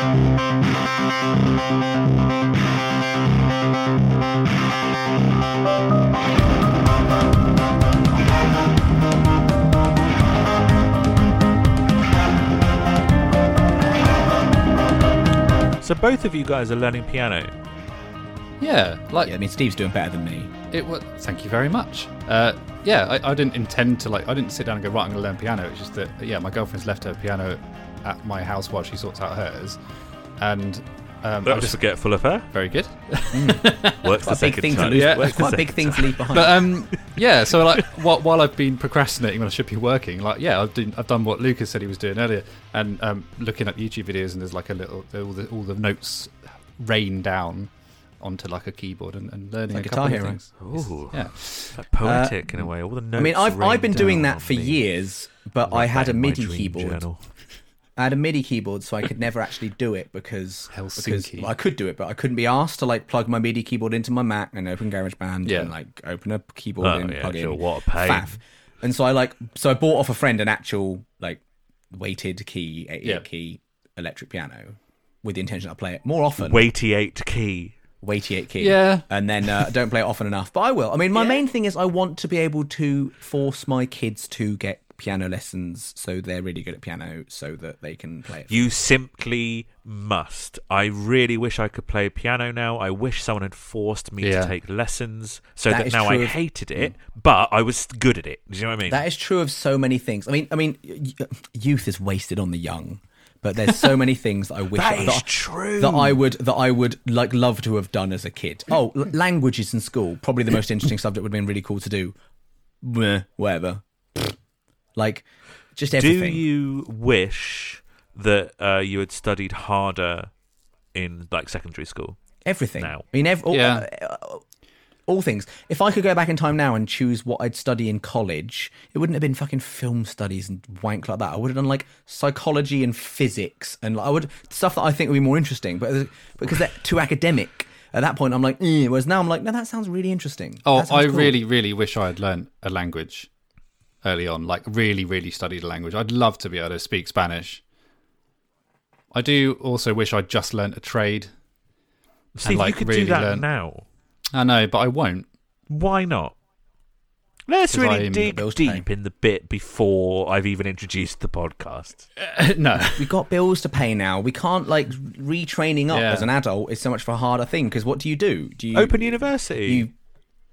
So both of you guys are learning piano. Yeah, like Yeah, I mean, Steve's doing better than me. it was. Thank you very much. Uh, yeah, I, I didn't intend to like. I didn't sit down and go right. I'm going to learn piano. It's just that yeah, my girlfriend's left her piano at my house while she sorts out hers, and um, That I was just forgetful of her. very good. Works the Quite a big second thing to lose. Yeah. It's quite a big thing to leave behind. but um, yeah, so like while, while I've been procrastinating when I should be working, like yeah, I've done, I've done what Lucas said he was doing earlier, and um, looking at YouTube videos, and there's like a little all the all the notes rain down onto like a keyboard and, and learning Like a couple Guitar of things. Ooh, Yeah, like poetic in a way. All the notes. I mean, I've I've been doing that for me. years, but I had a MIDI keyboard. journal. I had a MIDI keyboard, so I could never actually do it because because well, I could do it, but I couldn't be asked to like plug my MIDI keyboard into my Mac and open GarageBand Yeah. and like open a keyboard Oh, and yeah, plug sure, in. what a pain. faff. And so I like so I bought off a friend an actual like weighted key, eight Yeah. key electric piano with the intention to play it more often. Weighty eight key. weighty eight key. Yeah. And then uh, don't play it often enough, but I will. I mean, my main thing is I want to be able to force my kids to get piano lessons so they're really good at piano so that they can play it. You simply must. I really wish I could play piano now. I wish someone had forced me Yeah. to take lessons so That that, is now I of- hated it, mm. but I was good at it. Do you know what I mean? That is true of so many things. I mean, I mean, youth is wasted on the young, but there's so many things that I wish That that, is I- true. that I would that I would like love to have done as a kid. Oh, l- languages in school, probably the most interesting subject would have been really cool to do. Meh, whatever. Like, just Do you wish that uh, you had studied harder in like secondary school? everything. now. I mean, ev- all, Yeah. uh, all things. If I could go back in time now and choose what I'd study in college, it wouldn't have been fucking film studies and wank like that. I would have done like psychology and physics and like, I would stuff that I think would be more interesting. But because they're too academic, at that point I'm like, eh. whereas now I'm like, no, that sounds really interesting. Oh, sounds I cool." really, really wish I had learned a language early on. Like, really, really studied a language. I'd love to be able to speak Spanish. I do also wish I'd just learnt a trade. See, like, you could really do that learn- now. I know, but I won't. Why not? Let's really I'm- dig Bills pay. deep in the bit before I've even introduced the podcast. no. We've got bills to pay now. We can't like retraining up Yeah. as an adult is so much of a harder thing because what do you do? Do you Open university. you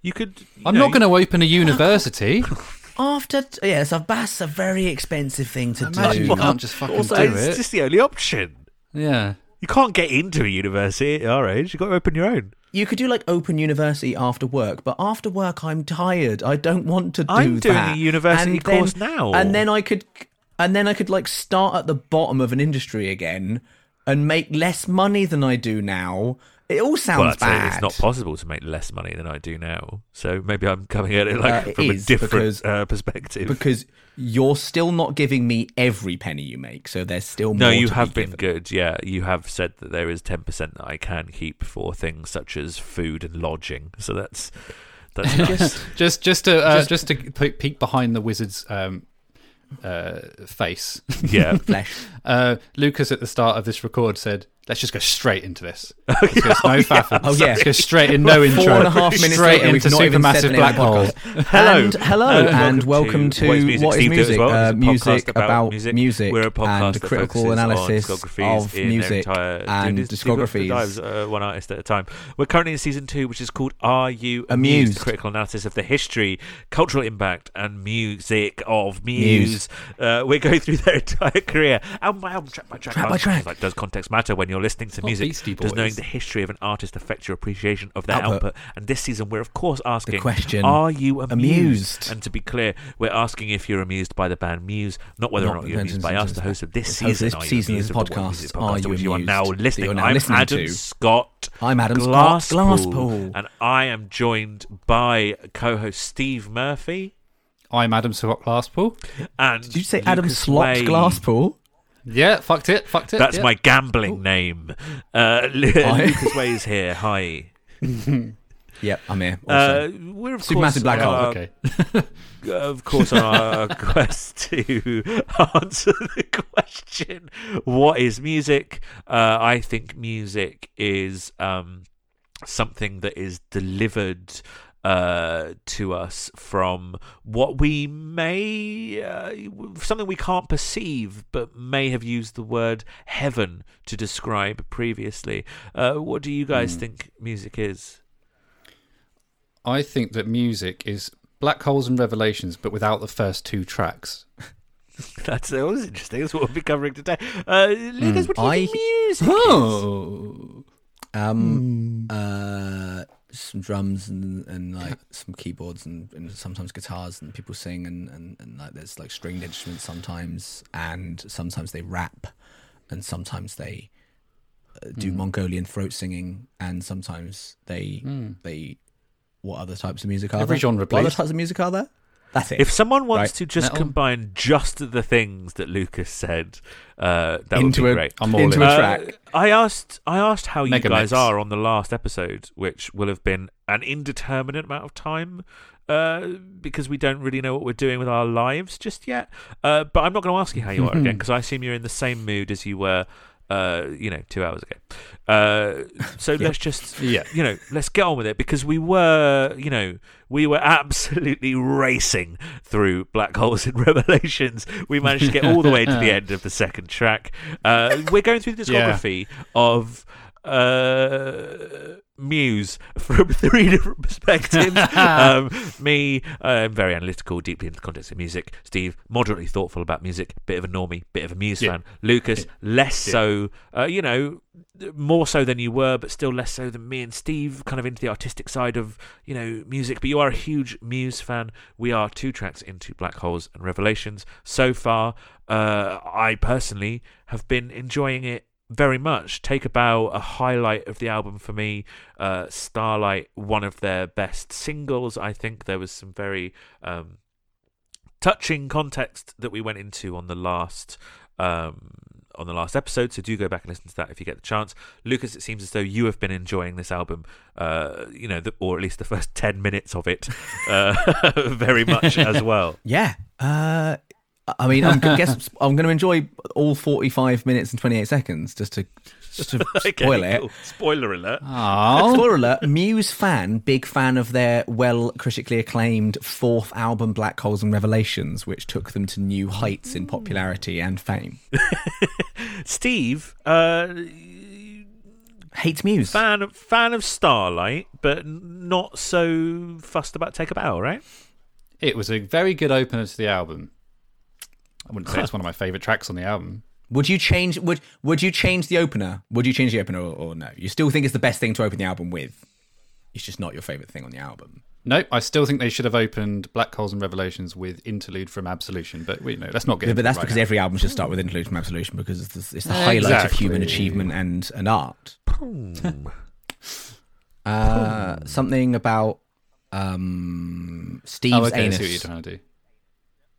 You could. you I'm know, not going to open a university. After yeah, it's a that's a very expensive thing to Imagine do. you can't just fucking Also, do It's it. just the only option. Yeah. You can't get into a university at our age. You've got to open your own. You could do like open university after work, but after work I'm tired. I don't want to do that. I'm doing that. a university And then- course now. and then I could and then I could like start at the bottom of an industry again and make less money than I do now. It all sounds Well, I'd bad. it's not possible to make less money than I do now. So maybe I'm coming at it like Uh, it from a different because- uh, perspective. because you're still not giving me every penny you make, so there's still no, you to have be been given. good. Yeah, you have said that there is ten percent that I can keep for things such as food and lodging. So that's that's nice. Just, just to, uh, Just- just, to pe- peek behind the wizard's um, uh, face. yeah. Flesh. Uh, Lucas at the start of this record said, "Let's just go straight into this. No faffing. Oh, yeah. Let's go straight in, no intro. Four and a half minutes straight later, into not even said the supermassive black hole. Hello. and hello, Uh, and welcome to, What is Music. what is Steve did it as music? well. Uh, a music podcast about music, music. We're a podcast and that critical analysis of music and Dude, this- you've got the discographies. dives, uh, one artist at a time. We're currently in season two, which is called "Are You Amused? Amused?" Critical analysis of the history, cultural impact, and music of Muse. Uh, we're going through their entire career, album by album, track by track. Track by track. Like, does context matter when you're listening to music? Beastie Does knowing the history of an artist affect your appreciation of their Output. output? And this season, we're of course asking, question, Are you amused? amused? And to be clear, we're asking if you're amused by the band Muse, not whether or Not not you're amused by us, the host of this the host season. this Are You season of Amused this the podcast, Are You which you are now listening. you're now I'm listening Adam to. Scott. I'm Adam Scott Glasspool, Glasspool. and I am joined by co-host Steve Murphy. I'm Adam Scott Glasspool. And Did you say Adam Lucas Slot Glasspool? Yeah, fucked it, fucked it. That's yeah. my gambling name. Uh, Lucas Way is here. Hi. Yep, I'm here. Uh, we're of Supermassive course, black hole, uh, Okay. of course, on our quest to answer the question, what is music? Uh, I think music is um, something that is delivered uh, to us from what we may, uh, something we can't perceive, but may have used the word heaven to describe previously. Uh, what do you guys think music is? I think that music is black holes and revelations, but without the first two tracks. That's that was interesting. That's what we'll be covering today. Uh, Lucas, what do you I- think music is? Oh. Um, uh, some drums and, and like some keyboards and, and sometimes guitars and people sing and, and, and like there's like stringed instruments sometimes and sometimes they rap and sometimes they uh, do Mongolian throat singing and sometimes they they what other types of music are Every there? genre, What other types of music are there? That's it. If someone wants Right. to just Metal. combine just the things that Lucas said, uh, that into would be a great. I'm all into in. a Uh, track. I asked I asked how Mega you guys mix. are on the last episode, which will have been an indeterminate amount of time. Uh, because we don't really know what we're doing with our lives just yet. Uh, but I'm not going to ask you how you are again, because I assume you're in the same mood as you were, uh, you know, two hours ago. Uh, so let's just, Yeah. you know, let's get on with it because we were, you know, we were absolutely racing through Black Holes and Revelations. We managed to get all the way to the end of the second track. Uh, we're going through the Yeah. discography of uh, Muse from three different perspectives. um, me, I'm very analytical, deeply into the context of music. Steve, moderately thoughtful about music, bit of a normie, bit of a Muse Yeah. fan. Lucas, less so, uh, you know, more so than you were, but still less so than me and Steve, kind of into the artistic side of, you know, music. But you are a huge Muse fan. We are two tracks into Black Holes and Revelations. So far, uh, I personally have been enjoying it very much. Take a Bow, a highlight of the album for me. Uh, Starlight, one of their best singles. I think there was some very um, touching context that we went into on the last um, on the last episode. So do go back and listen to that if you get the chance. Lucas, it seems as though you have been enjoying this album. Uh, you know, the, or at least the first ten minutes of it, uh, very much as well. Yeah. I mean, I'm, I guess I'm going to enjoy all 45 minutes and 28 seconds just to just to Okay, spoil it. cool. Spoiler alert. Oh, Spoiler alert: Muse fan, big fan of their well critically acclaimed fourth album, Black Holes and Revelations, which took them to new heights in popularity and fame. Steve, uh, Hates Muse. fan fan of Starlight, but not so fussed about Take a Bow, right? it was a very good opener to the album. I wouldn't say it's one of my favorite tracks on the album. Would you change? Would Would you change the opener? Would you change the opener or, or no? You still think it's the best thing to open the album with? It's just not your favorite thing on the album. No, I still think they should have opened Black Holes and Revelations with Interlude from Absolution, but we know let's not get. Yeah, into but that's right because now. every album should start with Interlude from Absolution because it's the, it's the Yeah, highlight of human achievement and, and art. Uh, something about um, Steve's Oh, okay, I anus. see what you're trying to do.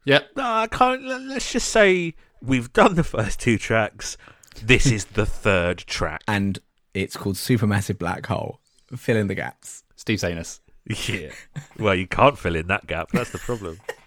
Yep. No, I can't. let- Let's just say we've done the first two tracks. This is the third track. and it's called Supermassive Black Hole. Fill in the gaps. Steve anus. Yeah. Well, you can't fill in that gap. That's the problem.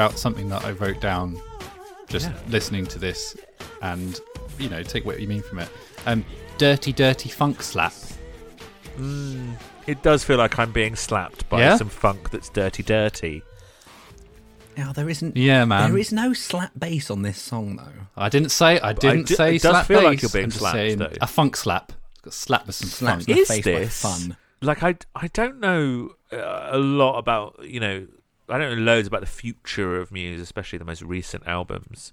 out something that I wrote down just listening to this and, you know, take what you mean from it? Um, dirty, dirty funk slap. It does feel like I'm being slapped by Yeah? some funk that's dirty, dirty. Now there isn't. Yeah, man. There is no slap bass on this song though. I didn't say, I didn't do- say it does slap feel like you're being I'm slapped, saying though. a funk slap. It's got slap with some Slaps funk. in the Is face by this fun. like I? I don't know uh, a lot about you know. I don't know loads about the future of Muse, especially the most recent albums.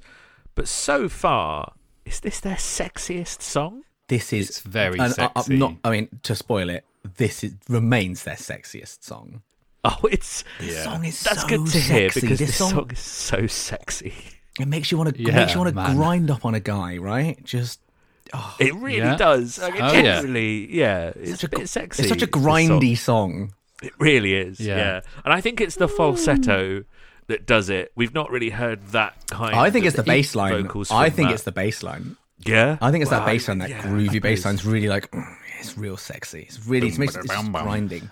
But so far, is this their sexiest song? This is It's very and I- I'm sexy. not. I mean, to spoil it, this is, remains their sexiest song. Oh, it's This song is that's so good to hear sexy. because this this song, song is so sexy. it makes you want to Yeah, makes you want to grind up on a guy, right? Just oh. It really Yeah. does. Like, it Oh, yeah. genuinely, yeah, it's such a a bit sexy. it's such a this song. grindy song. It really is. Yeah. Yeah. and I think it's the falsetto that does it. We've not really heard that kind. I think of it's the bass line. vocals I think that. it's the bass line. yeah. I think it's Well, that bass line, that yeah, groovy I bass suppose. line's really like mm, it's real sexy. It's really it makes it's just grinding.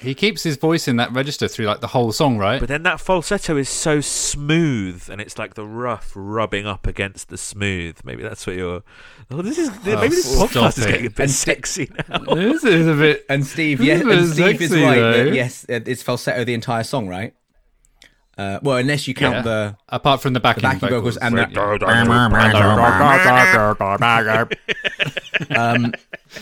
He keeps his voice in that register through like the whole song, right? But then that falsetto is so smooth, and it's like the rough rubbing up against the smooth. Maybe that's what you're. Oh, this is maybe this podcast is getting a bit And- sexy now. this is a bit. And Steve, This yes, is and Steve is sexy, right. that yes, it's falsetto the entire song, right? Uh, well, unless you count Yeah. the Apart from the backing, backing vocals and right? um,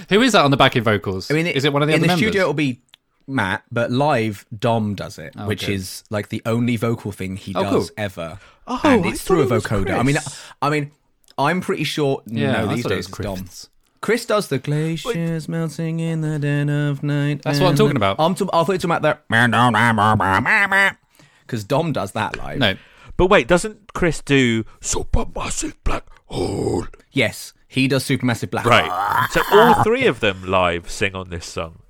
Who is that on the backing vocals? I mean, is it one of the in other the members? studio? It'll be Matt, but live Dom does it, oh, which okay. is like the only vocal thing he Oh, does cool. ever, Oh, and it's through a it vocoder. I mean, I mean, I'm pretty sure. Yeah, no, I these it days was it's Dom. Chris. Does the glaciers melting in the den of night. That's what I'm talking about. I'm talking. I thought you were talking about that because Dom does that live. No, But wait, doesn't Chris do supermassive black hole? Yes, he does Supermassive Black. Hole. Right. So all three of them live sing on this song.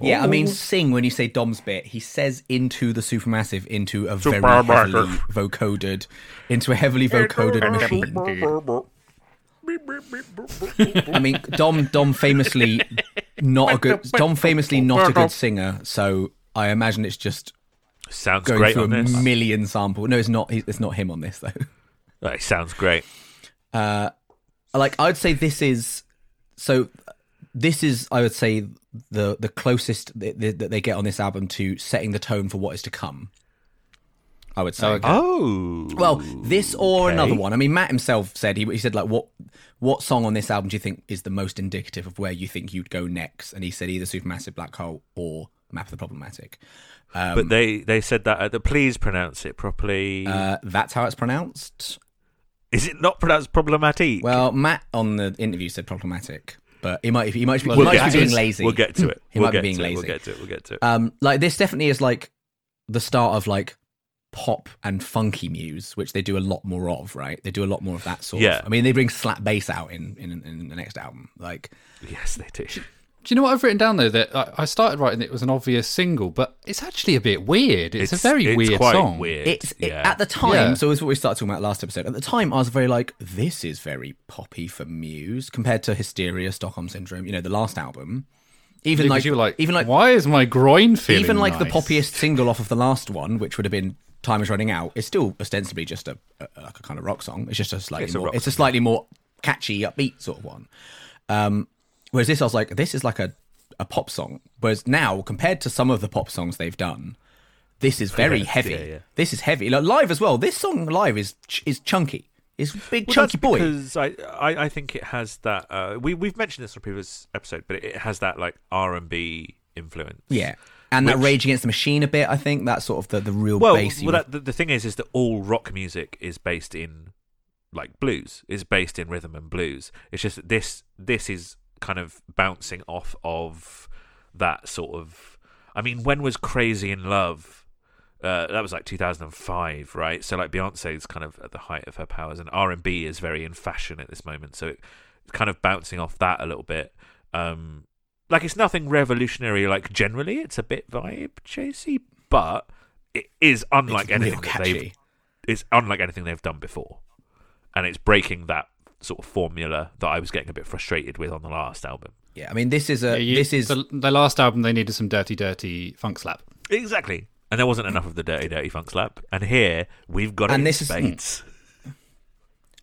Yeah, I mean, sing when you say Dom's bit. He says into the Supermassive, into a very Supermassive. heavily vocoded, into a heavily vocoded machine. I mean, Dom Dom famously not a good Dom famously not a good singer, so I imagine it's just Sounds going great through on a this. million sample. No, it's not. It's not him on this though. That sounds great. Uh, like I'd say this is so. This is I would say the the closest that that they get on this album to setting the tone for what is to come. I would say. Okay. Oh. Well, this or Okay. another one. I mean, Matt himself said he, he said like what what song on this album do you think is the most indicative of where you think you'd go next? And he said either Supermassive Black Hole or Map of the Problematic. but they, they said that at the please pronounce it properly. Uh, that's how it's pronounced. Is it not pronounced problematic? Well, Matt on the interview said problematic, but he might he might, he Well, might we'll be being lazy. We'll get to it. He we'll might be being to it. lazy. We'll get to it. We'll get to it. Um, like this definitely is like the start of like pop and funky muse, which they do a lot more of, right? They do a lot more of that sort Yeah. of. I mean, they bring slap bass out in, in in the next album. Like, yes, they do. Do you know what I've written down though? That I, I started writing it was an obvious single, but it's actually a bit weird. It's, a very it's weird quite song. Weird. it's it, yeah. at the time. Yeah. So it's what we started talking about last episode. At the time, I was very like, this is very poppy for Muse compared to Hysteria, Stockholm Syndrome. You know, the last album. Even Because like, you were like, even like, why is my groin feeling even like the nice? poppiest single off of the last one, which would have been "Time Is Running Out," is still ostensibly just a, a like a kind of rock song. It's just a slightly It's a more. rock it's a slightly more catchy, upbeat sort of one. Um, whereas this, I was like, this is like a a pop song. Whereas now, compared to some of the pop songs they've done, this is very Yeah, heavy. yeah, yeah. This is heavy. Like live as well. This song live is ch- is chunky. It's a big Well, chunky boy. Because I, I, I think it has that. Uh, we we've mentioned this on a previous episode, but it has that like R and B influence. Yeah. And that Rage Against the Machine a bit, I think that's sort of the, the real Well, bassy. well that, the, the thing is, is that all rock music is based in like blues. Is based in rhythm and blues. It's just that this this is kind of bouncing off of that sort of. I mean, when was Crazy in Love? Uh, that was like 2005, right? So like Beyonce's kind of at the height of her powers, and R and B is very in fashion at this moment. So it's kind of bouncing off that a little bit. Um, like it's nothing revolutionary. Like generally, it's a bit vibe chasey, but it is unlike It's anything they've. It's unlike anything they've done before, and it's breaking that sort of formula that I was getting a bit frustrated with on the last album. yeah, I mean, this is a Yeah, you- this is the, the last album. They needed some dirty, dirty funk slap. Exactly, and there wasn't enough of the dirty, dirty funk slap, and here we've got it And in this is-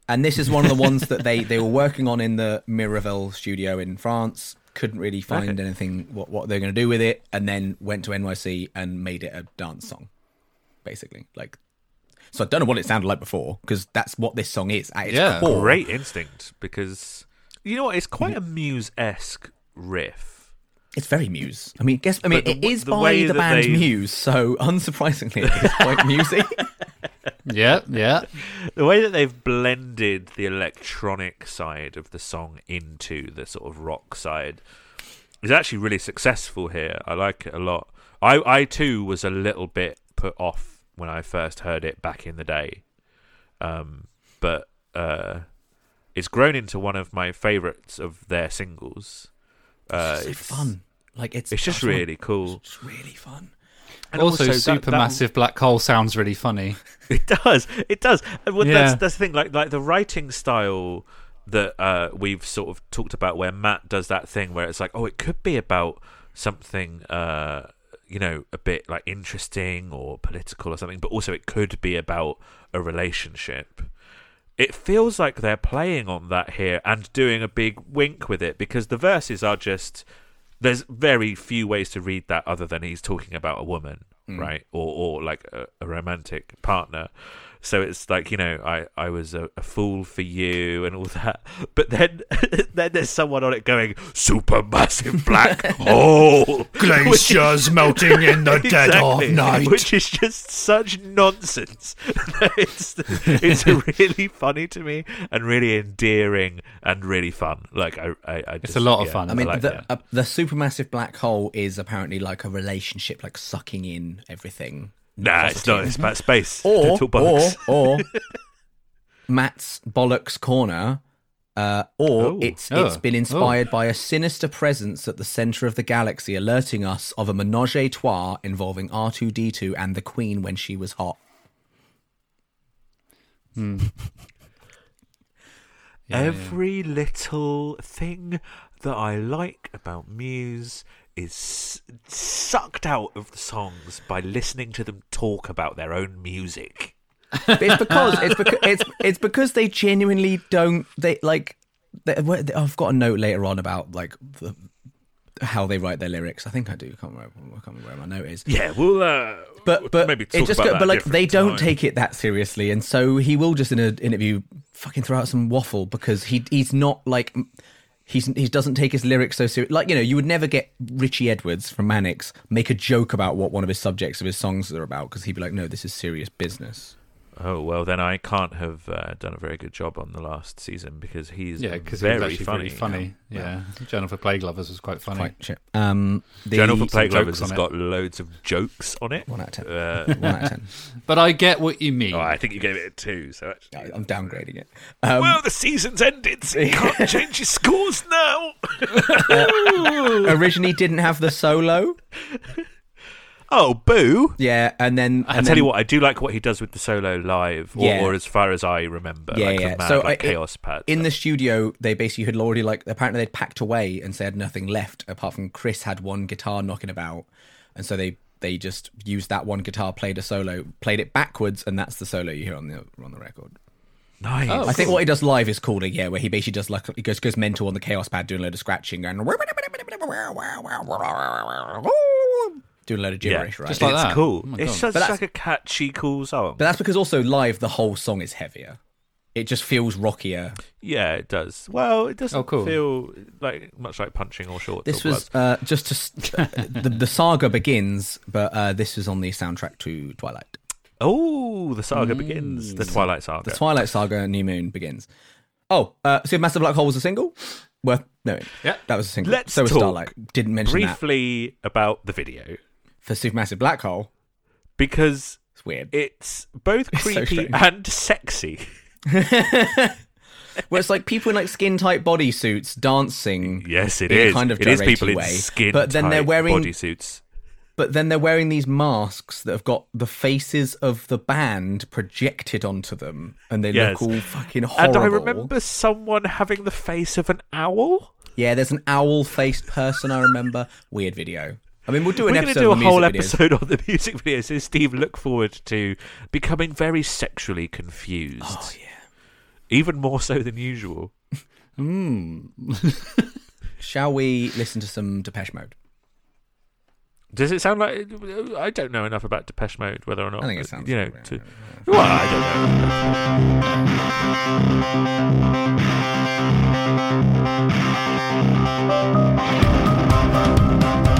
And this is one of the ones that they, they were working on in the Miraval studio in France. Couldn't really find Okay. anything what, what they're going to do with it, and then went to NYC and made it a dance song, basically. Like, so I don't know what it sounded like before because that's what this song is at its Yeah. core. Great instinct because you know what? It's quite a Muse esque riff. It's very Muse. I mean, guess I mean But the it w- is the by way the band they- Muse, so unsurprisingly, it's quite musy. Yeah, yeah. The way that they've blended the electronic side of the song into the sort of rock side is actually really successful here. I like it a lot. I, I too was a little bit put off when I first heard it back in the day, um, but uh, it's grown into one of my favourites of their singles. Uh, it's fun. Like it's It's just I wanna- really cool. It's really fun. And also, that- supermassive that- black hole sounds really funny. It does. It does. Well, Yeah. that's that's the thing. Like like the writing style that uh, we've sort of talked about, where Matt does that thing where it's like, oh, it could be about something, uh, you know, a bit like interesting or political or something, but also it could be about a relationship. It feels like they're playing on that here and doing a big wink with it because the verses are just there's very few ways to read that other than he's talking about a woman, mm. right, or or like a, a romantic partner. So it's like you know, I I was a, a fool for you and all that, but then then there's someone on it going supermassive black hole, Glaciers melting in the dead of night. which is just such nonsense. it's it's really funny to me and really endearing and really fun. Like I, I, I just, a lot of yeah, fun. I mean, like the that. uh, the supermassive black hole is apparently like a relationship, like sucking in everything. Nah, it's not. It's about space. Or or or Matt's bollocks corner. Uh, or Oh. it's Oh. it's been inspired by a sinister presence at the center of the galaxy, alerting us of a menage a trois involving R two D two and the Queen when she was hot. Every little thing that I like about Muse is sucked out of the songs by listening to them talk about their own music. It's because it's because it's it's because they genuinely don't they like. They, I've got a note later on about like the, how they write their lyrics. I think I do. I can't remember. I can't remember where my note is. Yeah, we'll uh, But but maybe it just about go, but like they don't time. take it that seriously, and so he will just in an interview fucking throw out some waffle because he he's not like he's he doesn't take his lyrics so serious. Like you know, you would never get Richie Edwards from Manics make a joke about what one of his subjects of his songs are about because he'd be like, no, this is serious business. Oh well, then I can't have uh, done a very good job on the last season because he's Yeah, because very it actually funny. really funny. Yeah, Journal for Plague Lovers was quite funny. Quite shit. Um, the Journal for some Plague Lovers has on got loads of jokes on it. One out of ten. Uh, One out of ten. But I get what you mean. oh, I think you gave it a two. So actually, I- I'm downgrading it. Um, well, the season's ended. So you can't change your scores now. originally didn't have the solo. Oh, boo! Yeah, and then I tell then, you what, I do like what he does with the solo live, or, Yeah. or as far as I remember, Yeah, like yeah. mad, So, like I- Kaoss Pad. In the studio, they basically had already like apparently they'd packed away and said nothing left apart from Chris had one guitar knocking about, and so they they just used that one guitar, played a solo, played it backwards, and that's the solo you hear on the on the record. nice. Oh, I think what he does live is cooler, yeah, where he basically does like he goes goes mental on the Kaoss Pad doing a load of scratching and doing a load of gibberish, right? Just like it's that. cool. Oh it's But like a catchy, cool song. but that's because also live the whole song is heavier. It just feels rockier. yeah, it does. Well, it doesn't Oh, cool. feel like much like punching or shorts. This or was uh, just to the, the saga begins, but uh, this was on the soundtrack to Twilight. oh, the saga begins. The Twilight Saga. The Twilight Saga New Moon begins. Oh, uh, Supermassive Black Hole was a single. Worth knowing. Yeah. that was a single. Let's so talk Starlight. Didn't mention that Briefly about the video for Supermassive Black Hole. because It's weird. it's both It's so creepy strange. and sexy. Where it's like people in like skin tight bodysuits dancing. Yes, it is. kind of it is people gyraty in skin But then they're wearing bodysuits. but then they're wearing these masks that have got the faces of the band projected onto them, and they Yes. look all fucking horrible. And. I remember someone having the face of an owl. Yeah, there's an owl-faced person. I remember. Weird video. I mean, we'll do an We're going to do a whole videos. episode on the music videos. So Steve, look forward to becoming very sexually confused. Oh yeah. Even more so than usual. Hmm. Shall we listen to some Depeche Mode? Does it sound like I don't know enough about Depeche Mode, whether or not I think it sounds you know. To, well, I don't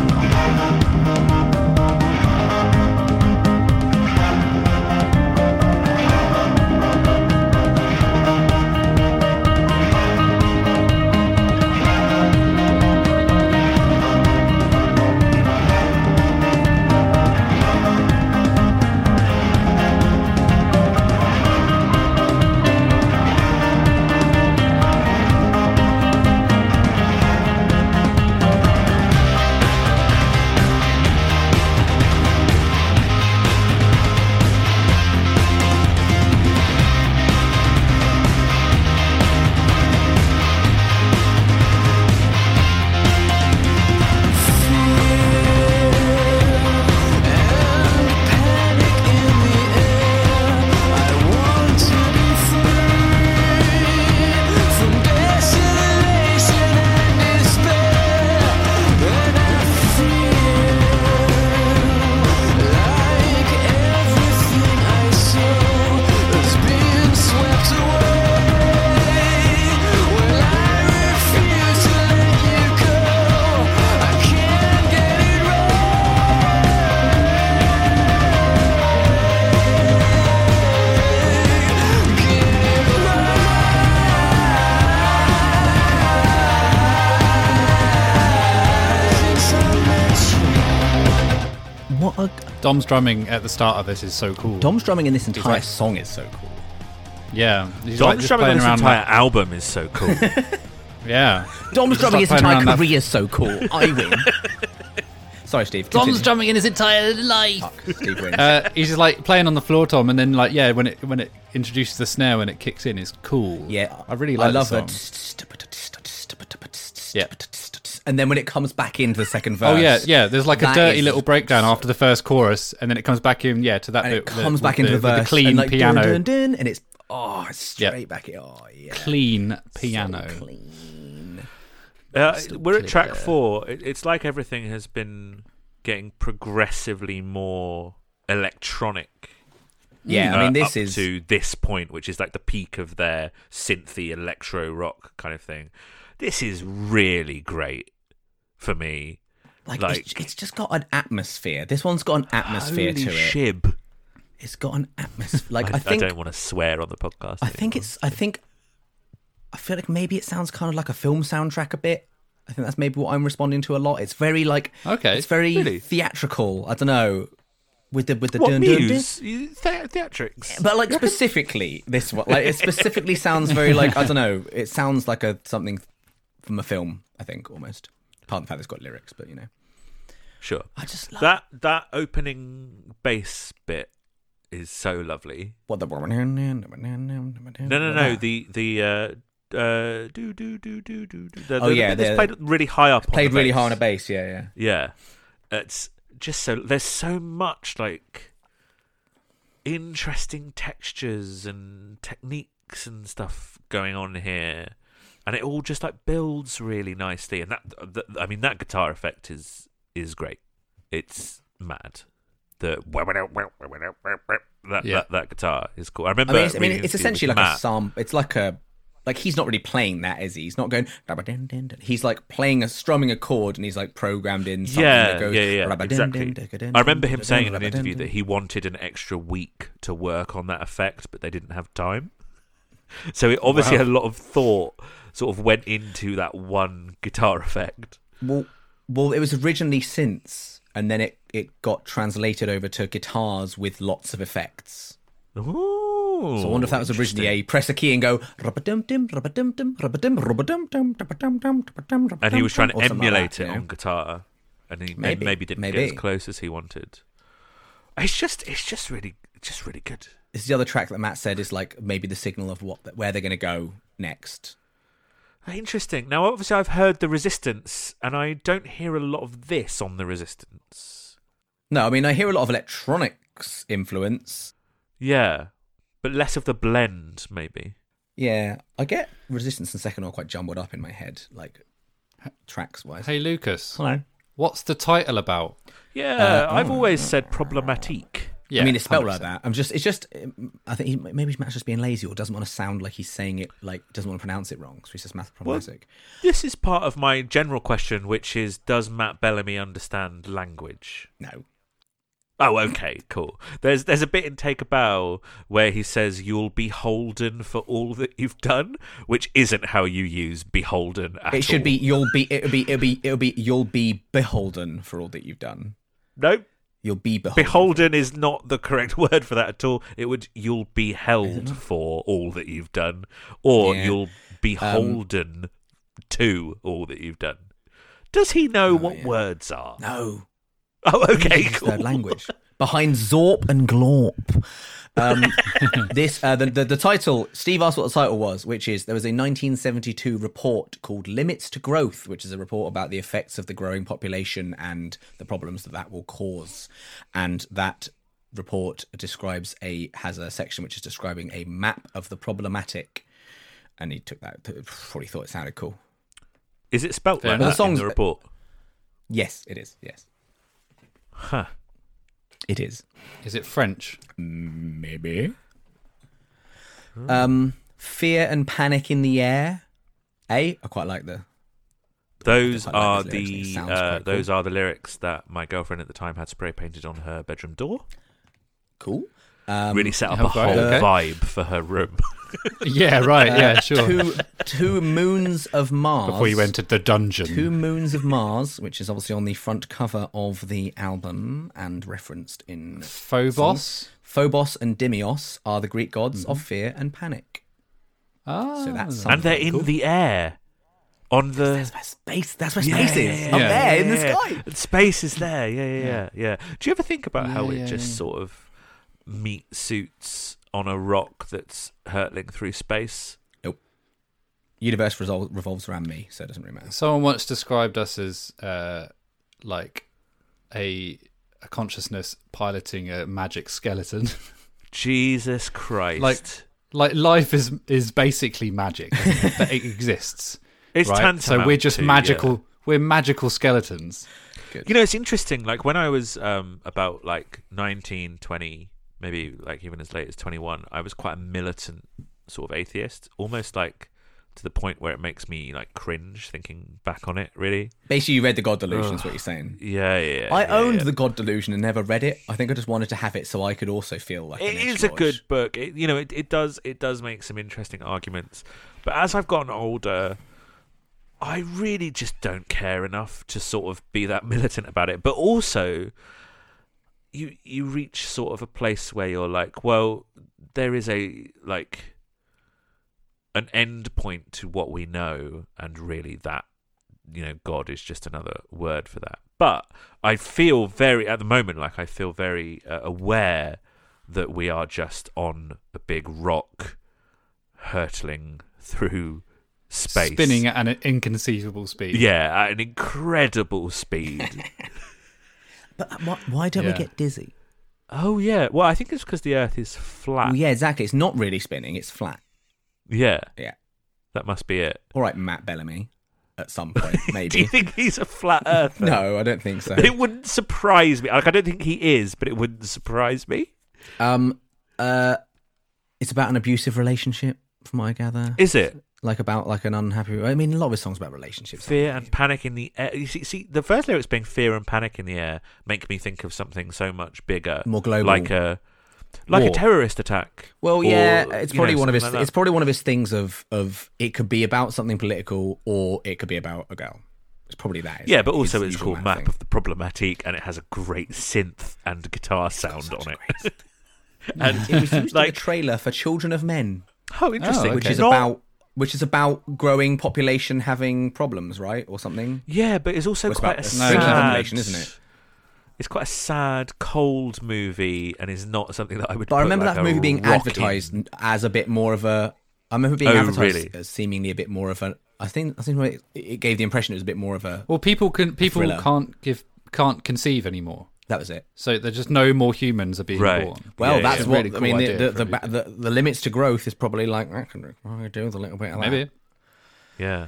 know. Dom's drumming at the start of this is so cool. Dom's drumming in this entire like- song is so cool. yeah, he's Dom like just strumming on this entire That, album is so cool. yeah, Dom's Just drumming his start entire career is so cool. I win. Sorry, Steve. Dom's drumming in his entire life. Fuck, Steve wins. Uh, he's just like playing on the floor, Tom, and then like yeah, when it when it introduces the snare when it kicks in, is cool. yeah, I really like. I love it. Yeah. And then when it comes back into the second verse, Oh yeah, yeah. There's like a dirty is- little breakdown after the first chorus, and then it comes back in, yeah, to that and bit. it comes with back into the, with verse, clean and like, piano, dun, dun, dun, and it's oh, it's Yeah. straight back. Oh yeah, clean piano. So clean. Uh, we're at track four. It, it's like everything has been getting progressively more electronic. Yeah, I uh, mean this up is to this point, which is like the peak of their synthy electro rock kind of thing. This is really great for me. like, like- it's, it's just got an atmosphere. This one's got an atmosphere Holy to it. shib! it's got an atmosphere. Like I, I, think don't want to swear on the podcast. I think it's. I think. I feel like maybe it sounds kind of like a film soundtrack a bit. I think that's maybe what I'm responding to a lot. It's very like. Okay, It's very really? theatrical. I don't know. With the with the what dun, dun, dun. muse? The- theatrics. But like specifically this one, like it specifically sounds very like I don't know. It sounds like a something from a film. I think almost. Apart from the fact it's got lyrics, but you know, Sure. I just love That that opening bass bit is so lovely. what the no No, no. The the uh, uh, do do do do do do. The, Oh, the yeah, that's played really high up. on played really high on a bass. Yeah, yeah. Yeah, it's just so. There's so much like interesting textures and techniques and stuff going on here, and it all just like builds really nicely. And that, that I mean, that guitar effect is is great. It's mad. The that Yeah. that, that guitar is cool. I I remember. mean, it's, I mean, it's essentially like a Matt. psalm. It's like a like he's not really playing that, is he? He's not going. He's like playing a strumming a chord, and he's like programmed in. Something Yeah, that goes, yeah, yeah, exactly. I remember him saying in an interview that he wanted an extra week to work on that effect, but they didn't have time. So it obviously Wow. a lot of thought sort of went into that one guitar effect. Well, well, it was originally synths, and then it it got translated over to guitars with lots of effects. Ooh, So I wonder if that was originally a press a key and go rubba-dum, rubba-dum, and he was trying to like emulate that, it on guitar, and he Maybe, maybe, maybe didn't get maybe. as close as he wanted. It's just, it's just really, just really good. This is the other track that Matt said is like maybe the signal of what where they're going to go next. Interesting. Now, obviously, I've heard the Resistance, and I don't hear a lot of this on the Resistance. No, I mean I hear a lot of electronics influence. Yeah, but less of the blend, maybe. Yeah, I get Resistance and Second all quite jumbled up in my head, like tracks wise. Hey Lucas, Hello. what's the title about? Yeah, Uh, I've oh. always said problematique. Yeah, I mean, it's spelled 100%. like that. I'm just, it's just, I think he, maybe Matt's just being lazy or doesn't want to sound like he's saying it, like, doesn't want to pronounce it wrong. So he's just math problematic. This is part of my general question, which is Does Matt Bellamy understand language? No. Oh, okay, cool. There's there's a bit in Take a Bow where he says you'll be holden for all that you've done, which isn't how you use beholden at It should all. be, you'll be, it'll be, it'll be, it'll be, you'll be beholden for all that you've done. No, You'll be beholden. beholden is not the correct word for that at all. It would you'll be held for all that you've done, or Yeah. Um, you'll be holden to all that you've done. Does he know what Oh, yeah. words are? No. Oh, okay, cool. third language. Behind Zorp and Glorp. Um, this uh, the, the the title. Steve asked what the title was, which is there was a 1972 report called "Limits to Growth," which is a report about the effects of the growing population and the problems that that will cause, and that report describes a has a section which is describing a map of the problematic, and he took that probably thought it sounded cool. Is it spelt Fair like enough. that The in the report? Yes, it is. Yes, Huh. It is. Is it French? Maybe. Um, fear and panic in the air. A, I quite like the. Those quite like are those lyrics, the uh, quite cool. those are the lyrics that my girlfriend at the time had spray painted on her bedroom door. Cool. Um, really set up a whole right, vibe for her room. yeah, right. Yeah, sure. Two, two moons of Mars. Before you entered the dungeon. Two moons of Mars, which is obviously on the front cover of the album and referenced in Phobos. Phobos and Deimos are the Greek gods Mm-hmm. of fear and panic. Ah, So that's and they're in cool. the air, on the That's where space. That's where space yeah, is. yeah, up yeah. there in the Yeah, sky. yeah. Space is there. Yeah, yeah, yeah, yeah. Do you ever think about how Yeah, it just yeah. sort of meet suits on a rock that's hurtling through space? Nope. Universe resol- revolves around me, so it doesn't really matter. Someone once described us as uh, like a a consciousness piloting a magic skeleton. Jesus Christ! Like, like life is is basically magic. that it exists. it's right? So we're just to, magical. yeah. We're magical skeletons. You know, it's interesting. Like when I was um, about like 19, 20, maybe like even as late as 21, I was quite a militant sort of atheist, almost like to the point where it makes me like cringe thinking back on it. Really, Basically, you read the God Delusion. Is what you're saying. yeah, yeah. I yeah, owned yeah. the God Delusion and never read it. I think I just wanted to have it so I could also feel like it is a good book. It, you know, it, it does it does make some interesting arguments. But as I've gotten older, I really just don't care enough to sort of be that militant about it. But also, you you reach sort of a place where you're like, well, there is a like an end point to what we know, and really that you know God is just another word for that. But I feel very at the moment like I feel very uh, aware that we are just on a big rock hurtling through space Spinning at an inconceivable speed. yeah at an incredible speed But why, why don't Yeah. we get dizzy? oh yeah well i think it's because the earth is flat Well, yeah, exactly. It's not really spinning. It's flat. yeah Yeah. that must be it All right, Matt Bellamy. At some point, maybe. do you maybe. think he's a flat earther no, I don't think so. it wouldn't surprise me like i don't think he is but it wouldn't surprise me Um, uh, it's about an abusive relationship, from what I gather. is it like about like an unhappy. I mean, a lot of his songs about relationships. fear and panic in the air you see, see the first lyrics being fear and panic in the air make me think of something so much bigger More global. like a like a terrorist attack Well, or, yeah, it's you know, probably one of his. like it's probably one of his things of of it could be about something political or it could be about a girl. It's probably that. Yeah, but also His it's called Map thing. of the Problematique, and it has a great synth and guitar sound on it. and it was used like like, a trailer for Children of Men, oh, interesting. Which okay. is Not- about which is about growing population having problems, right, or something. yeah, but it's also it's quite about a sad population, isn't it? It's quite a sad, cold movie, and is not something that I would. But I remember like, that movie being rock advertised in. as a bit more of a. I remember being Oh, advertised really? as seemingly a bit more of a. I think I think it, it gave the impression it was a bit more of a. Well, people can people thriller. can't give can't conceive anymore. That was it. So there's just no more humans are being Right. born. Well, Yeah, that's yeah. what Really I mean. The idea the, for the, a the the limits to growth is probably like I can do with a little bit of that. Maybe. Yeah.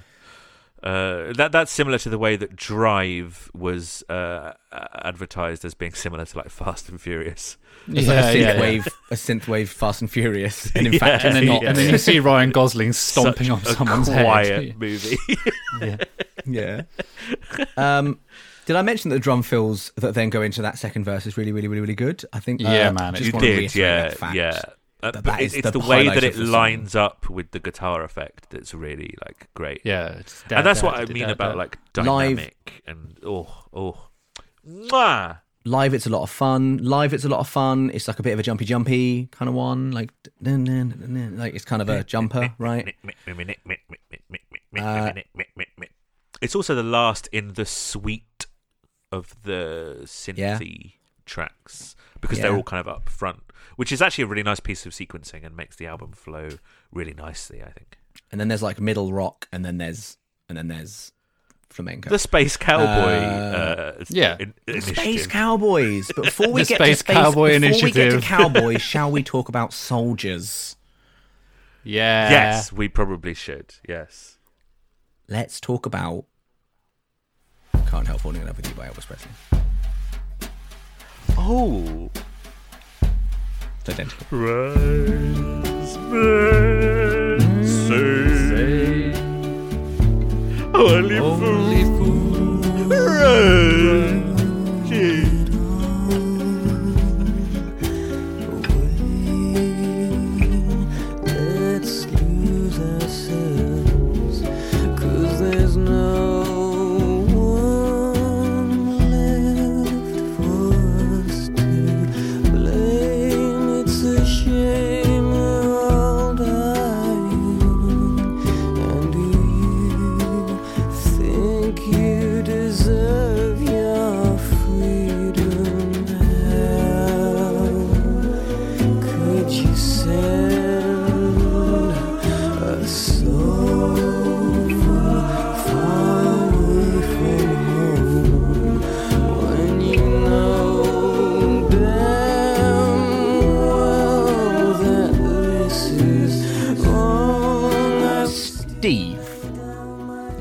Uh, that that's similar to the way that Drive was uh, advertised as being similar to like Fast and Furious. It's like a synthwave, a synthwave Fast and Furious, and in Yeah, fact, And it's then, not. and then you see Ryan Gosling stomping Such on a someone's quiet head. movie. Yeah. yeah. Um, did I mention that the drum fills that then go into that second verse is really, really, really, really good? I think. Yeah, uh, man, Just you it's want to did, yeah, yeah. Uh, that but that it- is the the, way that it the song. lines up with the guitar effect that's really like great. Yeah. it's and that's da- what da- I da- mean da- about da. like Live- dynamic and oh oh. Mwah! Live, it's a lot of fun. Live, it's a lot of fun. It's like a bit of a jumpy, jumpy kind of one. Like, dun, dun, dun, dun, like it's kind of a jumper, right? Uh, It's also the last in the suite of the Yeah. tracks because they're all kind of up front, which is actually a really nice piece of sequencing and makes the album flow really nicely. I think And then there's like middle rock, and then there's and then there's flamenco. the Space Cowboy, Uh, uh, yeah. in- Space. Cowboys. But before we The get Space to Space Cowboy before we get to Initiative. Cowboys, shall we talk about soldiers? Yeah. Yes, we probably should. Yes. Let's talk about "Can't Help Falling in Love with You" by Elvis Presley. Oh, It's identical. Men, say, only Only fool,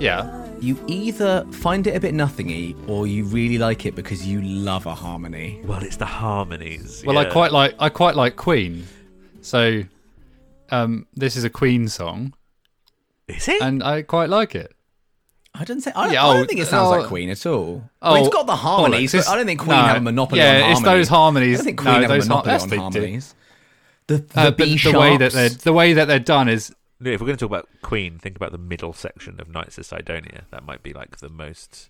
Yeah. you either find it a bit nothingy or you really like it because you love a harmony. Well, it's the harmonies. Well, I quite like I quite like Queen. So um this is a Queen song. Is it? and I quite like it. I don't say. I don't, Yeah, I don't oh, think it sounds oh, like Queen at all. Oh, well, it's got the harmonies, bollocks. but I don't think Queen No, have a monopoly yeah, on harmonies. it's those harmonies. I don't think Queen no, have a those har- monopoly on they do. harmonies. The, the Uh, but B the way that they're the way that they're done is No, if we're going to talk about Queen, think about the middle section of Knights of Cydonia. That might be like the most.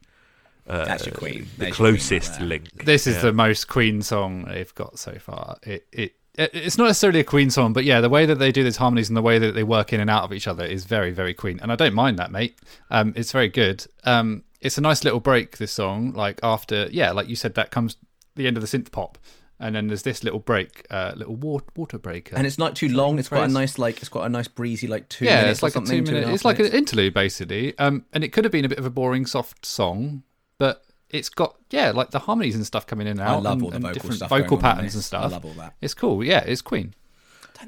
Uh, That's your Queen. The There's your Queen closest link. this is Yeah. the most Queen song they've got so far. It, it it it's not necessarily a Queen song, but yeah, the way that they do these harmonies and the way that they work in and out of each other is very very Queen, and I don't mind that, mate. Um, it's very good. Um, it's a nice little break. This song, like after yeah, like you said, that comes the end of the synth pop, and then there's this little break, uh, little water, water breaker. and it's not too long. It's quite a nice, like it's quite a nice breezy, like two yeah, minutes it's like or a two and minute. half It's like an interlude basically. Um, and it could have been a bit of a boring, soft song, but it's got yeah, like the harmonies and stuff coming in and out. I love and, all the and vocal different stuff. vocal going on in patterns and stuff. I love all that. It's cool. Yeah, it's Queen.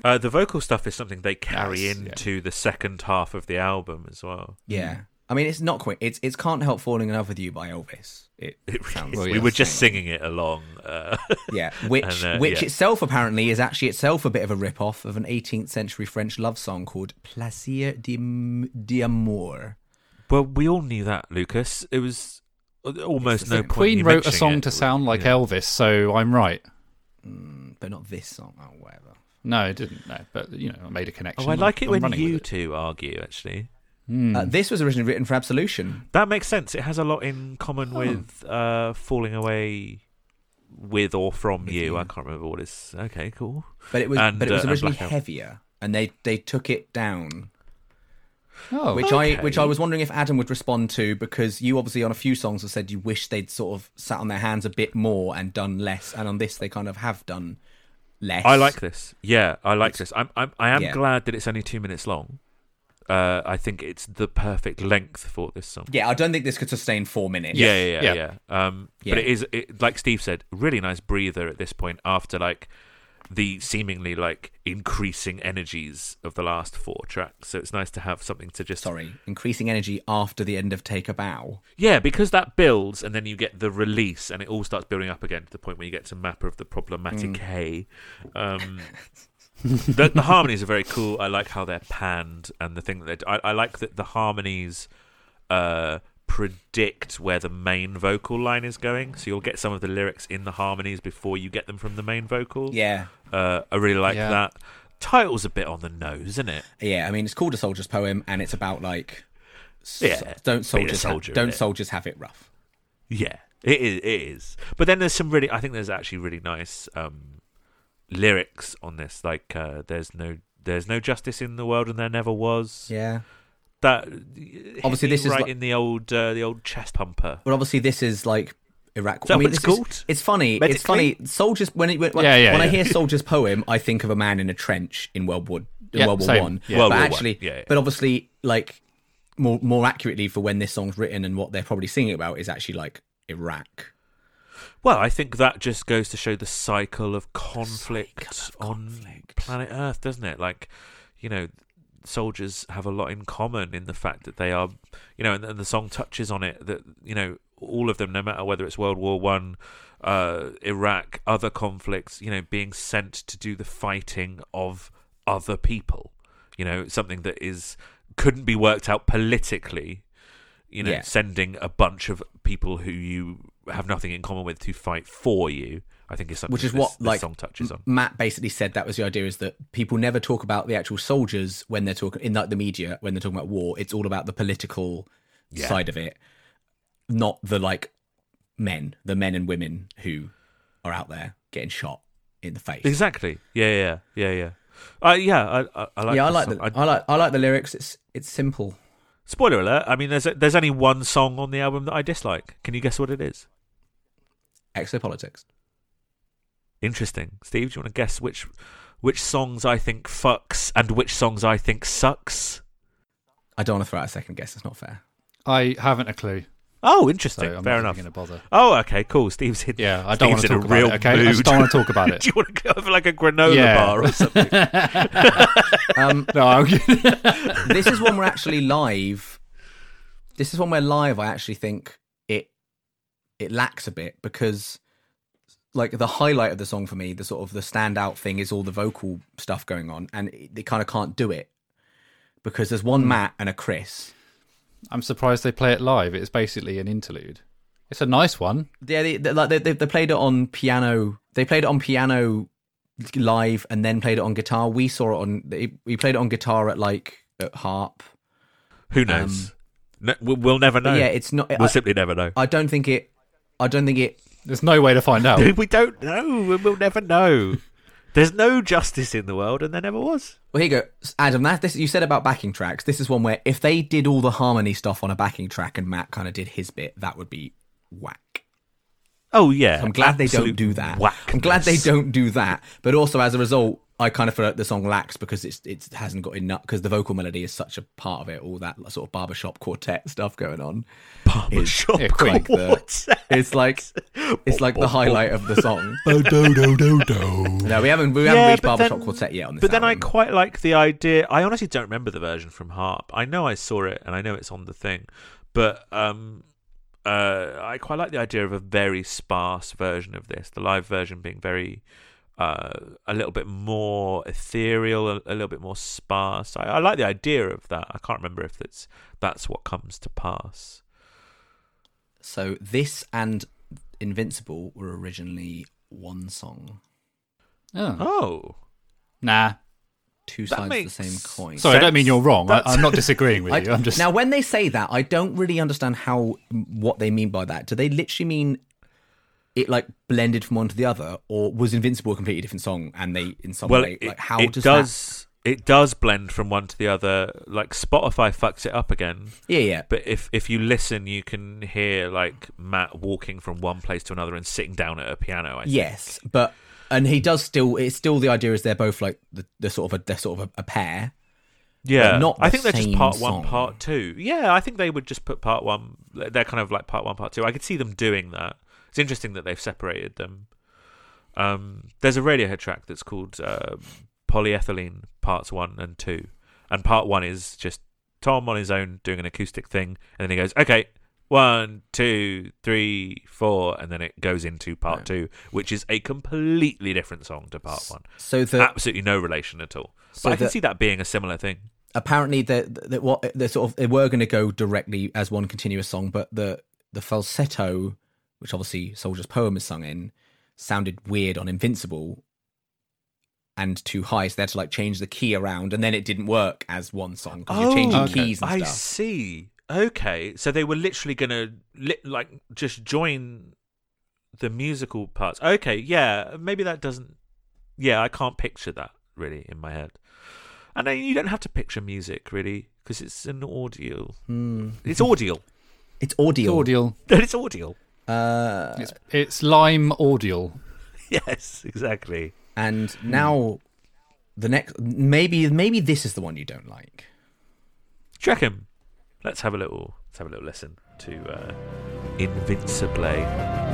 Uh, the vocal stuff is something they carry Yes, yeah. into the second half of the album as well. Yeah, I mean, it's not Queen. It's it's can't help falling in love with you by Elvis. It, It sounds. Well, we were just singing it along. Uh, Yeah, which And, uh, which yeah. itself apparently is actually itself a bit of a rip off of an 18th century French love song called Plaisir d'Am- d'amour. well, we all knew that, Lucas. It was almost no point. Queen you wrote a song it. to sound like Yeah. Elvis, so I'm right. but not this song. Oh, whatever. No, it didn't. No, but you know, I made a connection. Oh, I like it I'm when you it. two argue. Actually, Hmm. Uh, this was originally written for Absolution. that makes sense. It has a lot in common Oh. with uh, "Falling Away with or from With you. You. I can't remember what it's. Okay, cool. But it was And, but it was uh, and originally heavier, and they they took it down. Oh, Which I which I was wondering if Adam would respond to because you obviously on a few songs have said you wish they'd sort of sat on their hands a bit more and done less, and on this they kind of have done less. I like this. Yeah, I like It's- this. I'm, I'm I am Yeah. glad that it's only two minutes long. Uh, I think it's the perfect length for this song. Yeah, I don't think this could sustain four minutes. Yeah, yeah, yeah, Yeah. yeah. Um, Yeah. But it is, it, like Steve said, really nice breather at this point after like the seemingly like increasing energies of the last four tracks. So it's nice to have something to just Sorry, increasing energy after the end of Take a Bow. yeah, because that builds and then you get the release and it all starts building up again to the point where you get to Mapper of the Problematique Hay. Um, the, the harmonies are very cool. I like how they're panned and the thing that they I, I like that the harmonies uh, predict where the main vocal line is going. So you'll get some of the lyrics in the harmonies before you get them from the main vocal. Yeah, Uh, I really like Yeah. that. Title's a bit on the nose, isn't it? yeah. I mean, it's called a soldier's poem, and it's about like, s- Yeah, don't soldiers soldier, have, don't innit? soldiers have it rough. Yeah, it is. It is. But then there's some really. I think there's actually really nice um, lyrics on this. Like, uh, there's no. There's no justice in the world, and there never was. Yeah, That Obviously, hit me this is like- in the old, uh, the old chest pumper. but obviously this is like Iraq. Is that I mean, it's this is- called? it's funny. It's funny. Soldiers when it, when, Yeah, yeah, when I hear soldiers poem, I think of a man in a trench in World War in Yeah, World War same. One. Yeah. World but War actually, Yeah, yeah. but obviously, like more more accurately for when this song's written and what they're probably singing about is actually like Iraq. Well, I think that just goes to show the cycle of conflict cycle of on conflict. planet Earth, doesn't it? Like, you know, soldiers have a lot in common in the fact that they are, you know, and, and the song touches on it that you know all of them, no matter whether it's World War One, uh, Iraq, other conflicts, you know, being sent to do the fighting of other people. You know, something that is couldn't be worked out politically. You know, Yeah. sending a bunch of people who you have nothing in common with to fight for you. I think is something Which is that what this, this like song touches on. Matt basically said that was the idea is that people never talk about the actual soldiers when they're talking in like the media when they're talking about war. It's all about the political Yeah. side of it, not the like men, the men and women who are out there getting shot in the face. Exactly. Yeah, yeah, yeah, yeah. Uh, yeah, I, I, I like. yeah, I this like the I, like I like the lyrics. It's it's simple. Spoiler alert. I mean, there's there's only one song on the album that I dislike. Can you guess what it is? Exopolitics. Interesting. Steve, do you want to guess which which songs I think fucks and which songs I think sucks? I don't want to throw out a second guess. It's not fair. I haven't a clue, Oh, interesting. so interesting. I'm Fair not enough. going to bother. Oh, okay, cool. Steve's in. Yeah, I don't want to talk about it. Okay, I just don't want to talk about it. do you want to go for like a granola Yeah. bar or something? Um, No, I'm this is when we're actually live. This is when we're live. I actually think it it lacks a bit because like the highlight of the song for me, the sort of the standout thing is all the vocal stuff going on, and it, they kind of can't do it. because there's Hmm. one Matt and a Chris. I'm surprised they play it live. It's basically an interlude. It's a nice one. Yeah, they, they, like, they, they, they played it on piano. They played it on piano live and then played it on guitar. We saw it on. They, we played it on guitar at like at harp. Who knows? Um, no, we- we'll never know. Yeah, it's not. we'll I, simply never know. I don't think it. I don't think it. There's no way to find out. we don't know. We'll never know. There's no justice in the world, and there never was. Well, here you go, Adam. That this you said about backing tracks. This is one where if they did all the harmony stuff on a backing track and Matt kind of did his bit, that would be whack. Oh yeah, I'm glad they don't do that. whackness. I'm glad they don't do that. But also as a result, I kind of feel like the song lacks because it's it hasn't got enough because the vocal melody is such a part of it. All that sort of barbershop quartet stuff going on. Barbershop Yeah, Queen. Like the, quartet. it's like it's like the highlight of the song. do do do do. No, we haven't we haven't reached but barbershop then- quartet yet on this. But then I quite like the idea. I honestly don't remember the version from Harp. I know I saw it and I know it's on the thing, but um, uh, I quite like the idea of a very sparse version of this. The live version being very, uh, a little bit more ethereal, a, a little bit more sparse. I, I like the idea of that. I can't remember if that's that's what comes to pass. So this and Invincible were originally one song, Oh. Oh, Nah. two That sides of the same coin. Sorry, I don't mean you're wrong. I, That's- I'm not disagreeing with I- you. I'm just now when they say that, I don't really understand how what they mean by that. Do they literally mean it like blended from one to the other, or was Invincible a completely different song and they in some well, way it, like how it does, does. It does blend from one to the other. Like Spotify fucks it up again. Yeah, yeah. But if if you listen, you can hear like Matt walking from one place to another and sitting down at a piano. I think. Yes, but and he does still. It's still the idea is they're both like the, the sort of a they're sort of a, a pair. yeah. not I think they're just part song. one, part two. Yeah, I think they would just put part one. They're kind of like part one, part two. I could see them doing that. It's interesting that they've separated them. Um, there's a Radiohead track that's called uh, Polyethylene Parts One and Two, and Part One is just Tom on his own doing an acoustic thing, and then he goes, "Okay, one, two, three, four, and then it goes into Part Right. Two, which is a completely different song to Part One. So the Absolutely no relation at all. But So I can the- see that being a similar thing. apparently that that what they sort of they were going to go directly as one continuous song, but the the falsetto, which obviously Soldier's poem is sung in, sounded weird on Invincible and too high, so they had to like change the key around, and then it didn't work as one song because you're changing okay. keys and Oh, I see. Okay, so they were literally gonna li- like just join the musical parts. Okay, yeah, maybe that doesn't. Yeah, I can't picture that really in my head. And then you don't have to picture music really because it's an audio. Hmm. It's audio. It's audio. audial. it's audio. Uh, It's, it's lime audial. Yes, exactly. and now the next maybe maybe this is the one you don't like. Check him. Let's have a little. Let's have a little listen to uh, Invincible.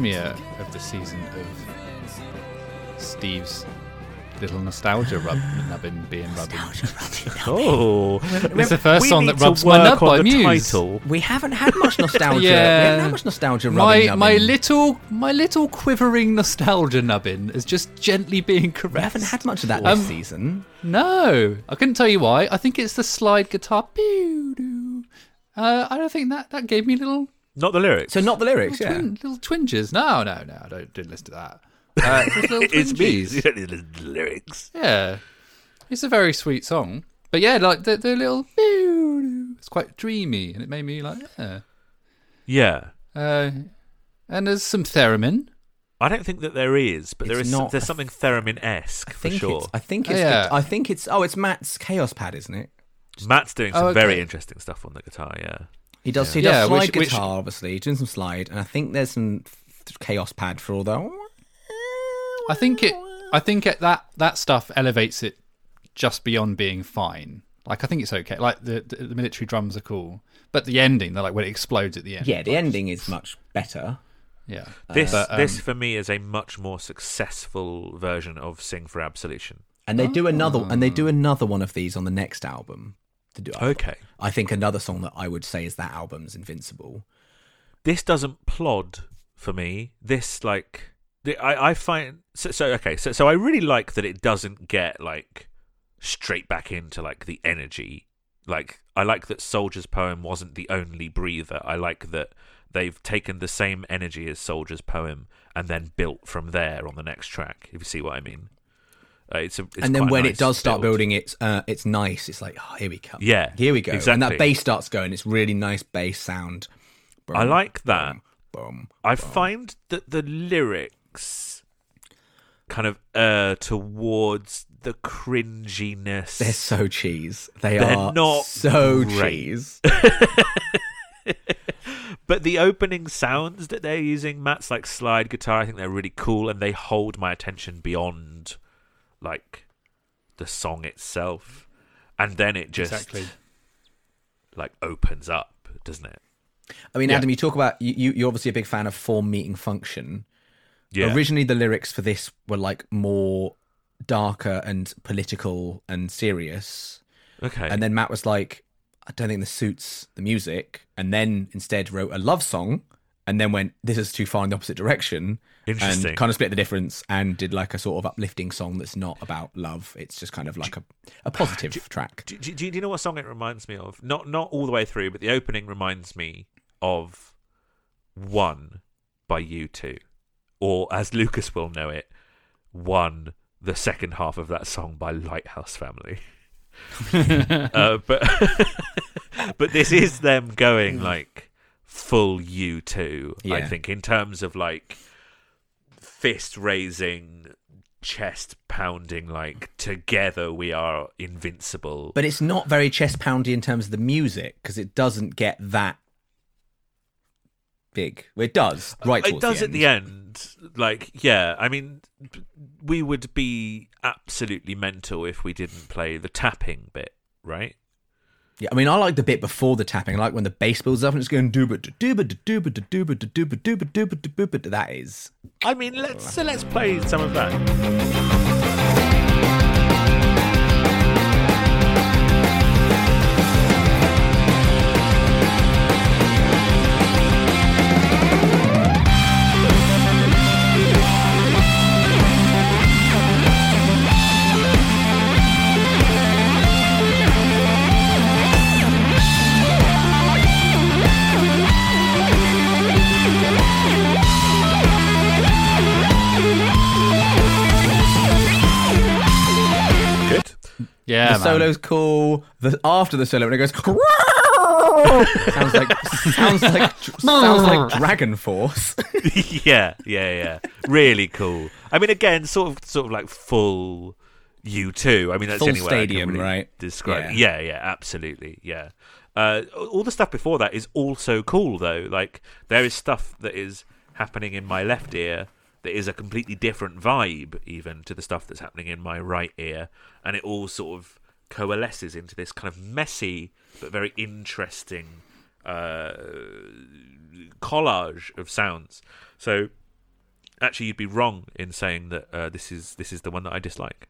Premiere of the season of Steve's little nostalgia rub nubbin being rubbing. Oh, It's the first song that rubs my work nub by the Muse. title. We haven't had much nostalgia. Yeah. We haven't had much nostalgia. Rubbing, my nubbing. little my little quivering nostalgia nubbin is just gently being caressed. We haven't had much of that Um, this season. No, I couldn't tell you why. I think it's the slide guitar. Uh, I don't think that that gave me little Not the lyrics. So not the lyrics, little, yeah. twin, little twinges. No, no, no. I don't didn't listen to that. Uh, it's me. twinges. You don't need the lyrics. Yeah, it's a very sweet song. But yeah, like the the little. It's quite dreamy, and it made me like yeah. Yeah. Uh, and there's some theremin. I don't think that there is, but there It's is some, there's something theremin esque I for think sure. it's. I think Oh, it's. yeah. I think it's. Oh, it's Matt's Kaoss Pad, isn't it? Matt's doing some Oh, okay. very interesting stuff on the guitar. Yeah. He does. He Yeah, does slide which- which- guitar, obviously. He's doing some slide, and I think there's some Kaoss Pad for all the. I think it. I think it, that that stuff elevates it just beyond being fine. Like I think it's okay. Like the the, the military drums are cool, but the ending, they're like when it explodes at the end. Yeah, the ending is much better. yeah. This But, um, this for me is a much more successful version of Sing for Absolution. And they do another, and they do Ah. another one of these on the next album. To do, Okay. I think another song that I would say is that album's Invincible. This doesn't plod for me. This like the, I I find so, so okay. So so I really like that it doesn't get like straight back into like the energy. Like I like that Soldier's poem wasn't the only breather. I like that they've taken the same energy as Soldier's poem and then built from there on the next track. If you see what I mean. Uh, it's a, it's and then when nice it does start build. building, it's uh, it's nice. It's like, oh, here we go. Yeah, here we go. And that bass starts going. It's really nice bass sound. I like that. Boom. I find that the lyrics kind of err towards the cringiness. They're so cheese. They They're are not so great. cheese. but the opening sounds that they're using, Matt's like slide guitar, I think they're really cool and they hold my attention beyond like the song itself. And then it just Exactly. like opens up, doesn't it? I mean, Yeah. Adam, you talk about you, you. You're obviously a big fan of form meeting function. Yeah. Originally, the lyrics for this were like more darker and political and serious. okay. And then Matt was like, I don't think this suits the music. And then instead wrote a love song and then went, this is too far in the opposite direction. Interesting. And kind of split the difference and did like a sort of uplifting song that's not about love. It's just kind of like a, a positive track. do, do, do you know what song it reminds me of? Not not all the way through, but the opening reminds me of One by U2, or as Lucas will know it, One, the second half of that song by Lighthouse Family. uh, but but this is them going like full U two. I think in terms of like fist raising. Chest pounding, like together we are invincible. But it's not very chest poundy in terms of the music because it doesn't get that big. It does, right? it does the at the end like yeah i mean we would be absolutely mental if we didn't play the tapping bit right Yeah, I mean, I like the bit before the tapping. I like when the bass builds up and it's going dooba dooba dooba dooba dooba dooba dooba dooba. That is i mean let's so let's play some of that Yeah, the man. solo's cool. The after the solo when it goes sounds like sounds like sounds like Dragon Force. yeah yeah yeah really cool i mean again sort of sort of like full u2 i mean that's Full the only way I can stadium, really right? describe Yeah. yeah yeah absolutely yeah uh, all the stuff before that is also cool though like there is stuff that is happening in my left ear that is a completely different vibe even to the stuff that's happening in my right ear and it all sort of coalesces into this kind of messy but very interesting uh, collage of sounds so actually you'd be wrong in saying that uh, this is this is the one that I dislike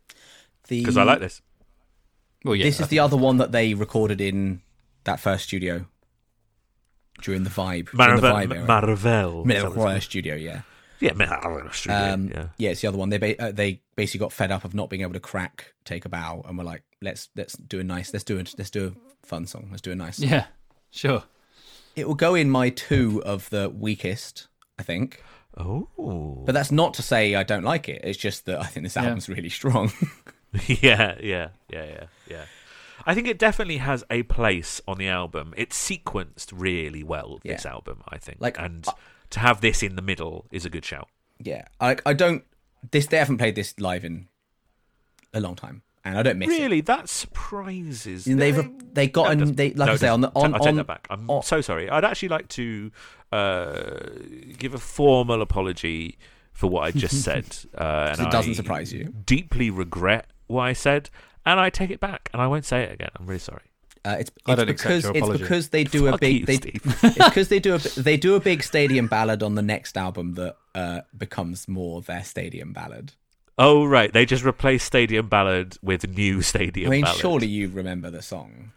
The- because I like this. Well, yeah. this is the other one that they recorded in that first studio during the vibe. during the Miraval, vibe era. Miraval, Miraval studio, yeah. Yeah, Miraval Um, yeah. yeah, it's the other one. They ba- uh, they basically got fed up of not being able to crack "Take a Bow" and were like, "Let's let's do a nice, let's do a let's do a fun song, let's do a nice." Yeah, sure. It will go in my two of the weakest, I think. Oh, But that's not to say I don't like it. It's just that I think this album's really strong. yeah, yeah, yeah, yeah, yeah. I think it definitely has a place on the album. It's sequenced really well. This album, I think, Like, and to have this in the middle is a good shout. yeah, I I don't. This they haven't played this live in a long time, and I don't miss it. Really, that surprises. And they've them. they got No, an, they like No, I say on the on I take on that back. I'm on- so sorry. I'd actually like to uh, give a formal apology for what I just said. Uh, and it doesn't I surprise you. Deeply regret what I said, and I take it back, and I won't say it again. I'm really sorry. Uh, it's it's because it's because they do a big you, they, it's because they do a they do a big stadium ballad on the next album that uh, becomes more their stadium ballad. Oh right, they just replaced Stadium Ballad with New Stadium I mean, Ballad. surely you remember the song.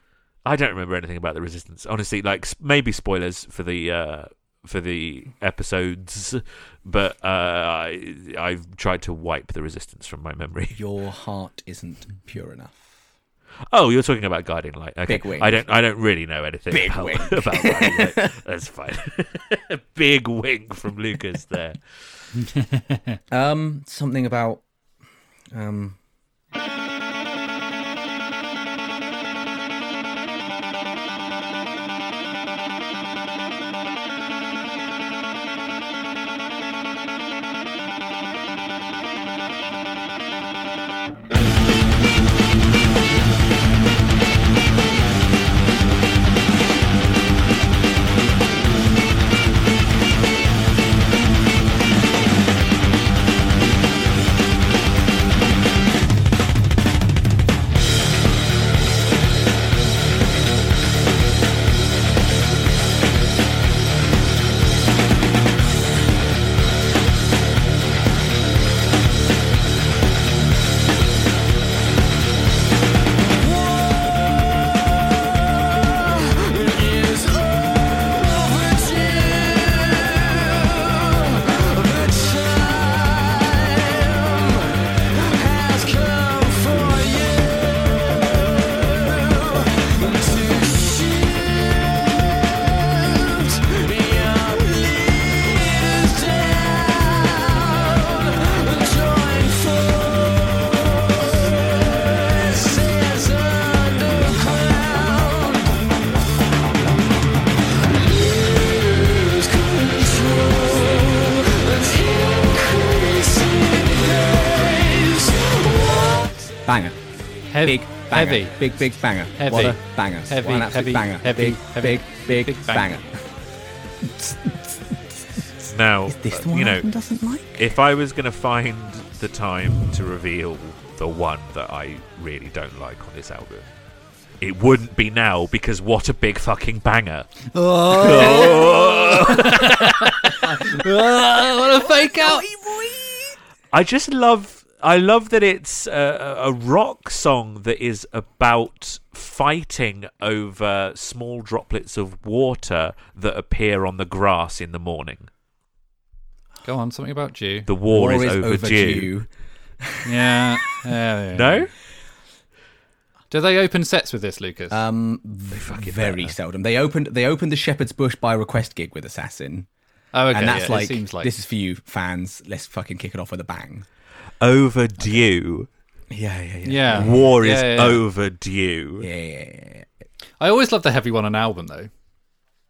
I don't remember anything about the Resistance. Honestly, like maybe spoilers for the uh, for the episodes, but uh, I I've tried to wipe the Resistance from my memory. Your heart isn't pure enough. Oh, you're talking about Guiding Light. Okay. Big Wing. I don't I don't really know anything Big about, Wing. about Guiding Light. That's fine. Big wing from Lucas there. Um, something about um. Banger. heavy. Big, big banger. Heavy. What a banger. Heavy, What an absolute heavy, banger. heavy, big, heavy, big, big, big banger. banger. Now, This the one you know, doesn't like? if I was going to find the time to reveal the one that I really don't like on this album, it wouldn't be now because what a big fucking banger. Oh, oh what a fake out! I just love I love that it's a, a rock song that is about fighting over small droplets of water that appear on the grass in the morning. Go on, something about dew. The war, is, overdue. Yeah, yeah, yeah. No? Do they open sets with this, Lucas? Um, very seldom. They opened they opened the Shepherd's Bush by request gig with Assassin, oh, okay. and that's yeah, it like, seems like this is for you fans. Let's fucking kick it off with a bang. Overdue. Yeah, yeah, yeah. yeah. War is Yeah, yeah, yeah. overdue. Yeah, yeah, yeah, yeah. I always love the heavy one on album though.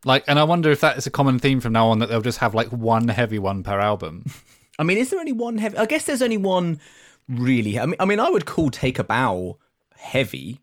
Like, and I wonder if that is a common theme from now on that they'll just have like one heavy one per album. I mean, is there only one heavy? I guess there's only one really. I mean, I mean, I would call "Take a Bow" heavy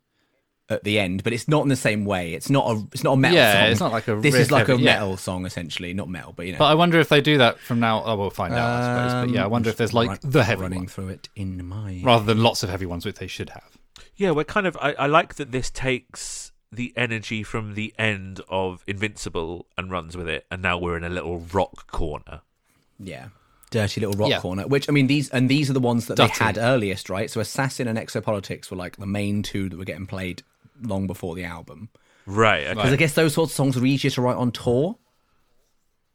at the end, but it's not in the same way. It's not a. It's not a metal Yeah, song. it's not like a This is like heavy- a yeah. metal song, essentially. Not metal, but you know. But I wonder if they do that from now. Oh, we'll find out, I suppose. But yeah, I Um, wonder if there's like run- the heavy running one through it in my. rather than lots of heavy ones, which they should have. Yeah, we're kind of. I, I like that this takes the energy from the end of Invincible and runs with it, and now we're in a little rock corner. Yeah. Dirty Little Rock Yeah. Corner, which I mean these and these are the ones that Dirty. they had earliest, right? So Assassin and Exopolitics were like the main two that were getting played long before the album. Right. Okay. Because I guess those sorts of songs are easier to write on tour.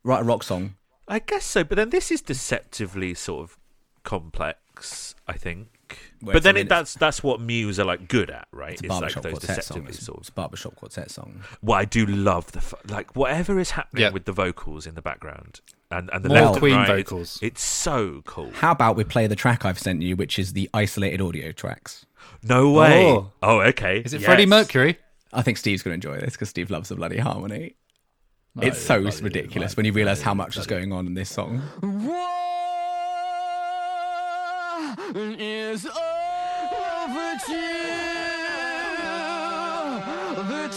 Write a rock song. I guess so, but then this is deceptively sort of complex. I think. Well, but then it, that's that's what Muse are like good at, right? It's a It's like barbershop those quartet song. deceptively It's, sort it's of. a barbershop quartet song. Well, I do love the like whatever is happening Yeah. with the vocals in the background and and the More left and Queen right, it's- vocals. It's, so cool. How about we play the track I've sent you, which is the isolated audio tracks? No way. Oh. Oh, okay. Is it Yes. Freddie Mercury? I think Steve's going to enjoy this because Steve loves the bloody harmony. No, it's so bloody- ridiculous bloody- when you realise how bloody- much is going on in this song. War is overdue. The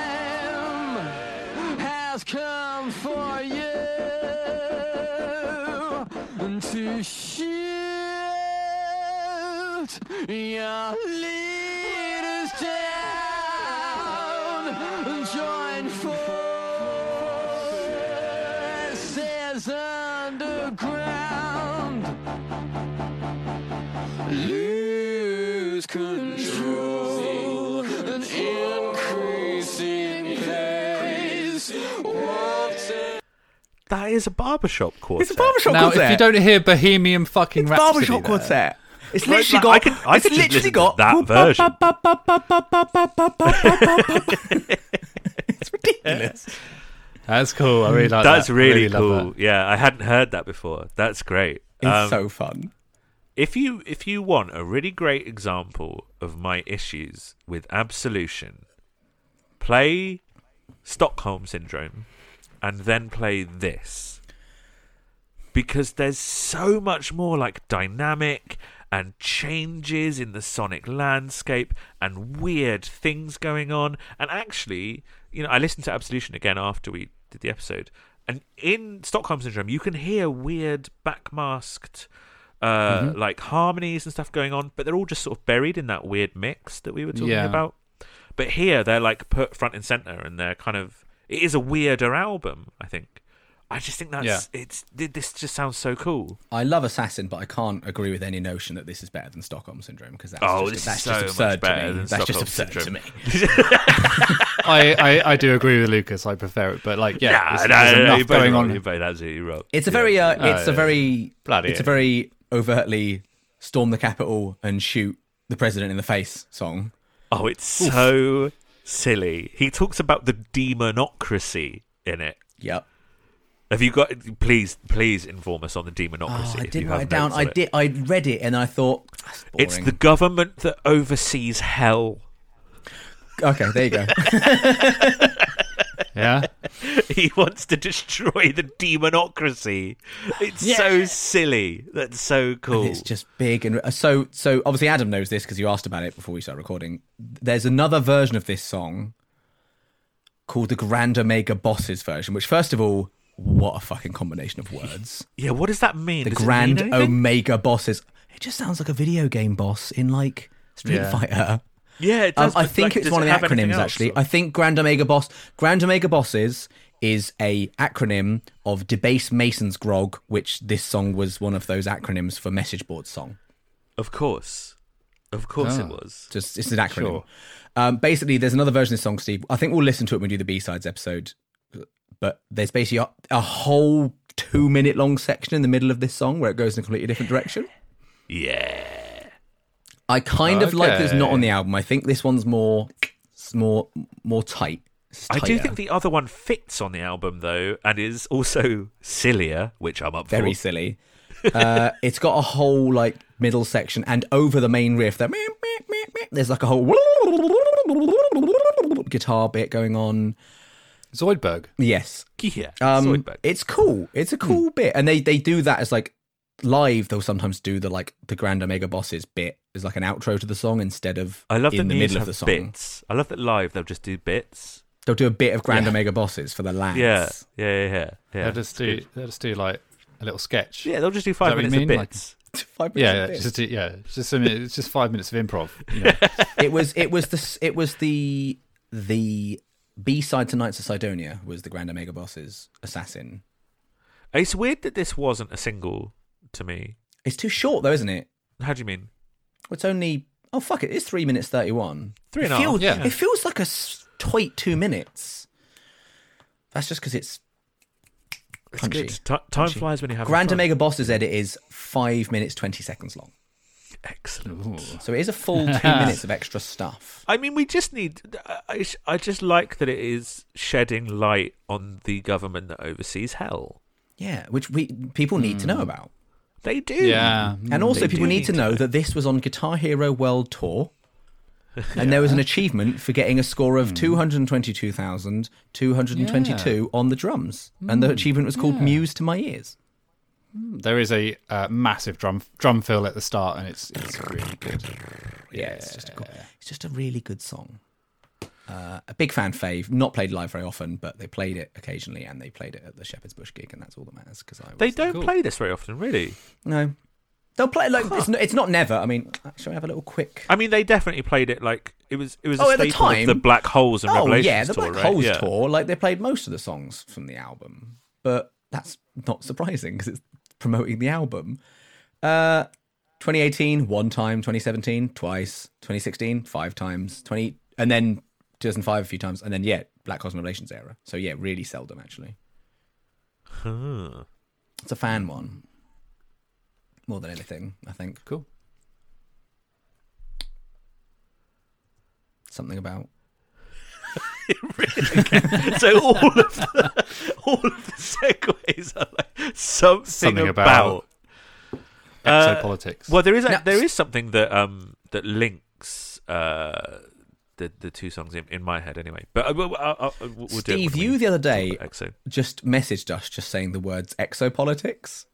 time has come for you to shoot your leaders down. Join forces underground. Lose control and increasing pace. Walk That is a barbershop quartet. It's a barbershop Now, quartet. if you don't hear Bohemian fucking it's Rhapsody barbershop there- quartet. It's literally like, got. I could- I it's could literally got that version. it's ridiculous. That's cool. I really like That's that. I really, cool. that. Yeah, I hadn't heard that before. That's great. It's Um, so fun. if you if you want a really great example of my issues with absolution, play Stockholm Syndrome and then play this. Because there's so much more like dynamic and changes in the sonic landscape and weird things going on. And actually, you know, I listened to Absolution again after we did the episode. And in Stockholm Syndrome, you can hear weird backmasked uh, like harmonies and stuff going on, but they're all just sort of buried in that weird mix that we were talking Yeah. about. But here they're like put front and center, and they're kind of. It is a weirder album, I think. I just think that's Yeah. it's. This just sounds so cool. I love Assassin, but I can't agree with any notion that this is better than Stockholm Syndrome because that's, Oh, just, this that's is just absurd much better to me. than That's just absurd Syndrome. to me. I, I, I do agree with Lucas. I prefer it, but like, yeah, Nah, there's, nah, there's nah, enough you're both going wrong, on. You're both absolutely wrong. It's a very, uh, Oh, it's a very, Bloody it's a very overtly storm the Capitol and shoot the president in the face song. Oh, it's so silly. He talks about the demonocracy in it. Yep. Have you got? Please, please inform us on the demonocracy. Oh, I did you write have it down. notes I it. did. I read it and I thought that's boring. It's the government that oversees hell. okay. There you go. Yeah, he wants to destroy the demonocracy. It's so silly. That's so cool. It's just big and uh, so so. Obviously, Adam knows this because you asked about it before we start recording. There's another version of this song called the Grand Omega Bosses version. Which, first of all, what a fucking combination of words. yeah, what does that mean? The Does Grand mean? Omega Bosses. It just sounds like a video game boss in like Street Yeah. Fighter. Yeah, it Um. I think like, it's one it of the acronyms. else, Actually, or- I think Grand Omega Boss, Grand Omega Bosses is a acronym of Debase Mason's Grog, which this song was one of those acronyms for Message Board song. Of course, of course, it Oh. was. Just it's an acronym. Sure. Um, basically, there's another version of this song, Steve. I think we'll listen to it when we do the B sides episode. But there's basically a, a whole two minute long section in the middle of this song where it goes in a completely different direction. Yeah, I kind of like that it's not on the album. I think this one's more, more, more tight. I do think the other one fits on the album though, and is also sillier, which I'm up very for. Very silly. Uh, it's got a whole like middle section, and over the main riff, that there's like a whole guitar bit going on. Zoidberg. Yes, Yeah, um, Zoidberg. it's cool. It's a cool bit, and they they do that as like live. They'll sometimes do the like the Grand Omega Bosses bit as like an outro to the song instead of I love in that the middle of the song. bits. I love that live they'll just do bits. They'll do a bit of Grand Yeah. Omega Bosses for the lads. Yeah, yeah, yeah, yeah. yeah. They'll just do they'll just do like a little sketch. Yeah, they'll just do five what you minutes of mean? Like- bits. Five minutes yeah, of yeah, bits. just do- yeah. It's just a minute, it's just five minutes of improv. You know? it was it was the it was the the B side to Knights of Cydonia was the Grand Omega Bosses Assassin. It's weird that this wasn't a single to me. It's too short though, isn't it? How do you mean? It's only oh fuck it, it's three minutes thirty one. Three and it a half, yeah. It feels like a tweet two minutes. That's just because it's It's good. Ti- time Punchy. flies when you have Grand. Omega Boss's edit is five minutes twenty seconds long, Excellent. so it is a full two minutes of extra stuff. I mean, we just need. I, I just like that it is shedding light on the government that oversees hell. Yeah, which we people need to know hmm. about, They do. Yeah. and also people need, need to to know know. that this was on Guitar Hero World Tour. And there was an achievement for getting a score of hmm. 222,222 on the drums. And the hmm. achievement was called Muse to My Ears. There is a uh, massive drum drum fill at the start, and it's it's really good. Yeah, it's just a cool, it's just a really good song. Uh, a big fan fave, not played live very often, but they played it occasionally, and they played it at the Shepherd's Bush gig, and that's all that matters. Because I was, They don't Cool. play this very often, really. no, they'll play it like it's, not, it's not never. I mean, shall we have a little quick? I mean, they definitely played it like it was. It was Oh, a at the staple time? the Black Holes and Oh Revelations yeah, the tour, Black right? Holes yeah. tour, like they played most of the songs from the album, but that's not surprising because it's promoting the album. Uh, 2018, one time. 2017, twice. 2016, five times. 20, and then 2005 a few times, and then yeah, Black Holes and Revelations era. So yeah, really seldom actually. Huh. It's a fan one more than anything. I think Cool. something about so all of the, all of the segues are like something, Something about. about- Uh, Exopolitics. Well, there is a, Now- there is something that um that links uh the the two songs in, in my head anyway. But uh, we'll, I'll, I'll, we'll do it Steve. we You the other day EXO. just messaged us just saying the words exopolitics.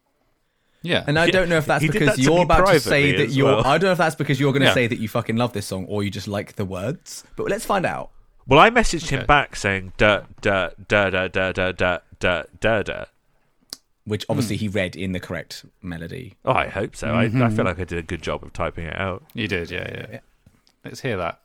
yeah. And I Yeah, don't know if that's he because that you're about to say that you're. well. I don't know if that's because you're going to Yeah. say that you fucking love this song or you just like the words. But let's find out. Well, I messaged him back saying da da da da da da da da da da. Which obviously hmm. he read in the correct melody. Oh, I hope so. I, I mm-hmm. feel like I did a good job of typing it out. you did. Yeah, yeah. Yeah. Let's hear that.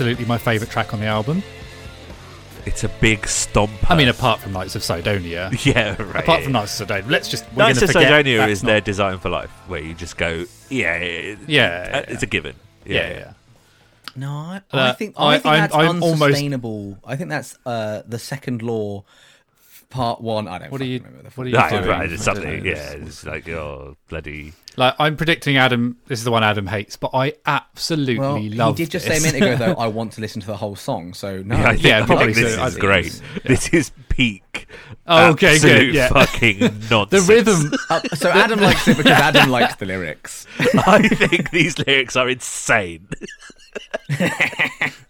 Absolutely my favourite track on the album. It's a big stomp. I mean, apart from Knights of Cydonia. yeah, right. Apart from Knights of Cydonia, let's just we're Knights going of to forget Cydonia is not- their design for life, where you just go, yeah, yeah, Yeah, it's a given. Yeah, yeah. yeah. No, I, Uh, I think I, I- think I'm- that's I'm almost- unsustainable. I think that's uh, the second law, part one. I don't. What are you? What are you Right, doing? right, it's something. Yeah, it's like your bloody. Like I'm predicting Adam. This is the one Adam hates, but I absolutely Well, he did just this. say a minute ago though. I want to listen to the whole song. So no, Yeah, I think, yeah, I probably think this so. Is think great. it's- This is peak. Oh, okay, good, yeah. fucking nonsense. the rhythm. Uh, so Adam likes it because Adam likes the lyrics. I think these lyrics are insane.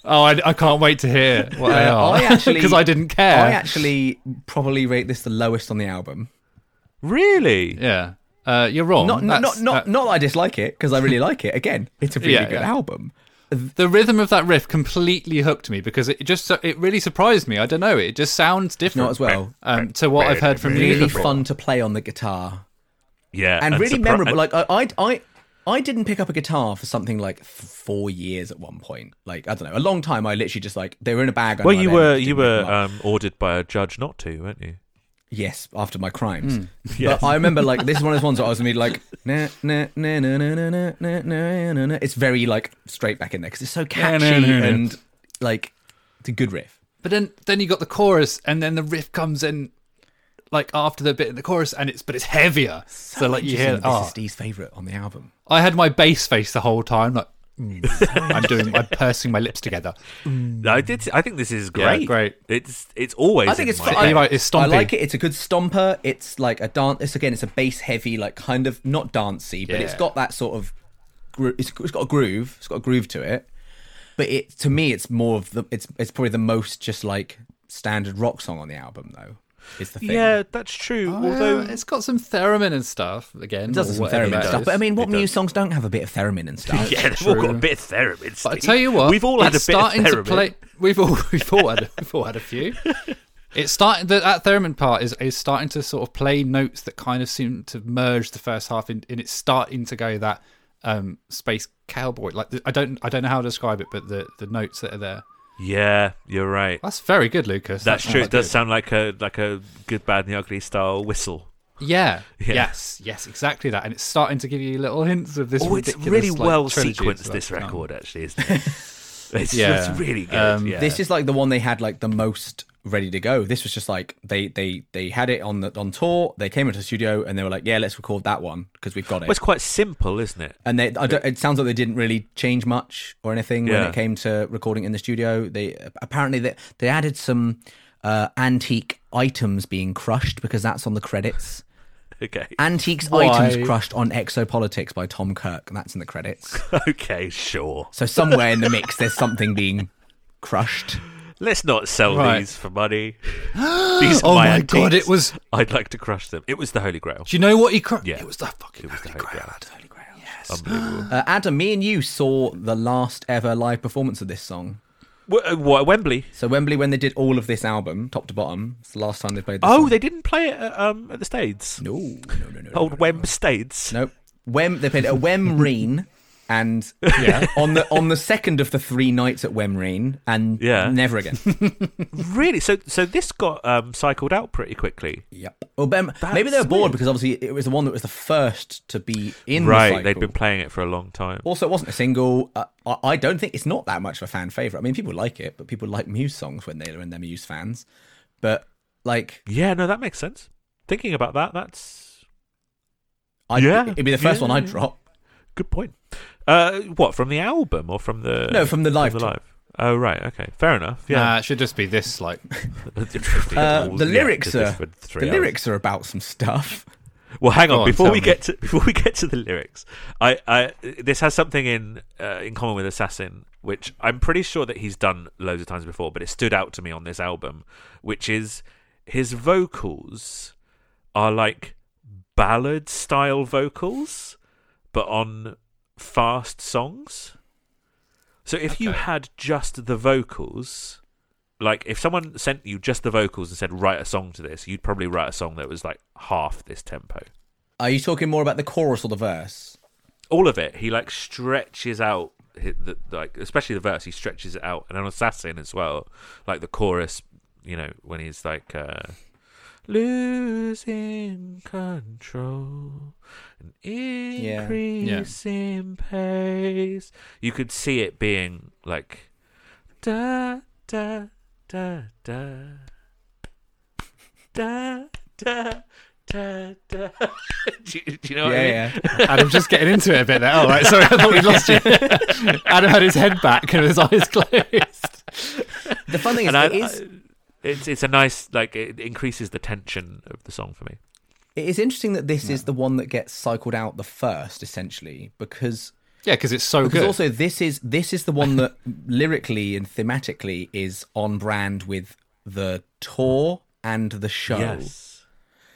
Oh, I, I can't wait to hear what they Uh, are. I actually- because I didn't care. I actually probably rate this the lowest on the album. Really? yeah, uh, you're wrong. Not not That's- not not, that- not that I dislike it because I really like it. Again, it's a really Yeah, good yeah. album. the rhythm of that riff completely hooked me because it just it really surprised me. I don't know, it just sounds different. Not as well. um, to what I've heard from Really before. fun to play on the guitar. Yeah, and, really surpri- memorable. and- Like I, I, I, I didn't pick up a guitar for something like th- four years at one point. Like I don't know, a long time. I literally just like they were in a bag. well, you were you were um, ordered by a judge not to, weren't you? Yes, after my crimes. Hmm. Yes. But I remember like this is one of those ones where I was gonna be like, nah, nah, nah, nah, nah, nah, nah, nah, nah, nah. it's very like straight back in there because it's so catchy nah, nah, nah. and like it's a good riff. But then then you got the chorus and then the riff comes in like after the bit in the chorus and it's but it's heavier. So, like you hear Interesting, this oh, is Steve's favorite on the album. I had my bass face the whole time like mm. Mm. I'm doing I'm pursing my lips together. Mm. I did. I think this is great. great. It's it's always. I think in it's my fun. I, right, it's I like it. It's a good stomper. It's like a dance. It's again, it's a bass heavy, like kind of not dancey, but it's got that sort of. gro- It's, it's got a groove. It's got a groove to it. But it to me, it's more of the. It's it's probably the most just like standard rock song on the album, though. Is the thing. Yeah, that's true. Although Although it's got some theremin and stuff again. It does or have some whatever theremin it and stuff, but I mean, what It Muse does. songs don't have a bit of theremin and stuff? yeah, they've all got a bit of theremin. But I tell you what, we've all had a it's bit of starting to theremin. play. We've all we've all had we've all had a few. It's starting that that theremin part is is starting to sort of play notes that kind of seem to merge the first half, in, and it's starting to go that um, space cowboy. Like I don't I don't know how to describe it, but the the notes that are there. Yeah, you're right. That's very good, Lucas. That's That true. It does good. sound like a like a good, bad, and the ugly style whistle. Yeah. Yeah. Yes. Yes. Exactly that, and it's starting to give you little hints of this. Oh, it's really like, well sequenced. that's This about to come. record, actually, isn't it? it's, Yeah. it's really good. Um, yeah. This is like the one they had like the most ready to go. This was just like they they they had it on the on tour. They came into the studio and they were like, yeah, let's record that one because we've got it. Well, it's quite simple, isn't it? and they, I don't, it sounds like they didn't really change much or anything when it came to recording in the studio. They apparently they, they added some uh, antique items being crushed because that's on the credits. Okay. Antiques Why? items crushed on Exopolitics by Tom Kirk, and that's in the credits. okay, sure. So somewhere in the mix, there's something being crushed. Let's not sell Right. these for money. these are Oh my, my god! It was. I'd like to crush them. It was the Holy Grail. Do you know what he cried? Yeah. It was the fucking. It was the Holy Holy Grail. Grail. Holy Grail. Yes. Unbelievable. Uh, Adam, me and you saw the last ever live performance of this song. Wh- uh, what, Wembley? So Wembley, when they did all of this album, top to bottom, it's the last time they played. The Oh, song. they didn't play it at, um, at the Stades. no, no, no, no, Old no, Wemb Stades. Nope. Wem they played at Wemreen and on the on the second of the three nights at Wemreen and Yeah. never again. Really? So so this got um, cycled out pretty quickly. yep. Well, ben, maybe they were bored weird. because obviously it was the one that was the first to be in right, cycle. they'd been playing it for a long time. Also, it wasn't a single. Uh, I, don't think it's not that much of a fan favorite. I mean, people like it, but people like Muse songs when they when they're Muse fans. But like, Yeah, no, that makes sense. Thinking about that, that's I, Yeah. it'd be the first Yeah. one I'd drop. good point. Uh, what from the album or from the No, from the live From the live. Oh right, okay, fair enough. Nah, Yeah, it should just be this. Like, Uh, the lyrics just are this for three the hours. lyrics are about some stuff. Well, hang on. on, before we me. get to before we get to the lyrics, I, I this has something in uh, in common with Assassin, which I'm pretty sure that he's done loads of times before, but it stood out to me on this album, which is his vocals are like ballad style vocals, but on fast songs. So if you had just the vocals, like if someone sent you just the vocals and said write a song to this, you'd probably write a song that was like half this tempo. Are you talking more about the chorus or the verse? All of it, he like stretches out hi- the like, especially the verse. He stretches it out, and on Assassin as well, like the chorus. You know when he's like uh, losing control an increasing yeah. pace. You could see it being like da da da da da da. Da, da. do, you, do you know yeah, what I mean? Yeah. Adam's just getting into it a bit there. All right, sorry, I thought we lost you. Adam had his head back and his eyes closed. The fun thing is, I, it is it's it's a nice like it increases the tension of the song for me. it is interesting that this is the one that gets cycled out the first, essentially, because Yeah, because it's so because good. also this is this is the one that lyrically and thematically is on brand with the tour and the show. Yes.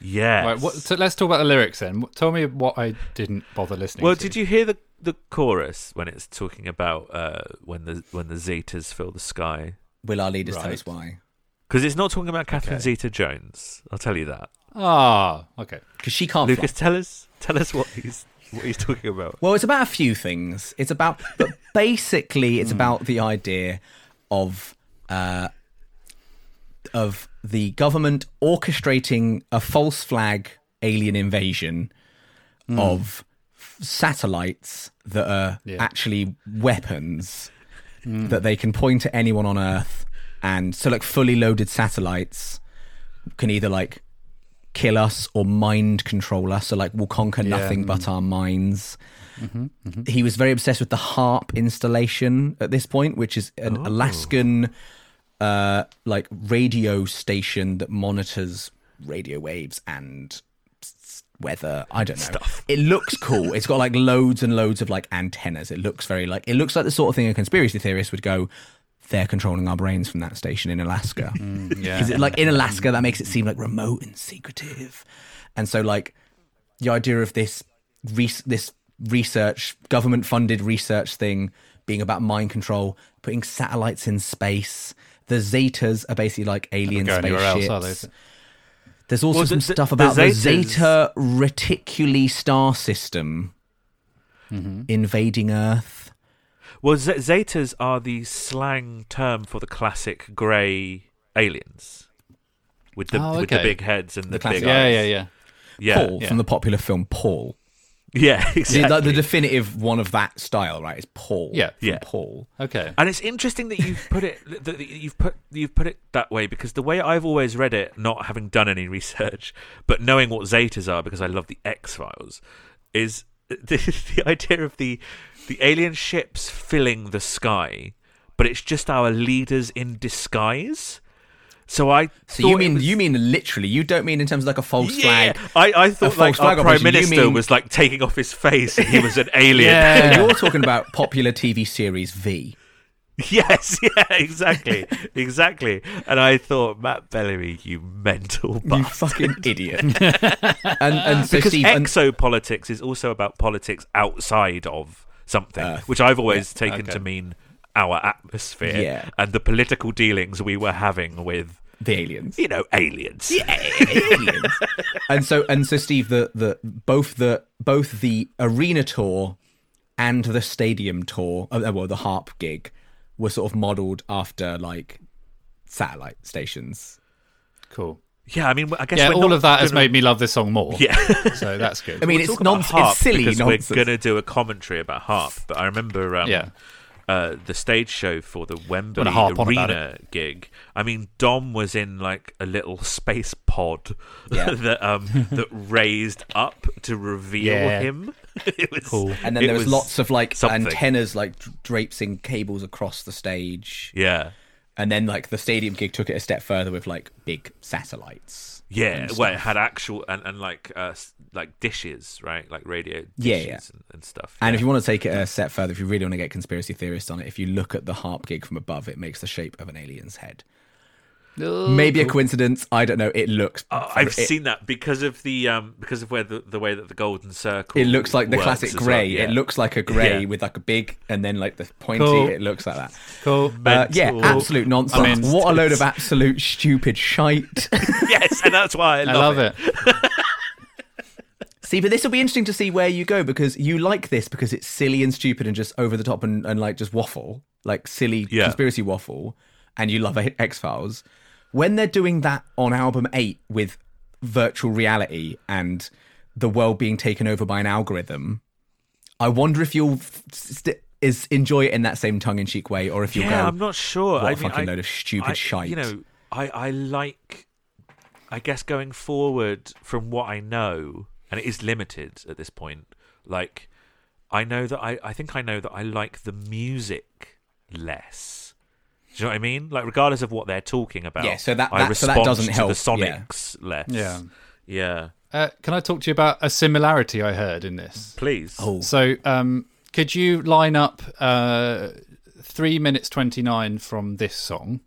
Yes. Right, what, so let's talk about the lyrics then. Tell me what I didn't bother listening well, to. did you hear the the chorus when it's talking about uh, when the when the Zetas fill the sky? Will our leaders tell us why? Because it's not talking about Catherine Okay. Zeta Jones. I'll tell you that. Ah, okay. Because she can't. Lucas, fly. tell us tell us what he's what he's talking about. Well, it's about a few things. It's about, but basically, it's about the idea of uh, of the government orchestrating a false flag alien invasion of f- satellites that are Yeah. actually weapons that they can point at anyone on Earth, and so like fully loaded satellites can either like kill us or mind control us. So like we'll conquer Yeah. nothing but mm. our minds. Mm-hmm, mm-hmm. He was very obsessed with the HAARP installation at this point, which is an oh. Alaskan uh, like radio station that monitors radio waves and weather. I don't know. Stuff. It looks cool. It's got like loads and loads of like antennas. It looks very like it looks like the sort of thing a conspiracy theorist would go. They're controlling our brains from that station in Alaska. Yeah. Because like in Alaska, that makes it seem like remote and secretive, and so like the idea of this res- this research, government funded research thing being about mind control, putting satellites in space. The Zetas are basically like alien else, spaceships. There's also Well, some the- the- stuff about the, Zetas- Zeta Reticuli star system Mm-hmm. invading Earth. Well, Z- Zetas are the slang term for the classic grey aliens with the Oh, with the big heads and the, classic- big eyes. yeah, yeah. yeah, Paul yeah. from the popular film Paul. yeah, The, exactly. the, the definitive one of that style, right? Is Paul. Yeah. from Yeah. Paul. Okay. And it's interesting that you've put it that that you've put you've put it that way because the way I've always read it, not having done any research, but knowing what Zetas are because I love the X Files, is the, the idea of the the alien ships filling the sky, but it's just our leaders in disguise. So I So you mean was- you mean literally? You don't mean in terms of like a false yeah, flag? I thought false like our prime minister mean- was like taking off his face and he was an alien. Yeah. You're talking about popular TV series V. Yes, yeah, exactly, exactly. And I thought, Matt Bellamy, you mental You fucking idiot. and and so because Steve, and- exopolitics is also about politics outside of something, Earth. which I've always Yeah, taken okay. to mean our atmosphere Yeah. and the political dealings we were having with, the aliens. you know, aliens. Yeah, aliens. and so and so Steve the the both the both the arena tour and the stadium tour uh, well the HAARP gig were sort of modeled after like satellite stations Cool. Yeah, I mean, I guess Yeah, we're all not of that has gonna- made me love this song more. Yeah. So that's good. i mean We'll it's talk about nonsense HAARP it's silly because nonsense we're going to do a commentary about HAARP. But I remember, um, Yeah. uh, the stage show for the Wembley HAARP Arena gig. I mean, Dom was in like a little space pod Yeah. that um that raised up to reveal Yeah. him. it was Cool. and then there was, lots of like something. antennas like drapesing cables across the stage Yeah. And then like the stadium gig took it a step further with like big satellites Yeah, where it had actual and, and like uh like dishes, right? Like radio dishes Yeah, yeah. And, and stuff. And yeah. if you want to take it a step further, if you really want to get conspiracy theorists on it, if you look at the HAARP gig from above, it makes the shape of an alien's head. Maybe a coincidence. I don't know. It looks. Oh, I've it, seen that because of the um because of where the, the way that the golden circle. It looks like the classic as well, grey. yeah. It looks like a grey Yeah. with like a big and then like the pointy. Cool. It looks like that. Cool. Uh, yeah, absolute nonsense. I mean- what a load of absolute stupid shite. yes, and that's why I I love, love it. see, but this will be interesting to see where you go because you like this because it's silly and stupid and just over the top and, and like just waffle, like silly Yeah. conspiracy waffle, and you love X Files. When they're doing that on album eight with virtual reality and the world being taken over by an algorithm, I wonder if you'll st- is enjoy it in that same tongue in cheek way, or if you'll Yeah, go, I'm not sure. what a I mean, fucking I- load of stupid I- shite. You know, I I like. I guess going forward from what I know, and it is limited at this point. Like, I know that I I think I know that I like the music less. Do you know what I mean? Like, regardless of what they're talking about. Yeah, so that- I that- so that doesn't to help, the yeah. Sonics less. Yeah. Yeah. Uh, can I talk to you about a similarity I heard in this? Please. oh, So, um, could you line up uh, three minutes twenty nine from this song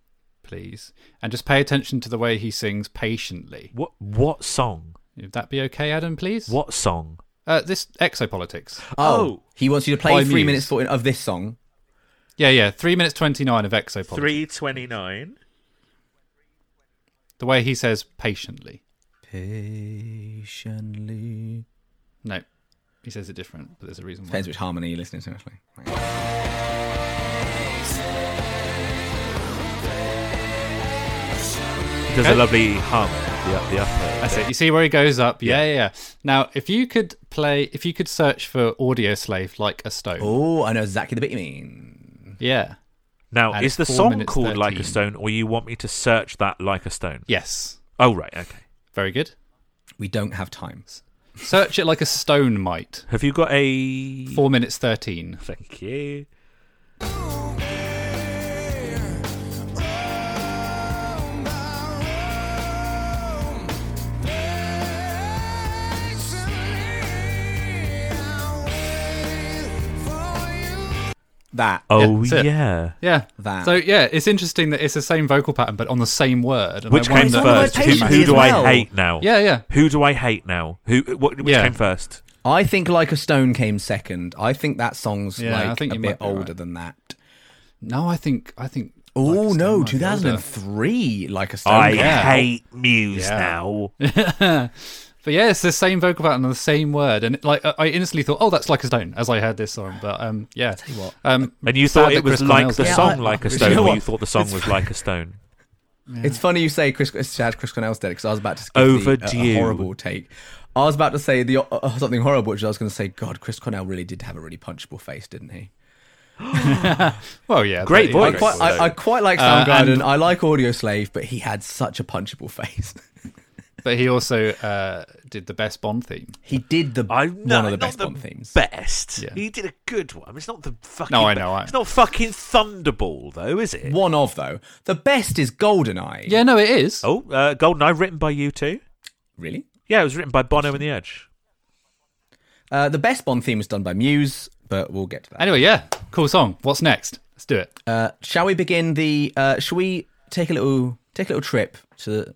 please, and just pay attention to the way he sings patiently. What what song? Would that be okay, Adam? Please. What song? Uh, this exopolitics. Oh, he wants you to play three Muse. minutes for, of this song. Yeah, yeah. Three minutes twenty nine of exopolitics. Three twenty nine. The way he says patiently. Patiently. No, he says it different, but there's a reason why. Depends which harmony you're listening to, actually. Does Okay. a lovely hum. The, up- the upper. Uh, That's it. You see where he goes up? Yeah, yeah, yeah. Now, if you could play, if you could search for Audioslave like a stone. Oh, I know exactly the bit you mean. Yeah. Now, And is the song minutes called Like a Stone, or you want me to search that like a stone? Yes. Oh, right. Okay. Very good. We don't have times. Search it like a stone might. Have you got a? Four minutes thirteen. Thank you. That. Oh that's it. yeah. Yeah. That. So yeah, it's interesting that it's the same vocal pattern but on the same word. And Which I came wonder- the first? Who, who do well. I hate now? Yeah, yeah. Who do I hate now? Who? What? Which Yeah. came first? I think Like a Stone came second. I think that song's Yeah, I like think a you bit might be older right. than that. No, I think I think. Oh Like no, might be older. 2003 Like a Stone. I came hate Muse Yeah. now. But yeah, it's the same vocal pattern and the same word, and like I- I instantly thought, oh, that's like a stone as I heard this song. But um, yeah. Tell you what. Um, And you thought it was Chris like Cornell's the dead. Yeah, song I- like a you stone, know or you thought the song It's was like a stone? It's funny you say Chris Chad Chris Cornell's dead because I was about to give the, uh, a horrible take. I was about to say the uh, something horrible, which I was going to say, God, Chris Cornell really did have a really punchable face, didn't he? Well, yeah, Great but- I voice. quite, I, I quite like Uh, Soundgarden. and- I like Audioslave, but he had such a punchable face. But he also uh, did the best Bond theme. he did the I one no, of the best the Bond themes. Best. Yeah. He did a good one. It's not the fucking. No, I be- know, I- It's not fucking Thunderball though, is it? One of though. The best is Goldeneye. Yeah, no, it is. Oh, uh, Goldeneye, written by U2. Really? Yeah, it was written by Bono and the Edge. Uh, the best Bond theme was done by Muse, but we'll get to that. Anyway, yeah, cool song. What's next? Let's do it. Uh, shall we begin the? Uh, shall we take a little take a little trip to the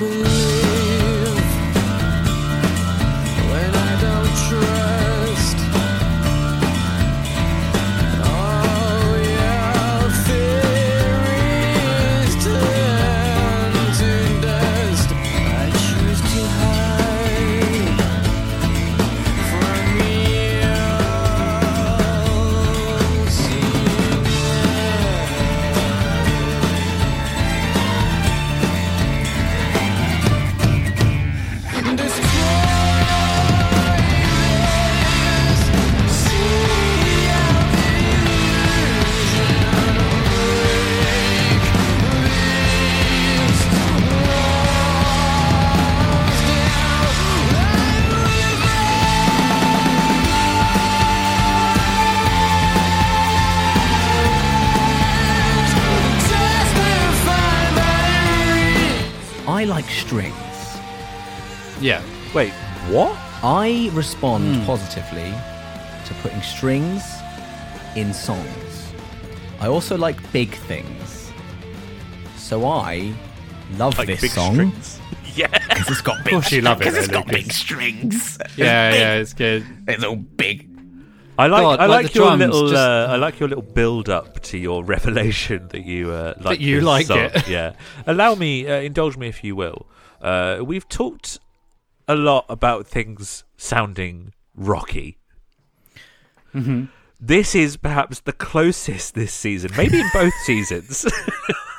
believe respond positively to putting strings in songs. I also like big things. So I love Like this big song strings? Yeah. because it's got big. course you love it, Because it's though, got Lucas. big strings. Yeah, It's big. yeah, it's good. It's all big. I like God, I like like, your drums, little just- uh, I like your little build up to your revelation that you uh, like you this like song. it. Yeah, allow me, uh, indulge me if you will. Uh, we've talked a lot about things sounding rocky. This is perhaps the closest this season, maybe in both seasons,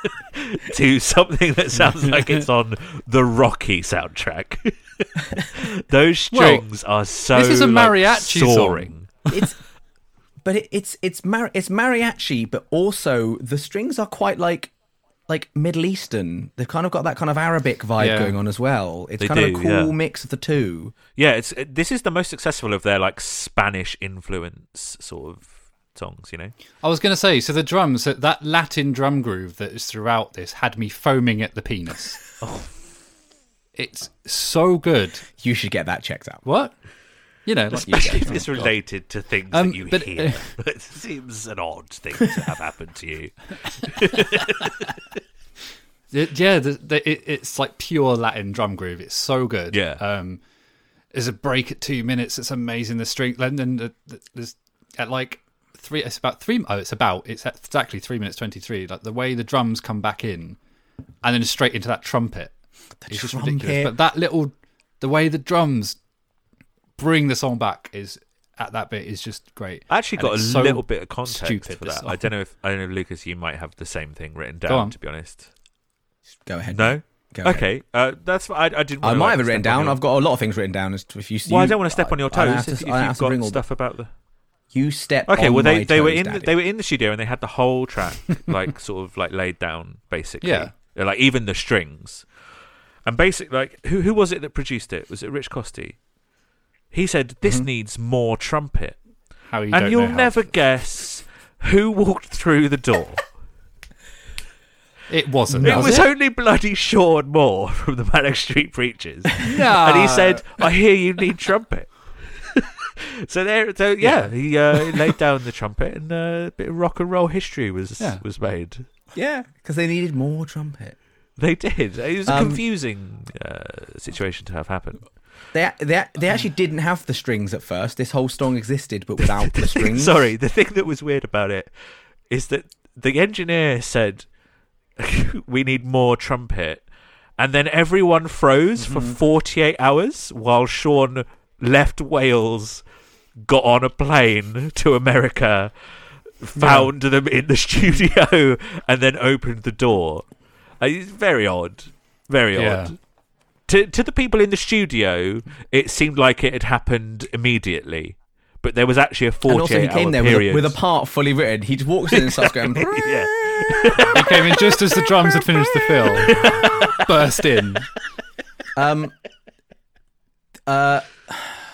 to something that sounds like it's on the Rocky soundtrack. Those Well, strings are so this is a like, mariachi song. soaring. it's but it, it's it's mar- it's mariachi, but also the strings are quite like like Middle Eastern. They've kind of got that kind of Arabic vibe Yeah. going on as well. It's They kind of a cool yeah. mix of the two. Yeah, it's this is the most successful of their like Spanish influence sort of songs. You know, I was going to say, so the drums, that- that Latin drum groove that is throughout this had me foaming at the penis. Oh. It's so good. You should get that checked out. What? You know, like, especially if Oh, it's God. related to things Um, that you but, hear. it seems an odd thing to have happened to you. It- yeah, the, the, it, it's like pure Latin drum groove. It's so good. Yeah. Um, there's a break at two minutes. It's amazing. The string, and then the, the, there's at like three. It's about three. Oh, it's about. It's at exactly three minutes twenty three. Like the way the drums come back in, and then straight into that trumpet. it's just ridiculous. trumpet. But that little, the way the drums bring the song back is at that bit is just great. I actually And got a so little bit of context stupid, for this that. I don't know if I don't know, Lucas. You might have the same thing written down. To be honest, Go ahead. no. Go ahead. Okay, uh, that's I, I didn't. I wanna, might like, have it written down. your- I've got a lot of things written down. As if you, Well, I don't want to step on your I- I don't toes have if, if I've you've to got all the- stuff about the. You step. Okay, on well they my they were in the, Daddy. they were in the studio and they had the whole track like sort of like laid down basically. Yeah. Like even the strings, and basically like who who was it that produced it? Was it Rich Costey? He said this Mm-hmm. needs more trumpet, How you and you'll how- never guess who walked through the door. It wasn't. it was was it? only bloody Sean Moore from the Manic Street Preachers, No. and he said, "I hear you need trumpet." so there, so yeah, he uh, laid down the trumpet, and uh, a bit of rock and roll history was Yeah. was made. Yeah, because they needed more trumpet. They did. It was a Um, confusing uh, situation to have happen. They they they actually didn't have the strings at first. This whole song existed, but without the strings. Sorry, the thing that was weird about it is that the engineer said, "We need more trumpet," and then everyone froze for Mm-hmm. 48 hours while Sean left Wales, got on a plane to America, found them in the studio, and then opened the door. Uh, It's very odd. Very Yeah. odd. To to the people in the studio, it seemed like it had happened immediately, but there was actually a And also, he came hour there with a, period. with a part fully written. He just walks in and starts going. yeah. He came in just as the drums had finished the fill. Burst in. Um, uh,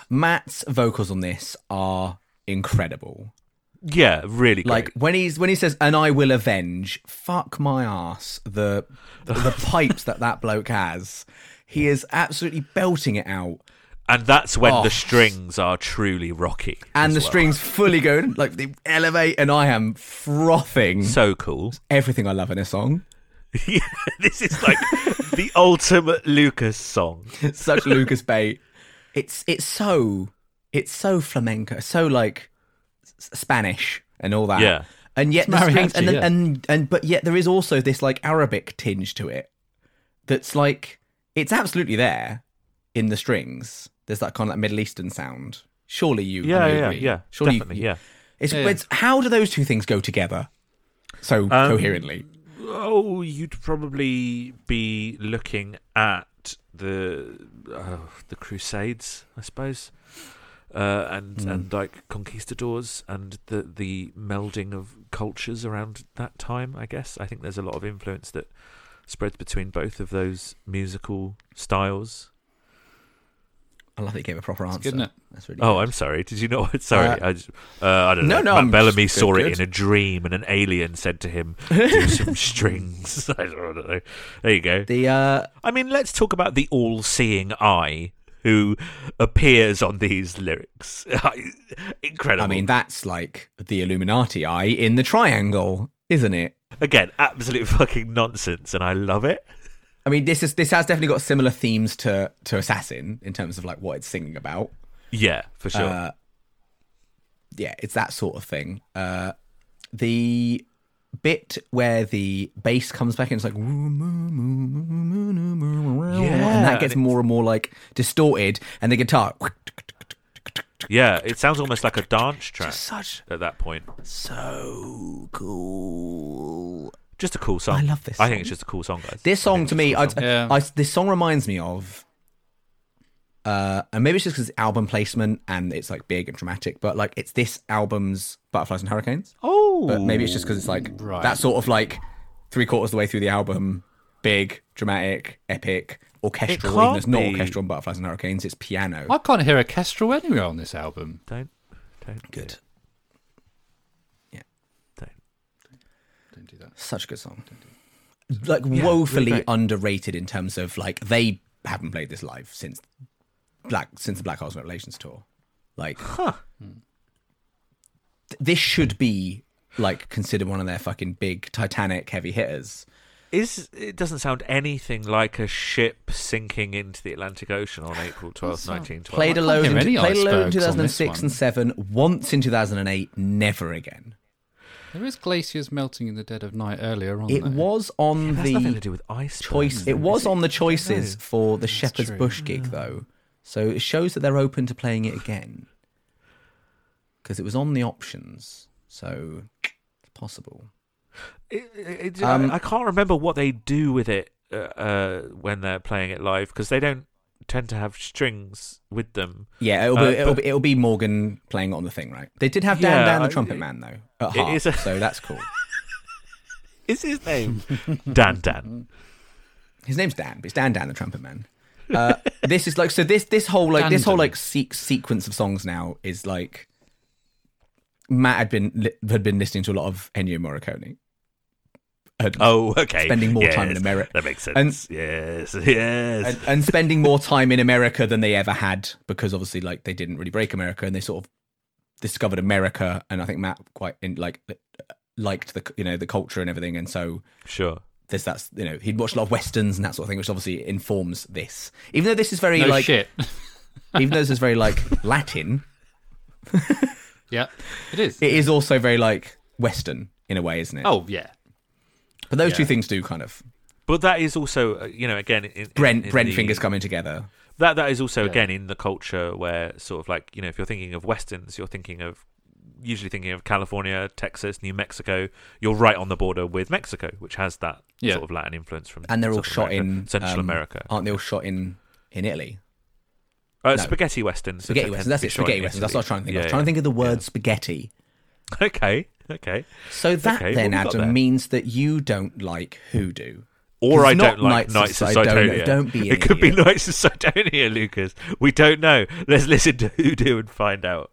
Matt's vocals on this are incredible. yeah, really great. Like when he's when he says "and I will avenge," fuck my ass. The the pipes that that bloke has, he is absolutely belting it out, and that's when Oh. the strings are truly rocky. and the well. strings fully go like they elevate, and I am frothing. so cool. Everything I love in a song. Yeah, this is like the ultimate Lucas song. Such Lucas bait. It's it's so it's so flamenco, so like Spanish and all that. Yeah. And yet the strings, and, yeah. and and but yet there is also this like Arabic tinge to it. That's like it's absolutely there in the strings. There's that kind of like Middle Eastern sound. Surely you, Yeah, you yeah, agree. yeah. Surely you- yeah. It's, Yeah, yeah. it's how do those two things go together so Um, coherently? Oh, you'd probably be looking at the uh, the Crusades, I suppose, uh, and Hmm. and like conquistadors and the the melding of cultures around that time. I guess I think there's a lot of influence that spreads between both of those musical styles. I love that you gave a proper answer. good, isn't it? That's really Oh, good. I'm sorry. Did you know? Sorry, Uh, I, just, uh, I don't no, know. no, Matt I'm Bellamy just- saw good, it good. in a dream, and an alien said to him, "Do some strings." I don't know. There you go. The uh, I mean, let's talk about the all-seeing eye who appears on these lyrics. Incredible. I mean, that's like the Illuminati eye in the triangle, isn't it? Again, absolute fucking nonsense, and I love it. I mean, this is this has definitely got similar themes to to Assassin in terms of like what it's singing about. Yeah, for sure. Uh, yeah, it's that sort of thing. Uh, the bit where the bass comes back and it's like and that gets more and more like distorted, and the guitar yeah, it sounds almost like a dance track such at that point. so cool. Just a cool song. I love this I think song. it's just a cool song, guys. This song to me, cool I, song. Yeah. I, this song reminds me of, uh, and maybe it's just because album placement and it's like big and dramatic, but like it's this album's Butterflies and Hurricanes. oh, But maybe it's just because it's like Right. that sort of like three quarters of the way through the album, big, dramatic, epic, orchestral. can't Even though it's not be. orchestral on Butterflies and Hurricanes, it's piano. I can't hear orchestral anywhere on this album. don't, don't, Good, yeah, don't. Don't do that. such a good song. Like Yeah, woefully really underrated in terms of like they haven't played this live since Black since the Black Holes Revelations tour. Like, huh. this should be like considered one of their fucking big Titanic heavy hitters. Is it doesn't sound anything like a ship sinking into the Atlantic Ocean on April twelfth, sound- nineteen twelve. Played a can't load, hear in, played a load in icebergs on 2006 and 7, once in 2008, never again. There is glaciers melting in the dead of night earlier on. It though. was on That's nothing to the do with ice. choice. It was on the choices for the Shepherd's true. Bush gig, though. So it shows that they're open to playing it again. Because it was on the options. So it's possible. It, it, Um, I, I can't remember what they do with it uh, uh, when they're playing it live because they don't tend to have strings with them. Yeah, it'll be, Uh, it'll, but- be, it'll be Morgan playing on the thing, right? They did have Dan Yeah, Dan the Trumpet it- Man, though, at it heart. is a- So that's cool. Is his name Dan Dan? His name's Dan, but it's Dan Dan the Trumpet Man. Uh, this is like so. This this whole like this whole Dandon. like se- sequence of songs now is like Matt had been li- had been listening to a lot of Ennio Morricone. And, Oh, okay. Spending more time in America. That makes sense. And- yes, yes. and, and spending more time in America than they ever had because obviously like they didn't really break America and they sort of discovered America and I think Matt quite in, like uh, liked the you know the culture and everything and so sure. there's that's you know he'd watched a lot of westerns and that sort of thing which obviously informs this even though this is very no like shit. even though this is very like Latin yeah, it is. it is also very like Western in a way isn't it oh yeah. But those two things do kind of But that is also, uh, you know, again, in, in, Brent in Brent the- fingers coming together That that is also Yeah. again in the culture where sort of like you know if you're thinking of westerns, you're thinking of usually thinking of California, Texas, New Mexico. You're right on the border with Mexico, which has that Yeah. sort of Latin influence from and they're all shot America, in Central um, America. aren't they all shot in in Italy Uh, no. Spaghetti westerns. spaghetti tend westerns that's it spaghetti westerns that's what I was trying to think of I was Italy. trying to think of the word Yeah. spaghetti Okay, okay. So that Okay, then, Adam, means that you don't like hoodoo. Or I don't like Knights Knights of Cydonia. Don't be It could be idiot. Knights of Cydonia, Lucas. We don't know. Let's listen to Hoodoo and find out.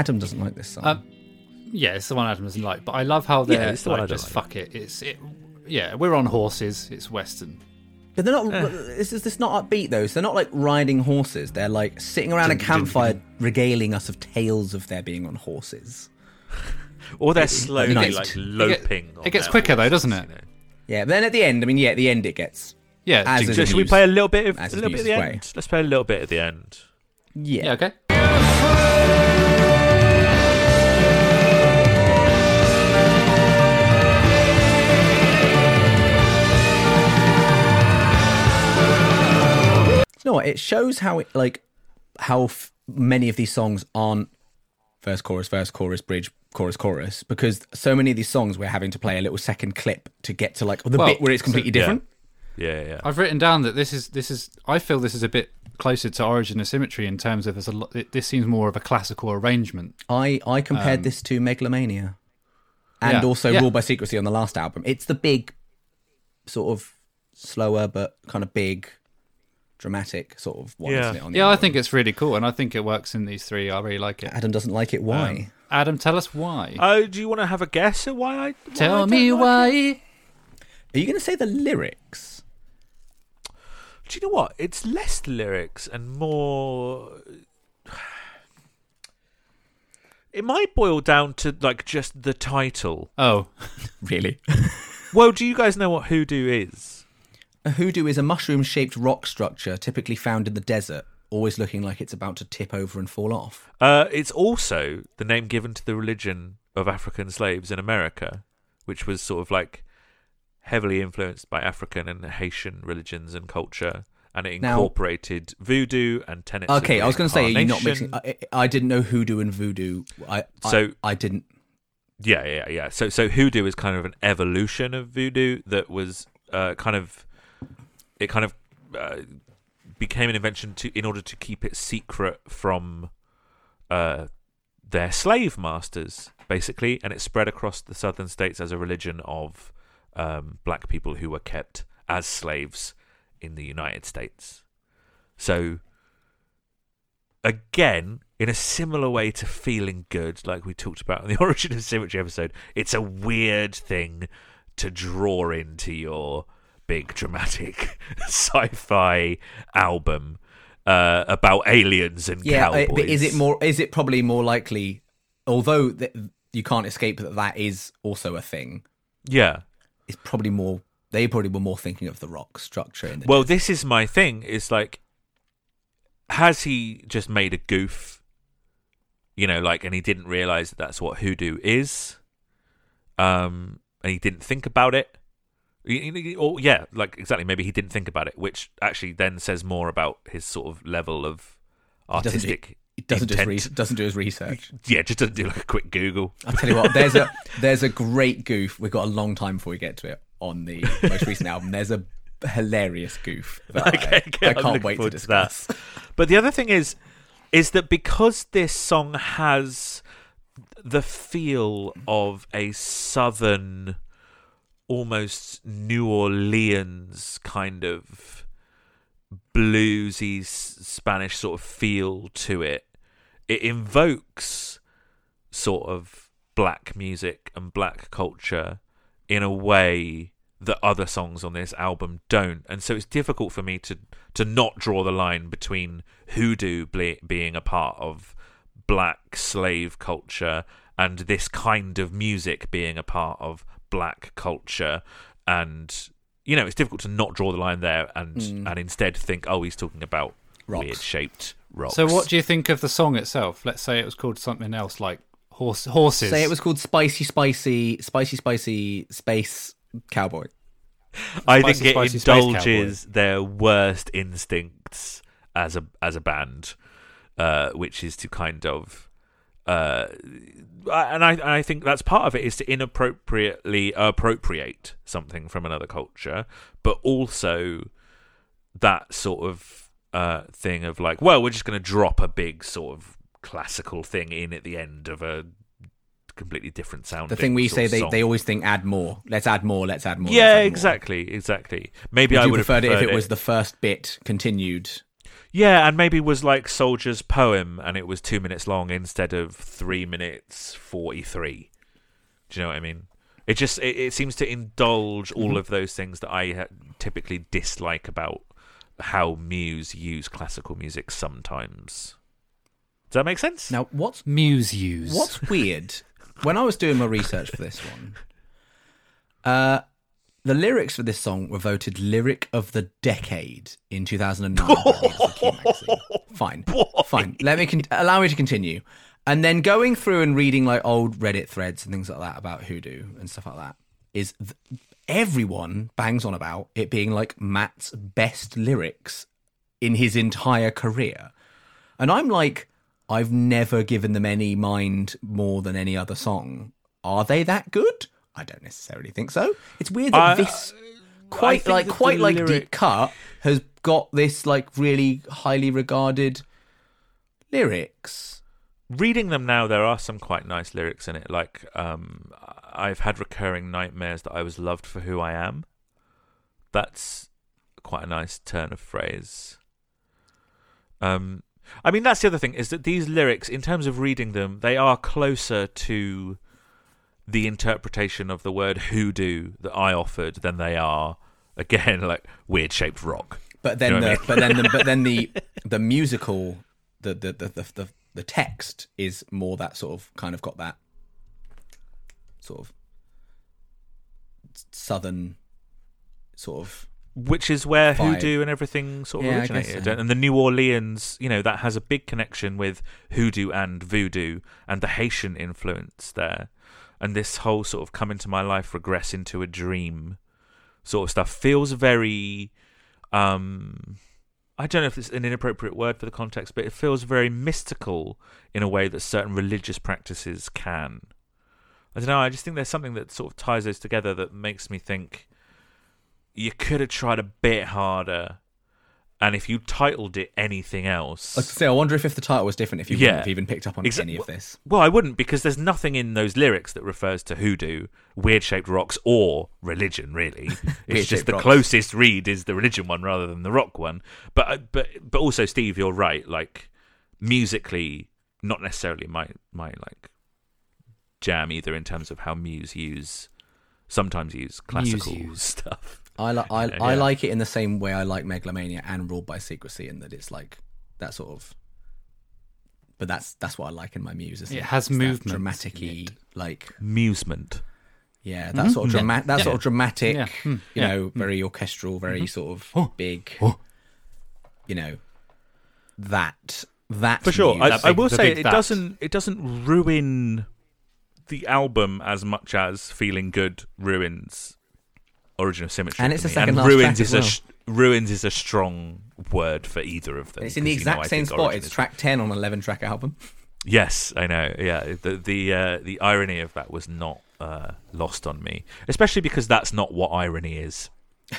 Adam doesn't like this song. Um, yeah, it's the one Adam doesn't like, but I love how they're it's the one like, I don't just like. fuck it. It's it. Yeah, we're on horses. It's Western. but they're not. Is this not upbeat though? So they're not like riding horses. They're like sitting around a campfire, regaling us of tales of their being on horses. Or they're slowly nice. like It loping. it on gets their quicker though, doesn't it? you know. Yeah, but then at the end, I mean, yeah, at the end it gets. Yeah, As jingle is So the should we play a little bit of As a little bit at the news' end? Let's play a little bit at the end. Yeah. Yeah, okay. You know what? It shows how it like how f- many of these songs aren't verse, chorus, verse, chorus, bridge, chorus, chorus, because so many of these songs we're having to play a little second clip to get to like the Well, bit where it's completely yeah. different. Yeah, yeah. I've written down that this is this is. I feel this is a bit closer to Origin of Symmetry in terms of there's a lot. This seems more of a classical arrangement. I I compared this to Megalomania, and Um, Yeah. also Yeah. Ruled by Secrecy on the last album. It's the big, sort of slower but kind of big, dramatic sort of one. Yeah. Isn't it, on the Yeah, I think it's really cool, and I think it works in these three. I really like it. Adam doesn't like it. Why? Um, Adam, tell us why. Oh, do you want to have a guess at why I? why I tell don't me like why. it? Are you going to say the lyrics? Do you know what? It's less lyrics and more. It might boil down to like just the title. Oh, Really? Well, do you guys know what hoodoo is? A hoodoo is a mushroom-shaped rock structure typically found in the desert, always looking like it's about to tip over and fall off. Uh, it's also the name given to the religion of African slaves in America, which was sort of like heavily influenced by African and Haitian religions and culture, and it Now- incorporated voodoo and tenets. Okay, I was going to say, are you not mixing? I, I didn't know hoodoo and voodoo. I, So- I, I didn't. Yeah, yeah, yeah. So, so hoodoo is kind of an evolution of voodoo that was uh, kind of it kind of uh, became an invention to in order to keep it secret from uh, their slave masters, basically, and it spread across the southern states as a religion of um, black people who were kept as slaves in the United States. So again, in a similar way to feeling good, like we talked about in the Origin of Symmetry episode, it's a weird thing to draw into your big dramatic sci-fi album uh, about aliens and Yeah, cowboys. uh, but is it more? Is it probably more likely? Although th- you can't escape that that is also a thing. Yeah. It's probably more. They probably were more thinking of the rock structure in the. Well, this is my thing. Is like, has he just made a goof? You know, like, and he didn't realize that that's what hoodoo is. Um, and he didn't think about it. Or oh, yeah, like exactly. Maybe he didn't think about it, which actually then says more about his sort of level of He doesn't do- artistic. He doesn't do, his doesn't do his research. Yeah, just doesn't do like a quick Google. I'll tell you what. There's a there's a great goof. We've got a long time before we get to it on the most recent album. There's a hilarious goof. That I- Okay, I, I'm can't wait to forward to that. But the other thing is, is that because this song has the feel of a southern, almost New Orleans kind of bluesy Spanish sort of feel to it, it invokes sort of black music and black culture in a way that other songs on this album don't. And so it's difficult for me to to not draw the line between hoodoo ble- being a part of black slave culture and this kind of music being a part of black culture and you know it's difficult to not draw the line there and and instead think oh he's talking about Rocks. weird shaped rocks so what do you think of the song itself? Let's say it was called something else, like horse horses. Say it was called Spicy Spicy Spicy Spicy Space Cowboy. I Spicy, think it indulges their worst instincts as a as a band, uh, which is to kind of, uh, and I and I think that's part of it is to inappropriately appropriate something from another culture, but also that sort of uh, thing of like, well, we're just going to drop a big sort of classical thing in at the end of a completely different sound. The thing we say they, they always think add more. Let's add more. Let's add more. yeah, add more. exactly, exactly. Maybe Would I would have preferred it if preferred it was the first bit continued? Yeah, and maybe was like Soldier's poem, and it was two minutes long instead of three minutes forty-three. Do you know what I mean? It just it, it seems to indulge Mm-hmm. all of those things that I typically dislike about how Muse use classical music sometimes. Does that make sense? Now, what's Muse use. What's weird, when I was doing my research for this one, uh, the lyrics for this song were voted lyric of the decade in 2009. by the Fine, fine. Let me con- allow me to continue. And then going through and reading like old Reddit threads and things like that about hoodoo and stuff like that is th- everyone bangs on about it being like Matt's best lyrics in his entire career. And I'm like, I've never given them any mind more than any other song. Are they that good? I don't necessarily think so. It's weird that I- this quite like quite like lyric- deep cut has got this like really highly regarded lyrics. reading them now there are some quite nice lyrics in it like um i've had recurring nightmares that i was loved for who i am that's quite a nice turn of phrase um i mean that's the other thing is that these lyrics in terms of reading them they are closer to the interpretation of the word hoodoo that i offered than they are again like weird shaped rock But then You know the I but then the but then the the musical the the, the the the the text is more that sort of kind of got that sort of southern sort of which is where Vibe. hoodoo and everything sort of Yeah, originated so. and the new orleans you know that has a big connection with hoodoo and voodoo and the haitian influence there and this whole sort of come into my life regress into a dream sort of stuff feels very um i don't know if it's an inappropriate word for the context but it feels very mystical in a way that certain religious practices can. I don't know i just think there's something that sort of ties those together that makes me think you could have tried a bit harder and if you titled it anything else I say, I wonder if, if the title was different, if you Yeah. wouldn't have even picked up on Exa- any of this. well i wouldn't because there's nothing in those lyrics that refers to hoodoo weird shaped rocks or religion really it's just the rocks. closest read is the religion one rather than the rock one but uh, but but also steve you're right like musically not necessarily my my like jam either in terms of how muse use sometimes use classical use. stuff I like I, Yeah, I like it in the same way I like Megalomania and Ruled by Secrecy, in that it's like that sort of. But that's that's what I like in my muse. Isn't It it, has movement dramatic-y, in it. like musement yeah, that sort of mm-hmm. Yeah. dramatic, that Yeah. sort of dramatic, Yeah. Mm. You Yeah. know, mm. very orchestral, very mm-hmm. sort of Oh. big, Oh. you know, that that for sure. muse. I, That I will the say it that. doesn't it doesn't ruin the album as much as Feeling Good ruins Origin of Symmetry. And it's the me. second and ruins is a well. sh- ruins is a strong word for either of them. it's in the 'cause, you know, exact same spot. Origin It's track ten on an eleven track album. Yes, I know. Yeah, the the uh, the irony of that was not uh, lost on me, especially because that's not what irony is.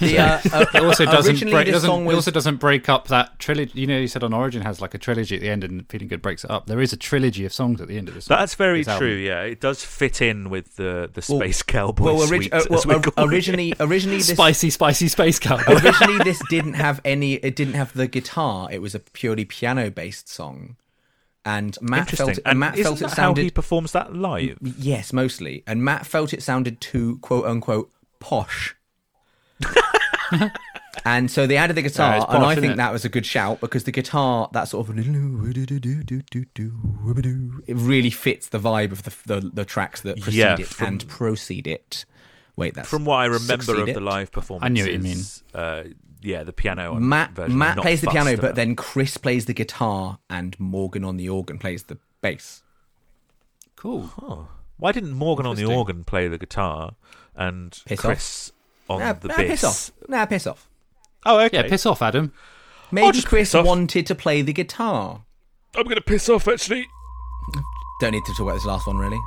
The, uh, uh, It also doesn't break. Doesn't, song it also doesn't break up that trilogy. You know, you said on Origin has like a trilogy at the end, and Feeling Good breaks it up. There is a trilogy of songs at the end of this. That's very this true. album. Yeah, it does fit in with the the Well- space cowboy well, orig- suite, uh, well, as we're uh, calling it. originally originally this spicy, spicy space cowboy. originally this didn't have any it didn't have the guitar it was a purely piano based song and matt felt it, and matt isn't felt it that sounded how he performs that live? yes mostly and matt felt it sounded too quote unquote posh and so they added the guitar Yeah, it's and i think it? that was a good shout because the guitar that sort of it really fits the vibe of the the, the tracks that precede Yeah, it from- and proceed it wait that's From what I remember of it. the live performance. I knew what you mean. Uh, yeah, the piano. Matt version Matt not plays the piano, but then Chris plays the guitar, and Morgan on the organ plays the bass. cool. Oh. Why didn't Morgan on the organ play the guitar and Piss Chris on nah, the nah, bass? piss off. Nah, piss off. Oh, okay. Yeah, piss off, Adam. Maybe just Chris wanted to play the guitar. I'm going to piss off, actually. Don't need to talk about this last one, really.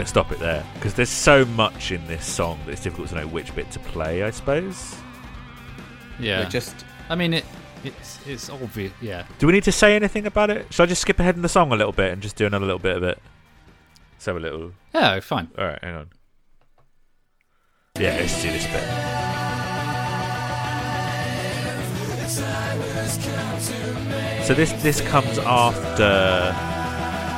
Going to stop it there because there's so much in this song that it's difficult to know which bit to play. I suppose. Yeah. We're just I mean, it. It's it's obvious. Yeah. Do we need to say anything about it? Should I just skip ahead in the song a little bit and just do another little bit of it? Let's have a little. Yeah. Fine. All right, hang on. Yeah, let's do this bit. So this this comes after.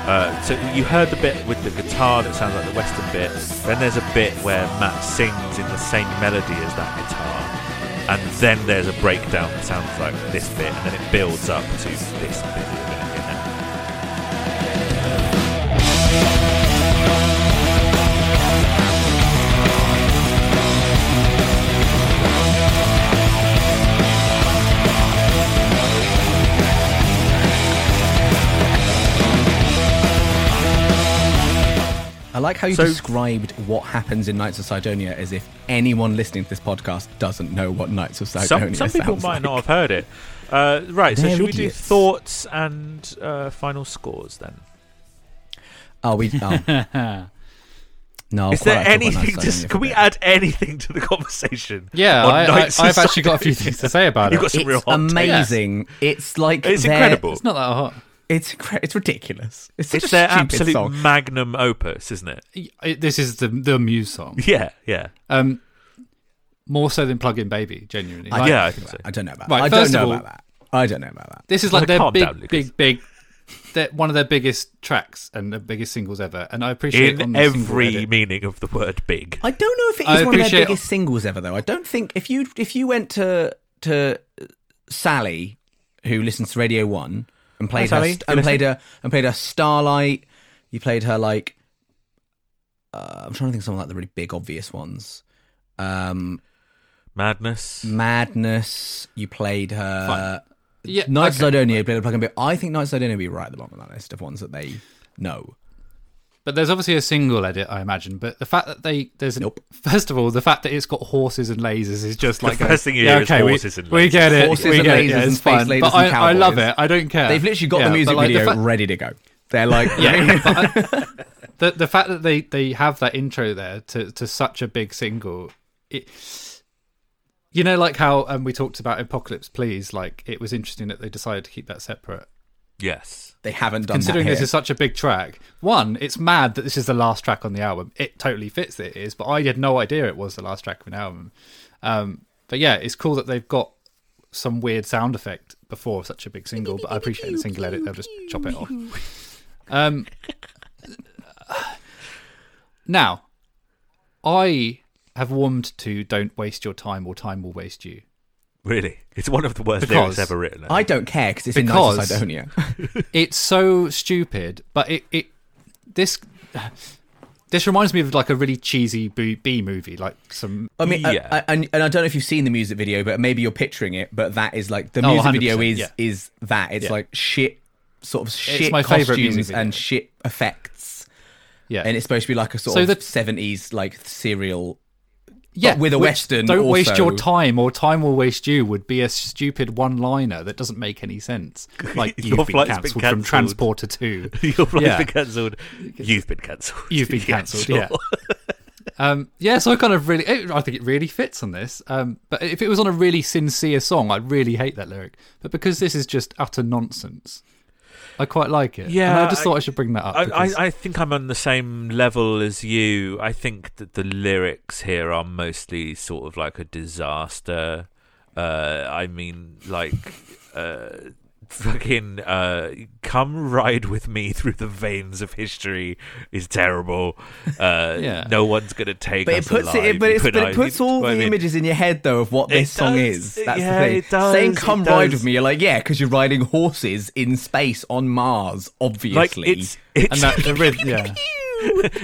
Uh, so you heard the bit with the guitar that sounds like the western bit. Then there's a bit where Matt sings in the same melody as that guitar, and then there's a breakdown that sounds like this bit, and then it builds up to this bit like how you So- described what happens in Knights of Cydonia as if anyone listening to this podcast doesn't know what Knights of some Cydonia some people sounds might like. not have heard it. Uh, right, so They're should we do thoughts and uh, final scores then? Oh, we. Oh. no. Is there like to talk about anything to? Can we add anything to the conversation? Yeah. I, I, I've actually got a few things to say about it. You've got some real It's hot takes. amazing. It's like It's incredible. It's not that hot. It's it's ridiculous. It's It's their absolute song. magnum opus, isn't it? It- This is the the Muse song. Yeah, yeah, Um, more so than Plug In Baby. Genuinely. I Like, yeah. I think so. I don't know about. Right, that. I don't first of know all- about that. I don't know about that. This is Well, like their big, down, Lucas. big, big, their, one of their biggest tracks and the biggest singles ever. And I appreciate In the single every edit- meaning of the word "big." I don't know if it is I one of their appreciate- biggest singles ever, though. I don't think if you if you went to to Sally, who listens to Radio One, and played her Sally. and played her and played her Starlight, you played her like uh, I'm trying to think of some of like the really big obvious ones. Um, Madness. Madness. You played her. Yeah, Knights of okay. Cydonia. You played her plug and bit. I think Knights of Cydonia would be right at the bottom of that list of ones that they know. But there's obviously a single edit, I imagine. But the fact that they there's an, Nope. first of all, the fact that it's got horses and lasers is just like a- first thing you yeah, hear is okay, we- horses and We get it. Horses we and get it, lasers yeah, and it's space lasers But and I, I love it. I don't care. They've literally got Yeah, the music like, video The, fa- ready to go. They're like, yeah, but I- the the fact that they they have that intro there to to such a big single, it. You know, like how um, we talked about Apocalypse Please, like it was interesting that they decided to keep that separate. Yes. They haven't done Considering this is such a big track, one, it's mad that this is the last track on the album. It totally fits that it is, but I had no idea it was the last track of an album. Um, but yeah, it's cool that they've got some weird sound effect before such a big single. But I appreciate the single edit; they'll just chop it off. Um, now, I have warmed to "Don't waste your time, or time will waste you." Really, it's one of the worst Because lyrics ever written. I don't care because it's in Knights of Cydonia. it's so stupid, but it, it this this reminds me of like a really cheesy B, B movie, like some I mean, Yeah. I, I, and, and I don't know if you've seen the music video, but maybe you're picturing it. But that is like the Oh, music 100%, video is yeah. is that it's Yeah. like shit, sort of shit my favourite costumes video. and shit effects, yeah. and it's supposed to be like a sort So of the- seventies like serial. Yeah, with a western Don't waste your time, or time will waste you. Would be a stupid one-liner that doesn't make any sense. Like Your you've been flight's been cancelled from. Transporter Two. Your flight's Yeah. been cancelled. You've been cancelled. You've been Yeah, cancelled. sure. Yeah. Um, yeah, so I kind of really, it, I think it really fits on this. Um, but if it was on a really sincere song, I'd really hate that lyric. But because this is just utter nonsense, I quite like it. Yeah, and I just I- thought I should bring that up. I, because- I, I think I'm on the same level as you. I think that the lyrics here are mostly sort of like a disaster. Uh, I mean, like, uh, fucking, uh, come ride with me through the veins of history is terrible. Uh, Yeah. no one's gonna take But it puts alive. it, but, it's, But it puts all the I mean- images in your head though of what this song does. is. That's Yeah, the thing. it does, Saying "Come ride does. with me," you're like, yeah, because you're riding horses in space on Mars. Obviously, Like it's it's and that the rhythm, yeah.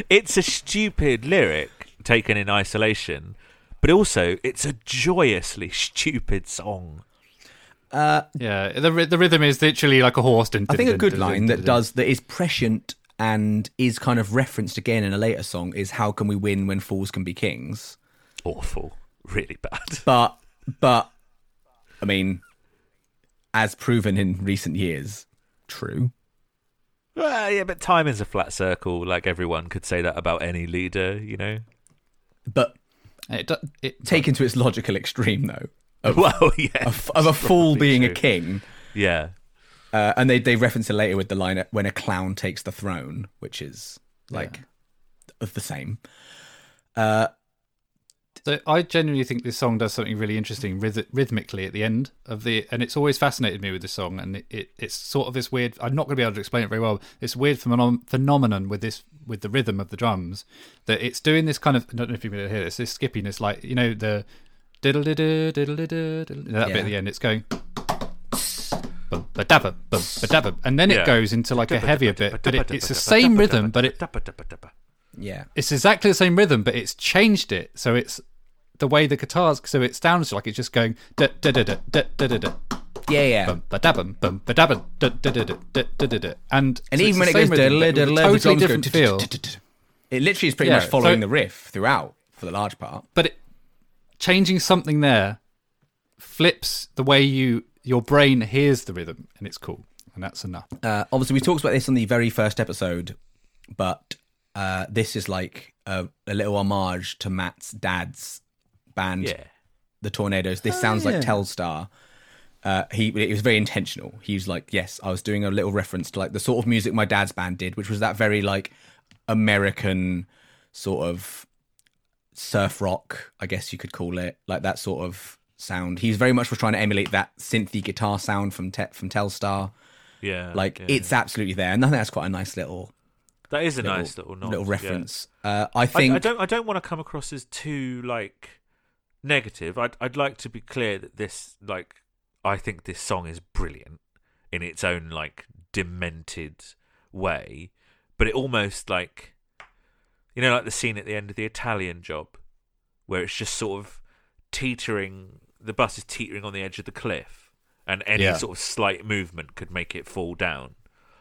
it's a stupid lyric taken in isolation, but also it's a joyously stupid song. Uh, yeah, the the rhythm is literally like a horse. Dun, I think a good dun, line dun, that dun, does that is prescient and is kind of referenced again in a later song is "How can we win when fools can be kings?" Awful, really bad. But but I mean, as proven in recent years, true. Well, yeah, but time is a flat circle. Like everyone could say that about any leader, you know. But It, do- it, taken to its logical extreme, though, of, Well, yeah, of, of a fool probably being a king. yeah. Uh, and they, they reference it later with the line when a clown takes the throne, which is like of the same. Uh, So I genuinely think this song does something really interesting rhyth- rhythmically at the end of the, and it's always fascinated me with this song. And it, it, it's sort of this weird. I'm not going to be able to explain it very well. This weird phenom- phenomenon with this with the rhythm of the drums that it's doing this kind of. I don't know if you're going to hear this. This skippiness, like you know the diddle diddle diddle diddle diddle. That bit at the end, it's going. Bum, ba-dabba, bum, ba-dabba, and then Yeah. it goes into like a heavier bit, but it, it's the same rhythm, but it yeah. it's exactly the same rhythm, but it's changed it. So it's the way the guitars. So it sounds like it's just going da da da da da da da da Yeah, yeah. bum ba da bum bum ba da da da da da da da da da. And and so even when it goes same rhythm, diddle but with the totally different feel. It literally is pretty Yeah, much following so- the riff throughout for the large part. But it, changing something there flips the way you your brain hears the rhythm, and it's cool, and that's enough. Uh, obviously, we talked about this on the very first episode, but uh, this is like a, a little homage to Matt's dad's band, Yeah. the Tornados. This sounds like Telstar. Uh, he it was very intentional. He was like, "Yes, I was doing a little reference to like the sort of music my dad's band did, which was that very like American sort of surf rock, I guess you could call it, like that sort of sound. He's very much was trying to emulate that synthy guitar sound from te- from Telstar. Yeah, Like yeah. it's absolutely there, and I think that's quite a nice little that is a little, nice little nod, little yeah. reference. Uh, I I, think I don't. I don't want to come across as too like negative. I'd. I'd like to be clear that this, like, I think this song is brilliant in its own like demented way, but it almost like, you know, like the scene at the end of the Italian Job, where it's just sort of teetering. The bus is teetering on the edge of the cliff, and any Yeah. sort of slight movement could make it fall down.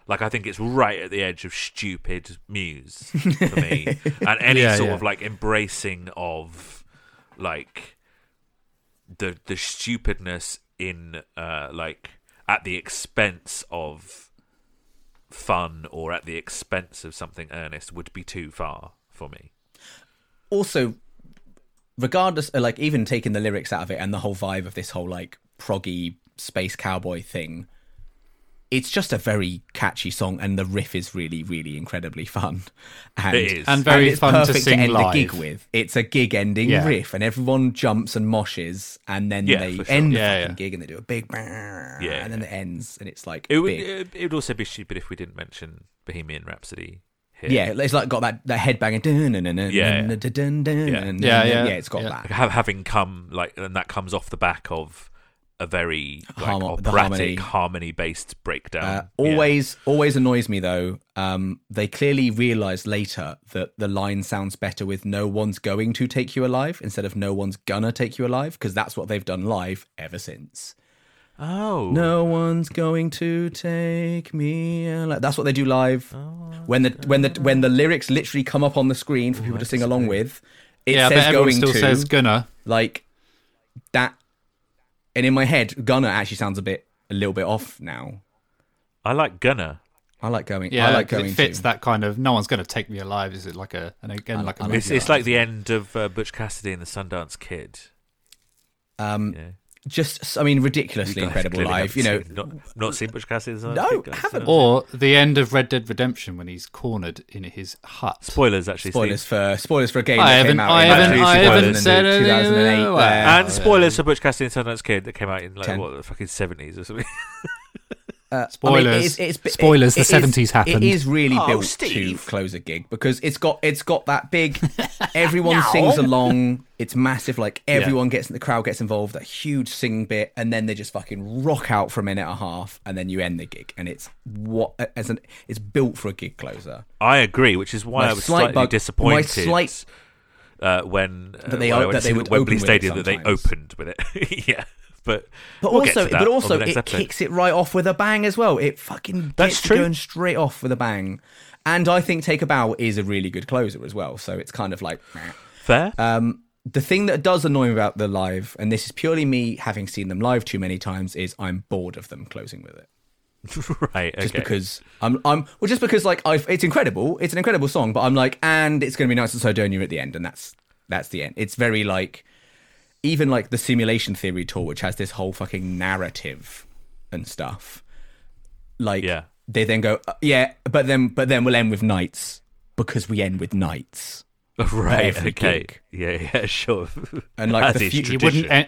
Like I think it's right at the edge of stupid muse for me, and any Yeah, sort yeah. of like embracing of like the the stupidness in uh like at the expense of fun or at the expense of something earnest would be too far for me. also, regardless, uh, like even taking the lyrics out of it and the whole vibe of this whole like proggy space cowboy thing, it's just a very catchy song, and the riff is really, really incredibly fun. And, It is. And very it's fun to perfect sing end live. the gig with. It's a gig ending Yeah. riff, and everyone jumps and moshes, and then Yeah, they sure. end the fucking yeah. gig, and they do a big, yeah, Yeah, and then yeah. it ends, and it's like It would big. it, it would also be stupid if we didn't mention Bohemian Rhapsody here. Yeah, it's like got that that headbanging. Dun, dun, dun, dun, Yeah. Yeah. Yeah, yeah, yeah. It's got yeah. that. Have, having come like and that comes off the back of a very like Harmo- harmony. operatic harmony based breakdown. Uh, Yeah. always, always annoys me though. Um, they clearly realised later that the line sounds better with "No one's going to take you alive" instead of "No one's gonna take you alive" because that's what they've done live ever since. Oh No one's going to take me alive. That's what they do live. Oh, when the when the when the lyrics literally come up on the screen for people to sing along with, it yeah, but says everyone going still to says gonna. like that. And in my head, "gonna" actually sounds a bit a little bit off now. I like Gunner. I like going. Yeah, I like 'cause going it fits to. that kind of. No one's going to take me alive. Is it like a and again I- like a I like It's, it's like the end of uh, Butch Cassidy and the Sundance Kid. Um, Yeah. Just I mean, ridiculously incredible clearly live. You know, haven't seen- not, not seen Butch Cassidy and No, guys, haven't. so- or the end of Red Dead Redemption when he's cornered in his hut. Spoilers, actually. spoilers Steve. for spoilers for a game I that haven't- came out. I in haven't- I haven't 2000 said anything 2008. about- and spoilers for Butch Cassidy and the Sundance Kid that came out in like Ten. what the fucking seventies or something. Uh, I mean, Spoilers. it's- it's- Spoilers, the 70s happened. It is really Oh, built Steve. to close a gig because it's got it's got that big. Everyone sings along. It's massive. Like everyone gets the crowd gets involved. That huge singing bit, and then they just fucking rock out for a minute and a half, and then you end the gig. And it's what as an it's built for a gig closer. I agree, which is why My I was slight slightly bug- my disappointed slight- uh, when uh, That they when I o- went that they would Wembley open with it Stadium that they opened with it. yeah, but But we'll also, but also, it episode. kicks it right off with a bang as well. It fucking That's gets true. going straight off with a bang. And I think Take a Bow is a really good closer as well. So it's kind of like meh. fair. um, the thing that does annoy me about the live, and this is purely me having seen them live too many times, is I'm bored of them closing with it. right. Okay. just because I'm I'm well just because like I've it's incredible it's an incredible song but I'm like and it's going to be nice and Cydonia at the end and that's that's the end it's very like even like the simulation theory tour which has this whole fucking narrative and stuff like Yeah. they then go uh, yeah but then but then we'll end with nights because we end with nights right. Okay. gig. Yeah. Yeah. Sure. And, like, the few- You wouldn't. En-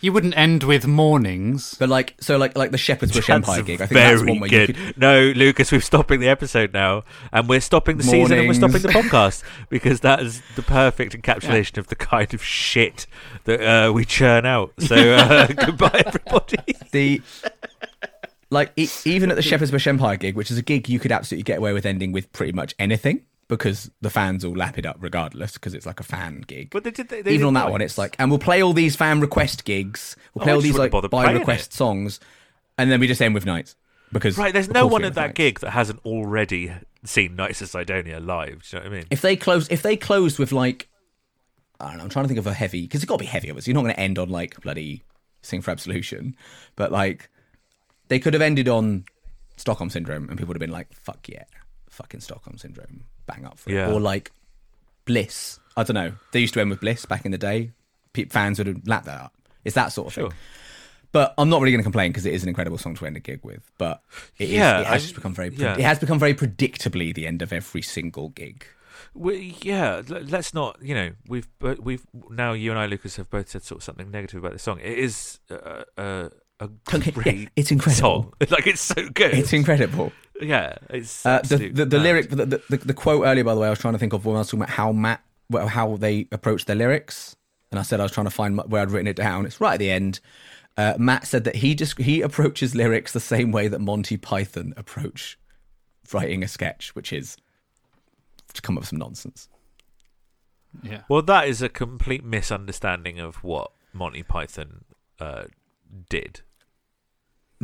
you wouldn't end with mornings. but like so like like the Shepherd's Bush That's Empire gig I think very that's one where good. you could No, Lucas, we're stopping the episode now, and we're stopping the season, and we're stopping the podcast because that is the perfect encapsulation of the kind of shit that uh, we churn out. So uh, goodbye, everybody. the like e- even at the Shepherd's Bush Empire gig, which is a gig you could absolutely get away with ending with pretty much anything because the fans will lap it up regardless because it's like a fan gig. But they did. They, they even did on that one, it's like, and we'll play all these fan request gigs. We'll Oh, play I all these like by request it. songs, and then we just end with nights because right. There's no one at that Nights. gig that hasn't already seen Knights of Cydonia live. Do you know what I mean? If they close, if they closed with like, I don't know, I'm trying to think of a heavy because it's got to be heavy. Obviously, you're not going to end on like bloody Sing for Absolution, but like they could have ended on Stockholm Syndrome, and people would have been like, "Fuck yeah, fucking Stockholm Syndrome, bang up for Yeah. it," or like Bliss. I don't know. They used to end with Bliss back in the day. Pe- fans would have lapped that up. It's that sort of Sure. thing. But I'm not really going to complain because it is an incredible song to end a gig with. But it, is, Yeah, it has I- just become very. Pre- yeah. It has become very predictably the end of every single gig. We, yeah, let's not. You know, we've we've now you and I, Lucas, have both said sort of something negative about the song. It is uh, uh, a Okay, great yeah, it's incredible. song. Like it's so good. It's incredible. yeah, it's Uh, the, the, the lyric, the, the, the quote earlier, by the way, I was trying to think of when I was talking about how Matt, well, how they approach their lyrics, and I said I was trying to find where I'd written it down. It's right at the end. Uh, Matt said that he just he approaches lyrics the same way that Monty Python approach writing a sketch, which is to come up with some nonsense. Yeah. Well, that is a complete misunderstanding of what Monty Python uh, did.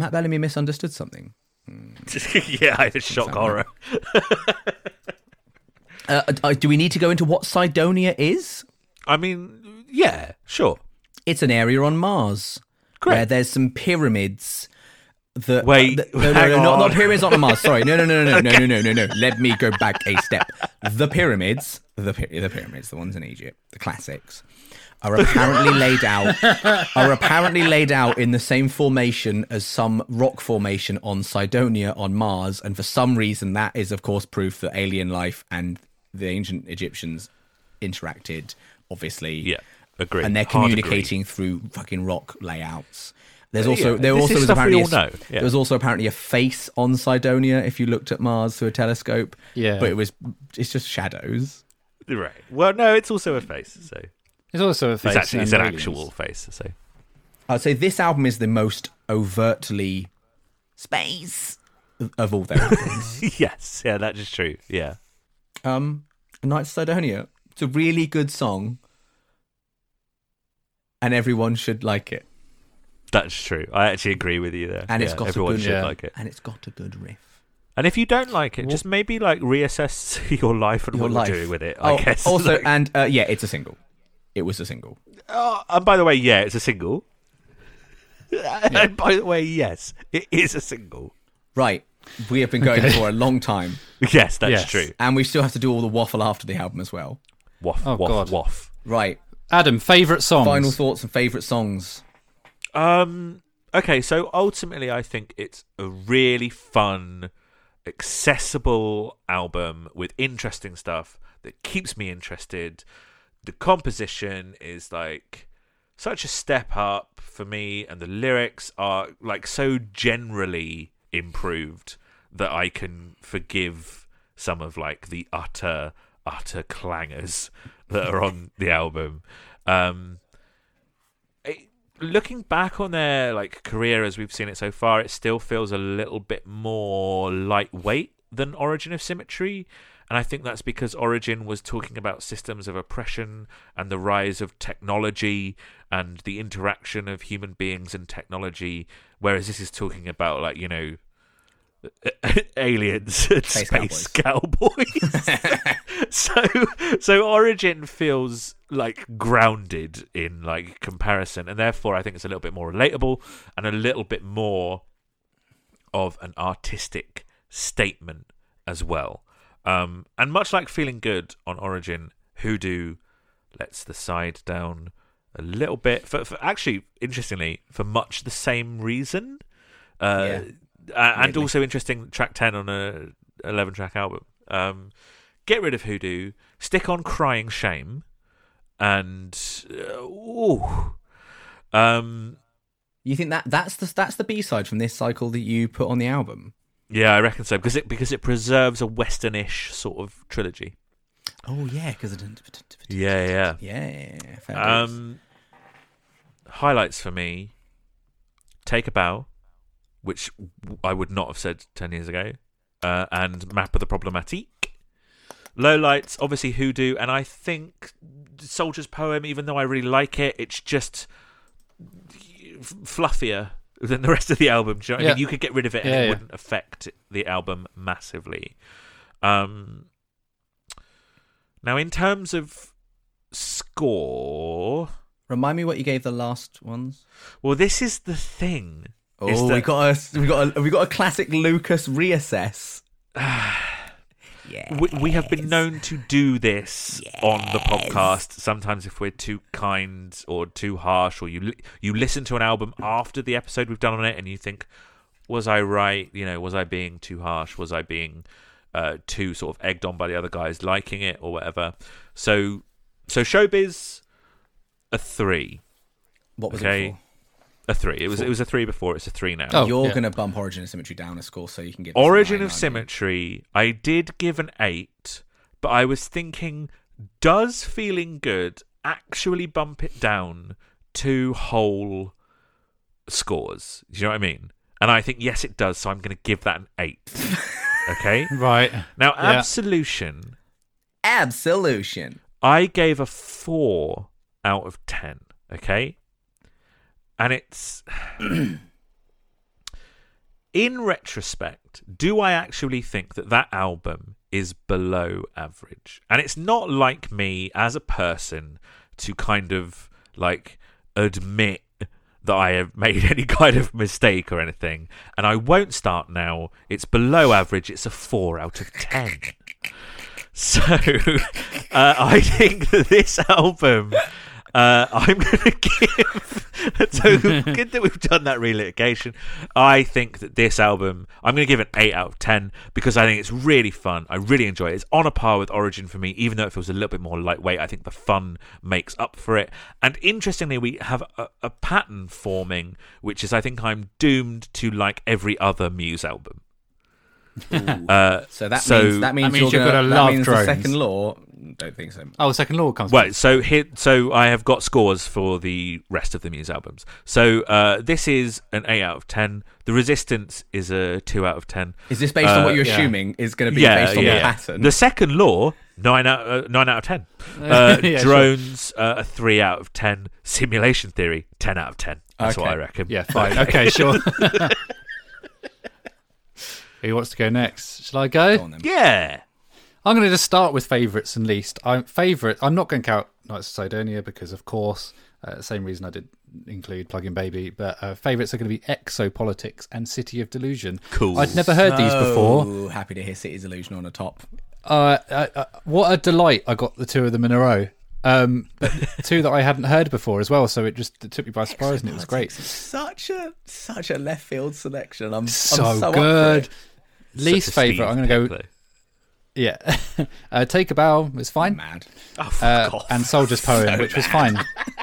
Matt Bellamy misunderstood something. Yeah, I it's shock horror. Uh, uh, do we need to go into what Cydonia is? I mean, yeah, sure. It's an area on Mars Correct. where there's some pyramids. That, Wait, uh, that, no, no, no, not, not pyramids on Mars. Sorry, no, no, no, no, no, okay. no, no, no, no. Let me go back a step. The pyramids, the, the pyramids, the ones in Egypt, the classics are apparently laid out are apparently laid out in the same formation as some rock formation on Cydonia on Mars, and for some reason that is, of course, proof that alien life and the ancient Egyptians interacted. Obviously, Yeah, agree. and they're Hard agree. communicating through fucking rock layouts. There's uh, also yeah. there This also is was apparently a, yeah. there was also apparently a face on Cydonia if you looked at Mars through a telescope. Yeah. but it was it's just shadows. Right. Well, no, it's also a face. So It's also a face. it's actually it's an aliens. actual face. So I'd say this album is the most overtly space of all their albums. yes, yeah, that is true. Yeah. um, Night Cydonia. It's a really good song, and everyone should like it. That's true. I actually agree with you there. And it's Yeah, got a everyone good- should Yeah. like it. And it's got a good riff. And if you don't like it, just maybe like reassess your life and Your what life. you're doing with it. oh, I guess. also, Like- and uh, yeah, it's a single. It was a single. Oh, and by the way, yeah, it's a single. and by the way, yes, it is a single. Right. We have been going Okay. for a long time, Yes, that's Yes. true. and we still have to do all the waffle after the album as well. Waff, Oh, waff, God. waff. Right. Adam, favourite songs? Final thoughts and favourite songs. Um. Okay, so ultimately, I think it's a really fun, accessible album with interesting stuff that keeps me interested. The composition is like such a step up for me, and the lyrics are like so generally improved that I can forgive some of like the utter, utter clangers that are on the album. Um, looking back on their like career as we've seen it so far, it still feels a little bit more lightweight than Origin of Symmetry. And I think that's because Origin was talking about systems of oppression and the rise of technology and the interaction of human beings and technology, whereas this is talking about like you know aliens and Space space, cowboys. so so Origin feels like grounded in like comparison, and therefore I think it's a little bit more relatable and a little bit more of an artistic statement as well. Um, and much like Feeling Good on Origin, Hoodoo lets the side down a little bit. For, for actually, interestingly, for much the same reason. Uh, Yeah. and also interesting, track 10 on a 11 track album. Um, get rid of Hoodoo, stick on Crying Shame, and. Uh, ooh. Um, You think that that's the that's the B side from this cycle that you put on the album? Yeah, I reckon so because it because it preserves a westernish sort of trilogy. Oh yeah, because it. Yeah, yeah. Yeah. Um, highlights for me: Take a Bow, which I would not have said ten years ago, uh, and Map of the Problematique. Lowlights, obviously Hoodoo, and I think Soldier's Poem. Even though I really like it, it's just fluffier than the rest of the album. Do you know what I mean? You could get rid of it, and Yeah, it yeah. wouldn't affect the album massively. Um, now, in terms of score, Remind me what you gave the last ones. well, this is the thing. is Oh, that- we got a we got a we got a classic Lucas reassess. yeah. we, we have been known to do this on the podcast. Sometimes, if we're too kind or too harsh, or you li- you listen to an album after the episode we've done on it, and you think, "Was I right? You know, was I being too harsh? Was I being uh, too sort of egged on by the other guys liking it or whatever?" So, so showbiz a three, What was okay. it a three. It was it was a three before. It's a three now. Oh, You're yeah. gonna bump Origin of Symmetry down a score so you can get Origin nine, of? Symmetry, I did give an eight, but I was thinking, does feeling good actually bump it down to whole scores? Do you know what I mean? And I think yes, it does. So I'm going to give that an eight. okay. Right. Now, Yeah. Absolution, Absolution. I gave a four out of ten. Okay, and it's in retrospect, do I actually think that that album is below average? And it's not like me as a person to kind of like admit that I have made any kind of mistake or anything. And I won't start now. It's below average. It's a four out of ten. So uh, I think that this album, uh, I'm going to give. So good that we've done that relitigation. I think that this album, I'm going to give it an eight out of ten because I think it's really fun. I really enjoy it. It's on a par with Origin for me, even though it feels a little bit more lightweight. I think the fun makes up for it. And interestingly, we have a, a pattern forming, which is I think I'm doomed to like every other Muse album. Uh, So that So- means that means, That means you're you're gonna, gonna that love means drones. the second law. Don't think so. Oh, second law comes. Right, so here, so I have got scores for the rest of the Muse albums. So uh, this is an eight out of ten. The Resistance is a two out of ten. Is this based on Uh, what you're yeah. assuming is going to be yeah, based on yeah. the pattern? The Second Law nine out uh, nine out of ten. Uh, Yeah, sure. drones uh, a three out of ten. Simulation Theory ten out of ten. That's what I reckon. Yeah, fine. Okay, sure. Who wants to go next? Shall I go? Go on. Yeah. I'm going to just start with favourites and least. I'm favourite. I'm not going to count Knights of Cydonia because, of course, uh, same reason I did include Plug-in Baby. But uh, favourites are going to be Exopolitics and City of Delusion. Cool. I'd never heard these before. Oh, happy to hear City's Delusion on the top. Uh, uh, uh, what a delight! I got the two of them in a row. Um, but two that I hadn't heard before as well. So it just it took me by surprise, and it was great. Such a such a left field selection. I'm So, I'm so up for good. It. Least Such favourite. I'm going to go. pick, Yeah, uh, Take a Bow was fine. Mad. Oh, fuck uh, off. and Soldier's Poem, which was fine.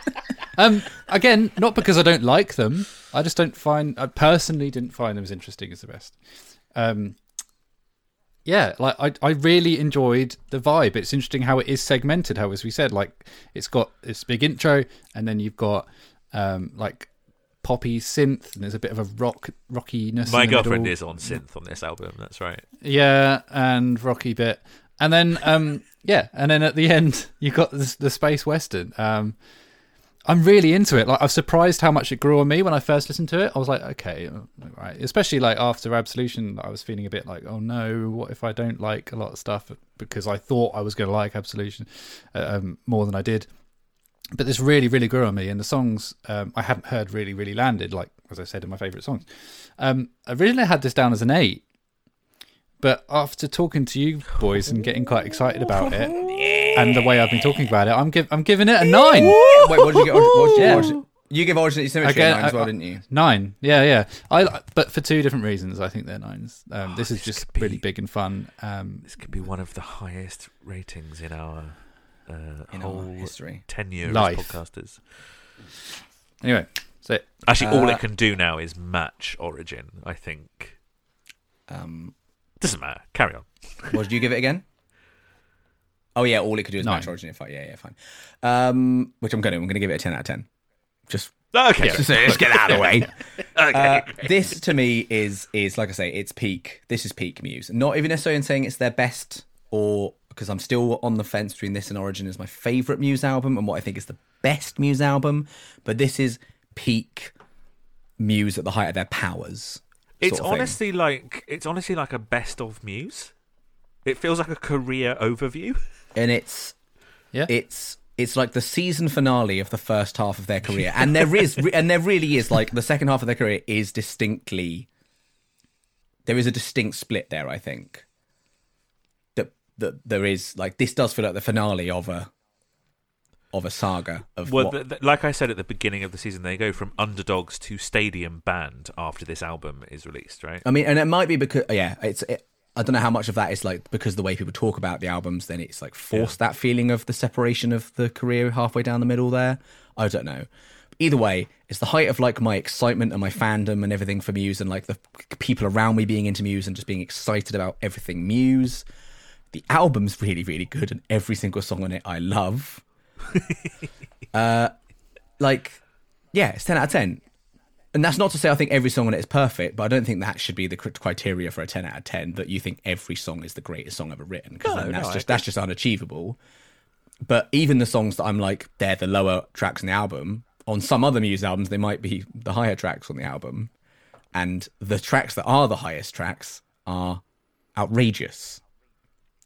um, again, not because I don't like them. I just don't find. I personally didn't find them as interesting as the rest. Um, yeah, like I, I really enjoyed the vibe. It's interesting how it is segmented. How, as we said, like it's got this big intro, and then you've got um, like poppy synth, and there's a bit of a rock rockiness. My girlfriend middle. is on synth on this album. That's right. Yeah, and rocky bit, and then um, yeah, and then at the end you got the, the space western. Um, I'm really into it. Like I was surprised how much it grew on me when I first listened to it. I was like, okay, right. Especially like after Absolution, I was feeling a bit like, oh no, what if I don't like a lot of stuff because I thought I was going to like Absolution uh, um, more than I did. But this really, really grew on me. And the songs um, I hadn't heard really, really landed, like as I said in my favourite songs. Um, originally, I had this down as an eight, but after talking to you boys and getting quite excited about it, and the way I've been talking about it, I'm give, I'm giving it a nine. Wait, what did you get? What did you, Yeah. what did you, you give Origin Symmetry Again, a nine as well, I- didn't you? Nine, yeah, yeah. I but for two different reasons. I think they're nines. Um, this is this just be- really big and fun. Um, This could be one of the highest ratings in our uh, In whole our history. tenure Life. as podcasters. anyway, so Actually, all Uh, it can do now is match Origin. I think Um, doesn't matter. Carry on. what did you give it again? Oh yeah, all it could do is Nine. match Origin. If I, yeah, yeah, fine. Um, which I'm gonna, I'm gonna give it a ten out of ten. Just Okay. just, just get out of the way. okay. Uh, this to me is is like I say, it's peak. This is peak Muse. Not even necessarily in saying it's their best, or because I'm still on the fence between this and Origin as my favorite Muse album and what I think is the best Muse album. But this is peak Muse at the height of their powers. It's sort of thing. honestly like it's honestly like a best of Muse. It feels like a career overview. and it's yeah, it's it's like the season finale of the first half of their career, and there is and there really is like the second half of their career is distinctly there is a distinct split there. I think that there is like this does feel like the finale of a of a saga of Well, what, th- th- like I said at the beginning of the season, they go from underdogs to stadium band after this album is released, right? I mean, and it might be because yeah, it's. It, I don't know how much of that is like because the way people talk about the albums, then it's like forced that feeling of the separation of the career halfway down the middle there. I don't know. Either way, it's the height of like my excitement and my fandom and everything for Muse and like the people around me being into Muse and just being excited about everything Muse. The album's really, really good and every single song on it I love. uh, like, yeah, it's 10 out of 10 and that's not to say I think every song on it is perfect, but I don't think that should be the criteria for a ten out of ten. That you think every song is the greatest song ever written, because No, that's no, just that's just unachievable. But even the songs that I'm like they're the lower tracks in the album. On some other Muse albums, they might be the higher tracks on the album, and the tracks that are the highest tracks are outrageous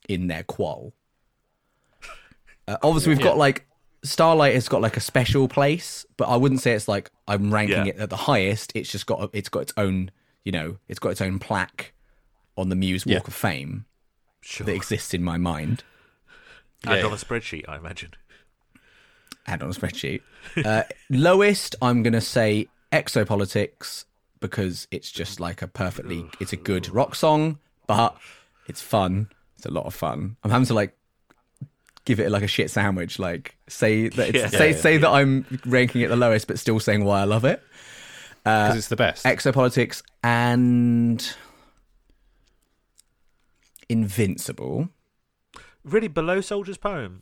in their qual. Uh, obviously, we've got like Starlight has got like a special place, but I wouldn't say it's like I'm ranking Yeah. it at the highest. It's just got a, it's got its own, you know, it's got its own plaque on the Muse Walk Yeah. of Fame Sure. that exists in my mind and Yeah, on a spreadsheet, I imagine. and on a spreadsheet. Uh, lowest, I'm gonna say Exopolitics because it's just like a perfectly, it's a good rock song, but it's fun. It's a lot of fun. I'm having to like give it like a shit sandwich, like say that it's, Yeah. say Yeah, yeah, say that I'm ranking it the lowest, but still saying why I love it. Uh, because it's the best. Exopolitics and Invincible. Really below Soldier's poem.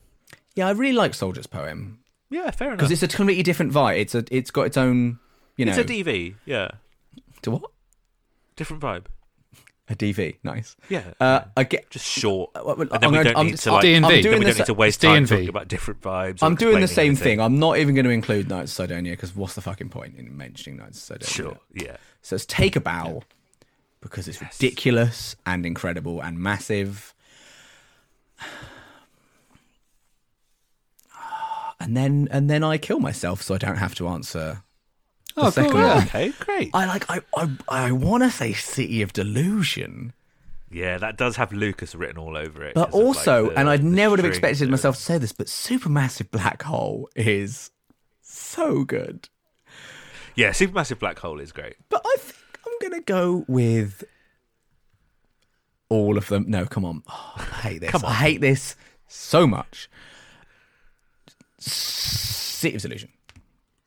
Yeah, I really like Soldier's poem Yeah, fair enough. because it's a completely different vibe. It's a it's got its own, you know, it's a DV. Yeah, to what different vibe. A DV. Nice. Yeah, Uh, I get. just short. well, well, and then I'm we gonna- don't I'm need to like. DNV. I'm Then then doing we this. don't need to waste time DNV. talking about different vibes. I'm doing the same anything. thing. I'm not even going to include Knights of Cydonia because what's the fucking point in mentioning Knights of Cydonia? Sure. Yeah. So it's Take a Bow because it's ridiculous and incredible and massive. And then and then I kill myself so I don't have to answer. Oh, the Oh, second cool, yeah. one. Okay. Great. I like I I, I want to say City of Delusion, Yeah, that does have Lucas written all over it. But of, like, also, the- and I'd never would have expected and myself to say this, but Supermassive Black Hole is so good. everything. Yeah, Supermassive Black Hole is great. But I think I'm gonna go with all of them. No, come on. Oh, I hate this. Come on. I hate this so much. City of Delusion.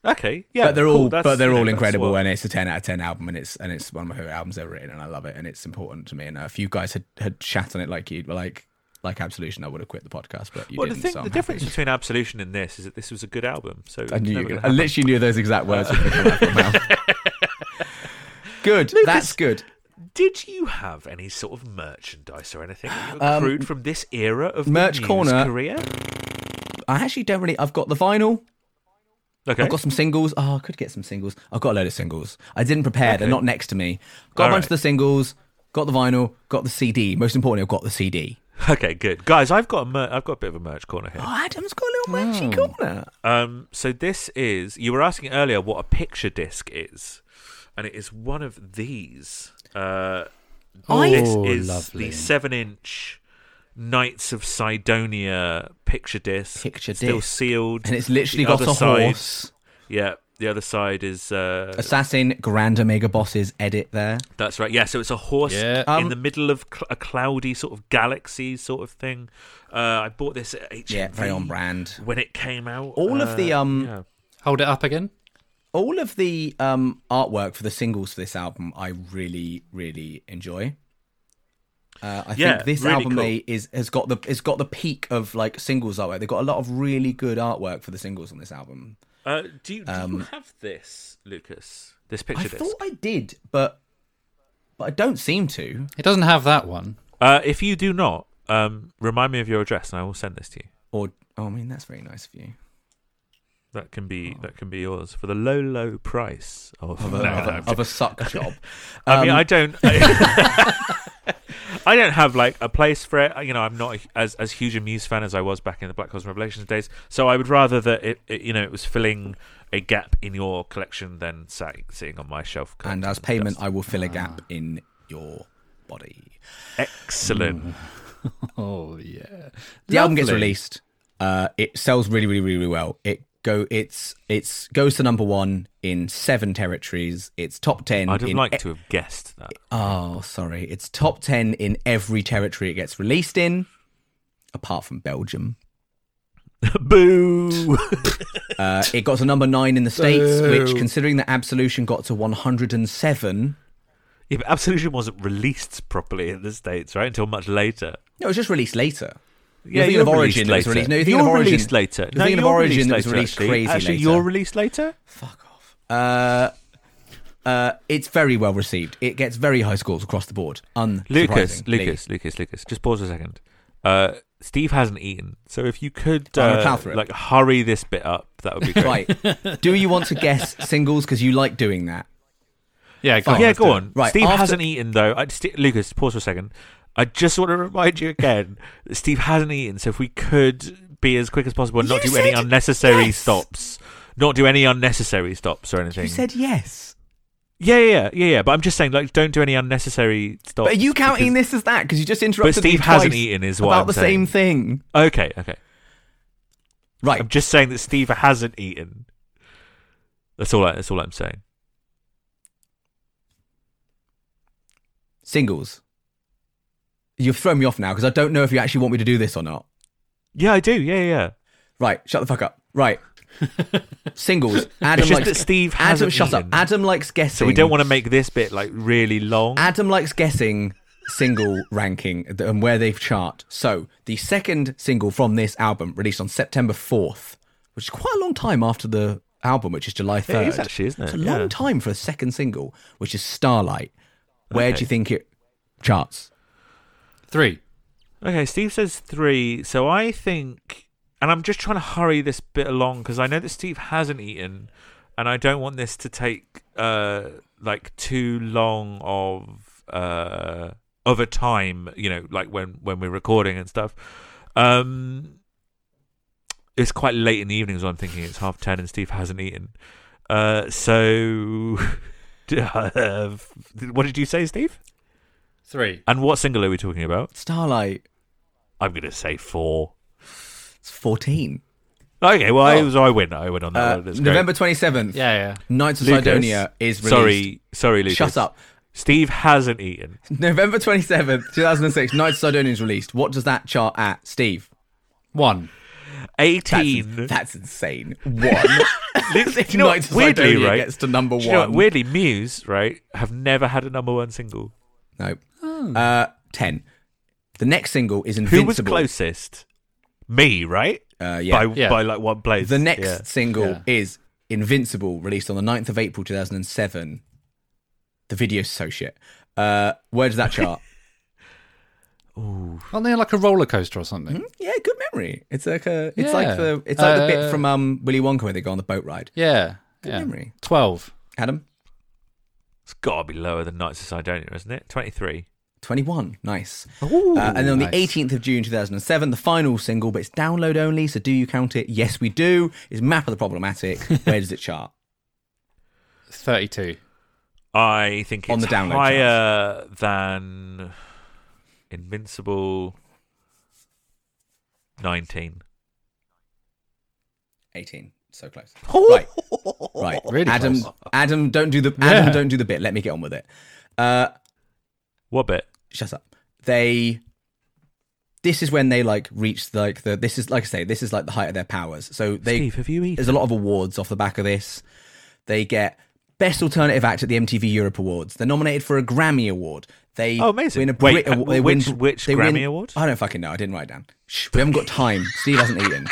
Okay. Yeah. but they're cool, all that's- but they're all incredible what- and it's a 10 out of 10 album and it's and it's one of my favorite albums ever written and I love it and it's important to me and uh, if you guys had had shat on it like you were like like Absolution I would have quit the podcast but you Well, the didn't thing, so the I'm difference between Absolution and this is that this was a good album. So I knew gonna I literally knew those exact words would come out mouth. good that's good Did you have any sort of merchandise or anything that you Um, from this era of Merch Corner- career? I actually don't really I've got the vinyl Okay. I've got some singles. Oh, I could get some singles. I've got a load of singles. I didn't prepare. They're not next to me. Got a bunch right. of the singles. Got the vinyl. Got the CD. Most importantly, I've got the CD. Okay, good guys. I've got a mer- I've got a bit of a merch corner here. Oh, Adam's got a little merchy corner. Um, so this is you were asking earlier what a picture disc is, and it is one of these. Uh, Oh, this is lovely. the seven-inch Knights of Cydonia picture disc. Picture disc. still sealed, And it's literally The got other a side- horse. Yeah, the other side is uh, Assassin Grand Omega Bosses edit there. That's right. Yeah, so it's a horse Yeah. Um, in the middle of cl- a cloudy sort of galaxy sort of thing. Uh, I bought this at HMV Yeah, very on brand. when it came out. All of the, Uh, um, yeah. Hold it up again. All of the um, artwork for the singles for this album, I really, really enjoy. Uh, I Yeah, think this really album cool. is has got the it's got the peak of like singles artwork. They've got a lot of really good artwork for the singles on this album. Uh, do you, do you um, have this, Lucas? This picture this? I disc? thought I did, but but I don't seem to. It doesn't have that one. Uh, if you do not, um, remind me of your address and I will send this to you. Or oh, I mean, that's very nice of you. That can be that can be yours for the low, low price of. Of a, No, of no, a, I'm of a suck job. I mean, Um, I don't. I, I don't have like a place for it. You know, I'm not as as huge a Muse fan as I was back in the Black Cosmo Revelations days. So I would rather that it, it you know, it was filling a gap in your collection than sat, sitting on my shelf. and as payment, dust. I will fill a gap in your body. excellent. Oh yeah. the album gets released. Uh, it sells really, really, really, really well. It go it's it's goes to number one in seven territories. It's top ten. I'd have in liked e- to have guessed that. Oh, sorry. It's top ten in every territory it gets released in, apart from Belgium. Boo! Uh, it got to number nine in the states, which, considering that Absolution got to one hundred and seven, yeah, but Absolution wasn't released properly in the states, right? Until much later. no, it was just released later. Yeah, thinking you're of Origin, was later. released- no, you're you're thinking of Origin. released later. You're no, thinking of you're Origin that was later, released actually. crazy Actually, later. you're released later. Fuck off. Uh, uh, it's very well received. It gets very high scores across the board. Lucas, Lucas, Lucas, Lucas. Just pause a second. Uh, Steve hasn't eaten, so if you could uh, like hurry this bit up, that would be great. Right. Do you want to guess singles because you like doing that? Yeah, go on, yeah, go on. Right, Steve after- hasn't eaten though. I just, Lucas, pause for a second. I just want to remind you again that Steve hasn't eaten. So if we could be as quick as possible and not You do any said unnecessary yes. stops, not do any unnecessary stops or anything. You said yes. yeah, yeah, yeah, yeah, yeah. But I'm just saying, like, don't do any unnecessary stops. But are you counting this as that? Because you just interrupted Steve me hasn't eaten is what about I'm the saying. same thing. Okay, okay. Right. I'm just saying that Steve hasn't eaten. That's all. I, that's all I'm saying. Singles. You've thrown me off now because I don't know if you actually want me to do this or not. Yeah, I do. Yeah, yeah. yeah. Right. Shut the fuck up. Right. Singles. Adam likes that Steve Adam, hasn't shut eaten. up. Adam likes guessing. So we don't want to make this bit like really long. Adam likes guessing single ranking and where they've chart. So the second single from this album released on September 4th, which is quite a long time after the album, which is July 3rd. It is actually, isn't it? It's a long Yeah. time for a second single, which is Starlight. Where do you think it charts? Three. Okay, Steve says three. So I think, and I'm just trying to hurry this bit along because I know that Steve hasn't eaten, and I don't want this to take uh like too long of uh of a time. You know, like when when we're recording and stuff. Um, it's quite late in the evening, so I'm thinking it's half ten, and Steve hasn't eaten. Uh, so. what did you say, Steve? Three. And what single are we talking about? Starlight. I'm going to say four. It's 14. Okay, well, I, Oh. so I win. I win on that Uh, one. That's great. November 27th. Yeah, yeah. Knights of Lucas, Cydonia is released. Sorry, sorry, Lucas. Shut up. Steve hasn't eaten. November 27th, 2006, Knights of Cydonia is released. What does that chart at, Steve? One. That's, 18. that's insane. One. Liz- if do you know? Knights of weirdly, Cydonia right? gets to number do you know what? one. weirdly, Muse, right, have never had a number one single. No. Uh, 10. The next single is Invincible. Who was closest? Me, right? Uh, yeah. By, Yeah. by like one place. the next Yeah. single Yeah. is Invincible, released on the 9th of April 2007. The video's so shit. Uh, where does that chart? Aren't they like a roller coaster or something? yeah, good memory. It's like a, it's like the, it's like the bit Uh, from um Willy Wonka where they go on the boat ride. Yeah. Good yeah. memory. Twelve. Adam, It's got to be lower than Knights of Cydonia, isn't it? 23. 21. Nice. uh, and then on nice. the 18th of June 2007, the final single, but it's download only, so do you count it? Yes, we do. Is Map of the Problematique. Where does it chart? 32. I think it's On the download higher than Invincible 19. 18. So close. Right. Right. Really Adam, close. Adam, don't do the Adam, Yeah. don't do the bit. Let me get on with it. Uh, What bit? shut up. They. This is when they like reach like the. This is like I say. This is like the height of their powers. So they. Steve, have you eaten? There's a lot of awards off the back of this. They get Best Alternative Act at the MTV Europe Awards. They're nominated for a Grammy Award. They Oh, amazing. win a Wait, Award. uh, They which- win, which Grammy win- award? I don't fucking know. I didn't write it down. Shh, we haven't got time. Steve hasn't eaten.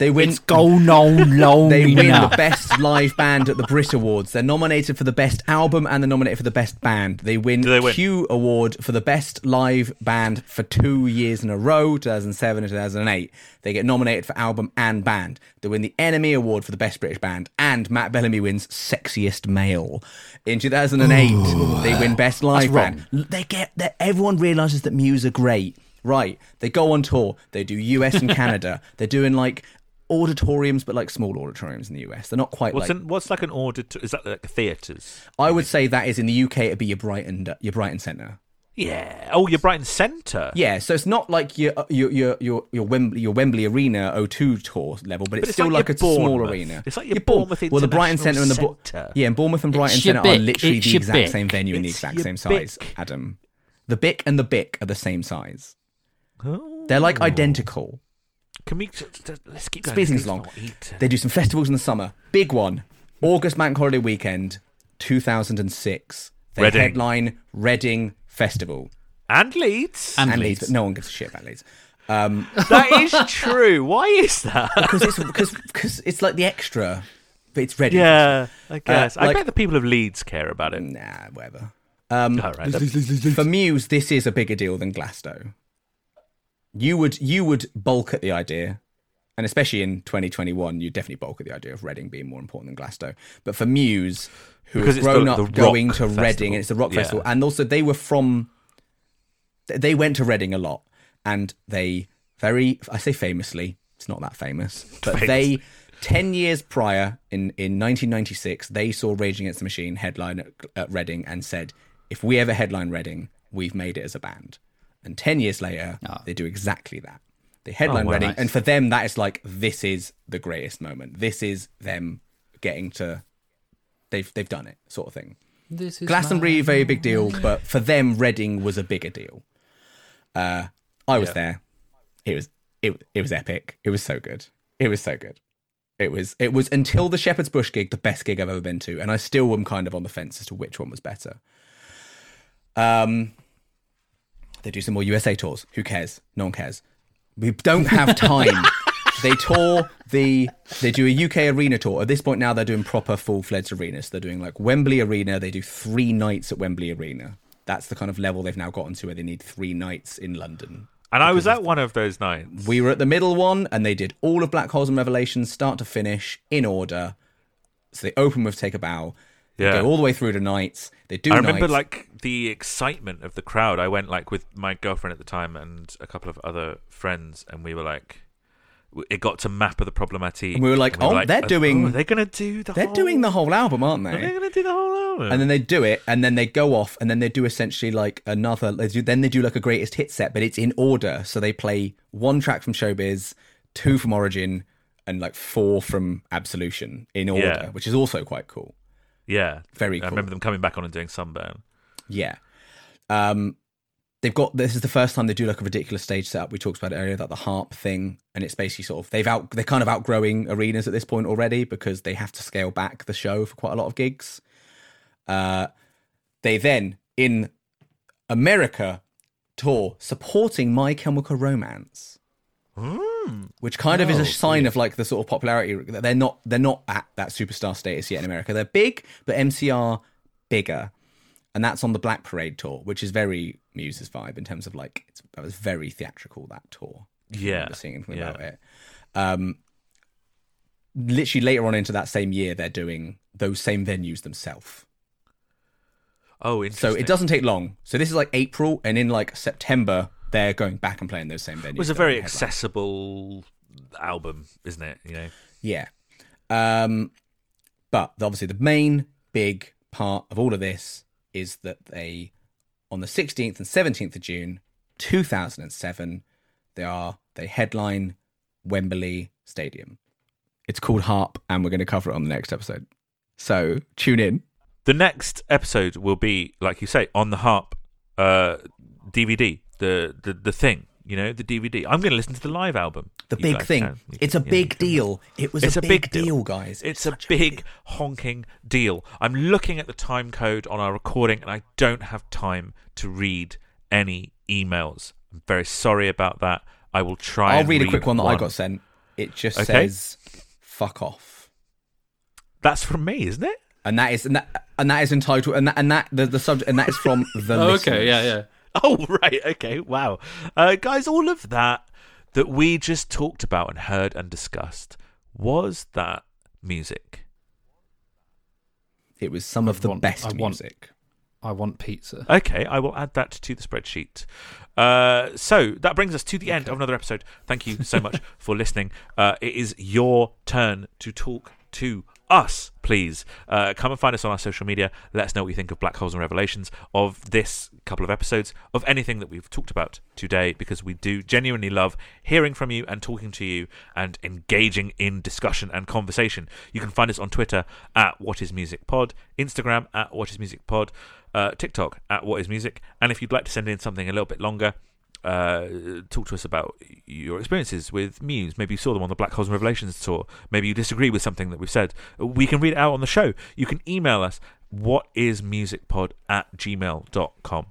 They win. going on long They win the best live band at the Brit Awards. They're nominated for the best album and they're nominated for the best band. They win Do they win? Q Award for the best live band for two years in a row, 2007 and 2008. They get nominated for album and band. They win the NME Award for the best British band, and Matt Bellamy wins Sexiest Male. In 2008, they win best live band. They get that everyone realizes that Muse are great. Right. They go on tour. They do US and Canada. They're doing like auditoriums, but like small auditoriums in the US. They're not quite What's like. an, what's like an auditor? Is that like theatres? I would say that is in the UK. It'd be your Brighton, your Brighton Centre. Yeah. Oh, your Brighton Centre. Yeah, so it's not like your uh, your your your your Wembley, your Wembley Arena O2 tour level, but it's, it's still like like, a small arena. It's like your Your Bour- Bournemouth Well, the Brighton Centre and the International Bo- Centre. yeah, and Bournemouth and Brighton It's your Centre are literally It's the exact Bic. same venue and the exact your same size. Adam, the Bic and the Bic are the same size. Oh. They're like identical. Can we just, just- let's keep going? Speaking Steve's long. They do some festivals in the summer. Big one, August Bank Holiday Weekend, 2006. They Reading. headline Reading Festival and Leeds. And and Leeds. Leeds, but no one gives a shit about Leeds. Um, that is true. Why is that? because it's because because it's like the extra, but it's Reading. yeah, I guess. I like- bet the people of Leeds care about it. Nah, whatever. Um, All right. for Muse, this is a bigger deal than Glasto. You would you would bulk at the idea, and especially in 2021, you'd definitely bulk at the idea of Reading being more important than Glasto. But for Muse, who Because has grown the- up the going to festival. Reading, and it's the rock Yeah. festival, and also they were from. They went to Reading a lot, and they very I say famously, it's not that famous, but they. 10 years prior, in, in 1996, they saw Rage Against the Machine headline at, at Reading and said, if we ever headline Reading, we've made it as a band. And 10 years later, they do exactly that. They headline Oh, wow. Reading, Nice. and for them, that is like, this is the greatest moment. This is them getting to, they've, they've done it, sort of thing. This is Glastonbury, very big deal, but for them, Reading was a bigger deal. Uh, I was Yeah. there. It was it it was epic. It was so good. It was so good. It was it was until the Shepherd's Bush gig the best gig I've ever been to, and I still am kind of on the fence as to which one was better. Um, they do some more USA tours. Who cares? No one cares. We don't have time. they tour the. They do a UK arena tour. At this point now, they're doing proper full fledged arenas. They're doing like Wembley Arena. They do three nights at Wembley Arena. That's the kind of level they've now gotten to where they need three nights in London. And I was at one of those nights. We were at the middle one, and they did all of Black Holes and Revelations, start to finish, in order. So they open with Take a Bow. They Yeah. go all the way through to nights. They do I remember nights. like the excitement of the crowd. I went like with my girlfriend at the time and a couple of other friends, and we were like, it got to map of the Problematique. And we were like, oh, they're oh, doing- Oh, they're gonna do the. They're whole, doing the whole album, aren't they? They're gonna do the whole album. and then they do it, and then they go off, and then they do essentially like another. They do, then they do like a greatest hit set, but it's in order. So they play one track from Showbiz, two from Origin, and like four from Absolution in order, Yeah. which is also quite cool. Yeah, Very I remember them coming back on and doing Sunburn. Yeah. Um, they've got this is the first time they do like a ridiculous stage setup. We talked about it earlier, that the HAARP thing, and it's basically sort of they've out they're kind of outgrowing arenas at this point already because they have to scale back the show for quite a lot of gigs. Uh, they then in America tour supporting My Chemical Romance. Which kind of is a sign of like the sort of popularity. That they're not they're not at that superstar status yet in America. They're big, but MCR bigger, and that's on the Black Parade tour, which is very Muse's vibe in terms of like it's, that was very theatrical that tour. Yeah, seeing anything yeah. about it. Um, literally later on into that same year, they're doing those same venues themselves. Oh, So it doesn't take long. So this is like April, and in like September, they're going back and playing those same venues. It was a very accessible album, isn't it? You know. Yeah. Um, but obviously, the main big part of all of this is that they, on the 16th and 17th of June, 2007, they are they headline Wembley Stadium. It's called HAARP, and we're going to cover it on the next episode. So tune in. The next episode will be, like you say, on the HAARP uh, DVD, the, the the thing. You know, the DVD. I'm going to listen to the live album. The You big thing. can. It's can- a big can. deal. It was It's a, big, big deal. deal, guys. It's a such big honking deal. I'm looking at the time code on our recording and I don't have time to read any emails. I'm very sorry about that. I will try I'll and read a quick one that I got sent. It just Okay. says "fuck off." That's from me, isn't it? and that is and that and that is entitled and that and that the, the subject and that is from the Oh, okay, yeah, yeah. Oh, right. Okay. Wow. Uh, guys, all of that that we just talked about and heard and discussed was that music. It was some of the want- best I want- music. I want pizza. Okay, I will add that to the spreadsheet. Uh, so that brings us to the end of another episode. Thank you so much for listening. Uh, it is your turn to talk to us, please. Uh, come and find us on our social media. Let us know what you think of Black Holes and Revelations, of this couple of episodes, of anything that we've talked about today, because we do genuinely love hearing from you and talking to you and engaging in discussion and conversation. You can find us on Twitter at What Is Music Pod, Instagram at What Is Music Pod, uh, TikTok at What Is Music, and if you'd like to send in something a little bit longer, uh, talk to us about your experiences with Muse. Maybe you saw them on the Black Holes and Revelations tour. Maybe you disagree with something that we've said. We can read it out on the show. You can email us whatismusicpod at gmail.com.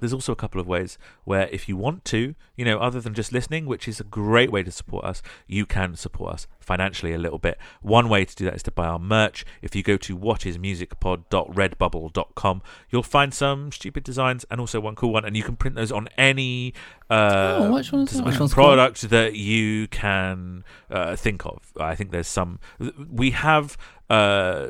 There's also a couple of ways where, if you want to, you know, other than just listening, which is a great way to support us, you can support us financially a little bit. One way to do that is to buy our merch. If you go to whatismusicpod.redbubble.com, you'll find some stupid designs and also one cool one, and you can print those on any uh, Oh, which one is that? Which one's cool? product that you can uh, think of. I think there's some. We have uh,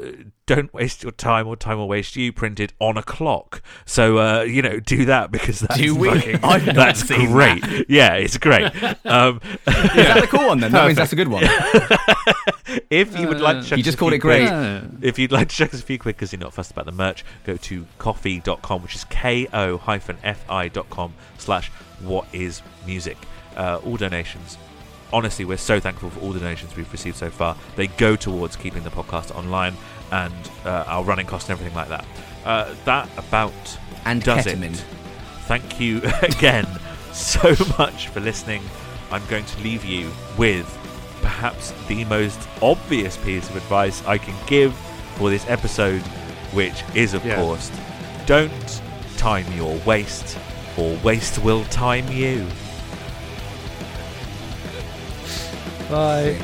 "Don't waste your time" or "Time will waste you" printed on a clock. So uh, you know, do that because that's Do we? fucking- that's seen great. Yeah, it's great. Um, Is that the cool one then? That means that's a good one. if you would like to, check You just called it great. quid- If you'd like to check us a few quick because you're not fussed about the merch, go to coffee.com, which is ko-fi.com slash what is music. Uh, all donations. Honestly, we're so thankful for all the donations we've received so far. They go towards keeping the podcast online and uh, our running costs and everything like that. Uh, that about And does ketamine. it. Thank you again so much for listening. I'm going to leave you with perhaps the most obvious piece of advice I can give for this episode, which is, of Yeah. course, don't time your waste, or waste will time you. Bye.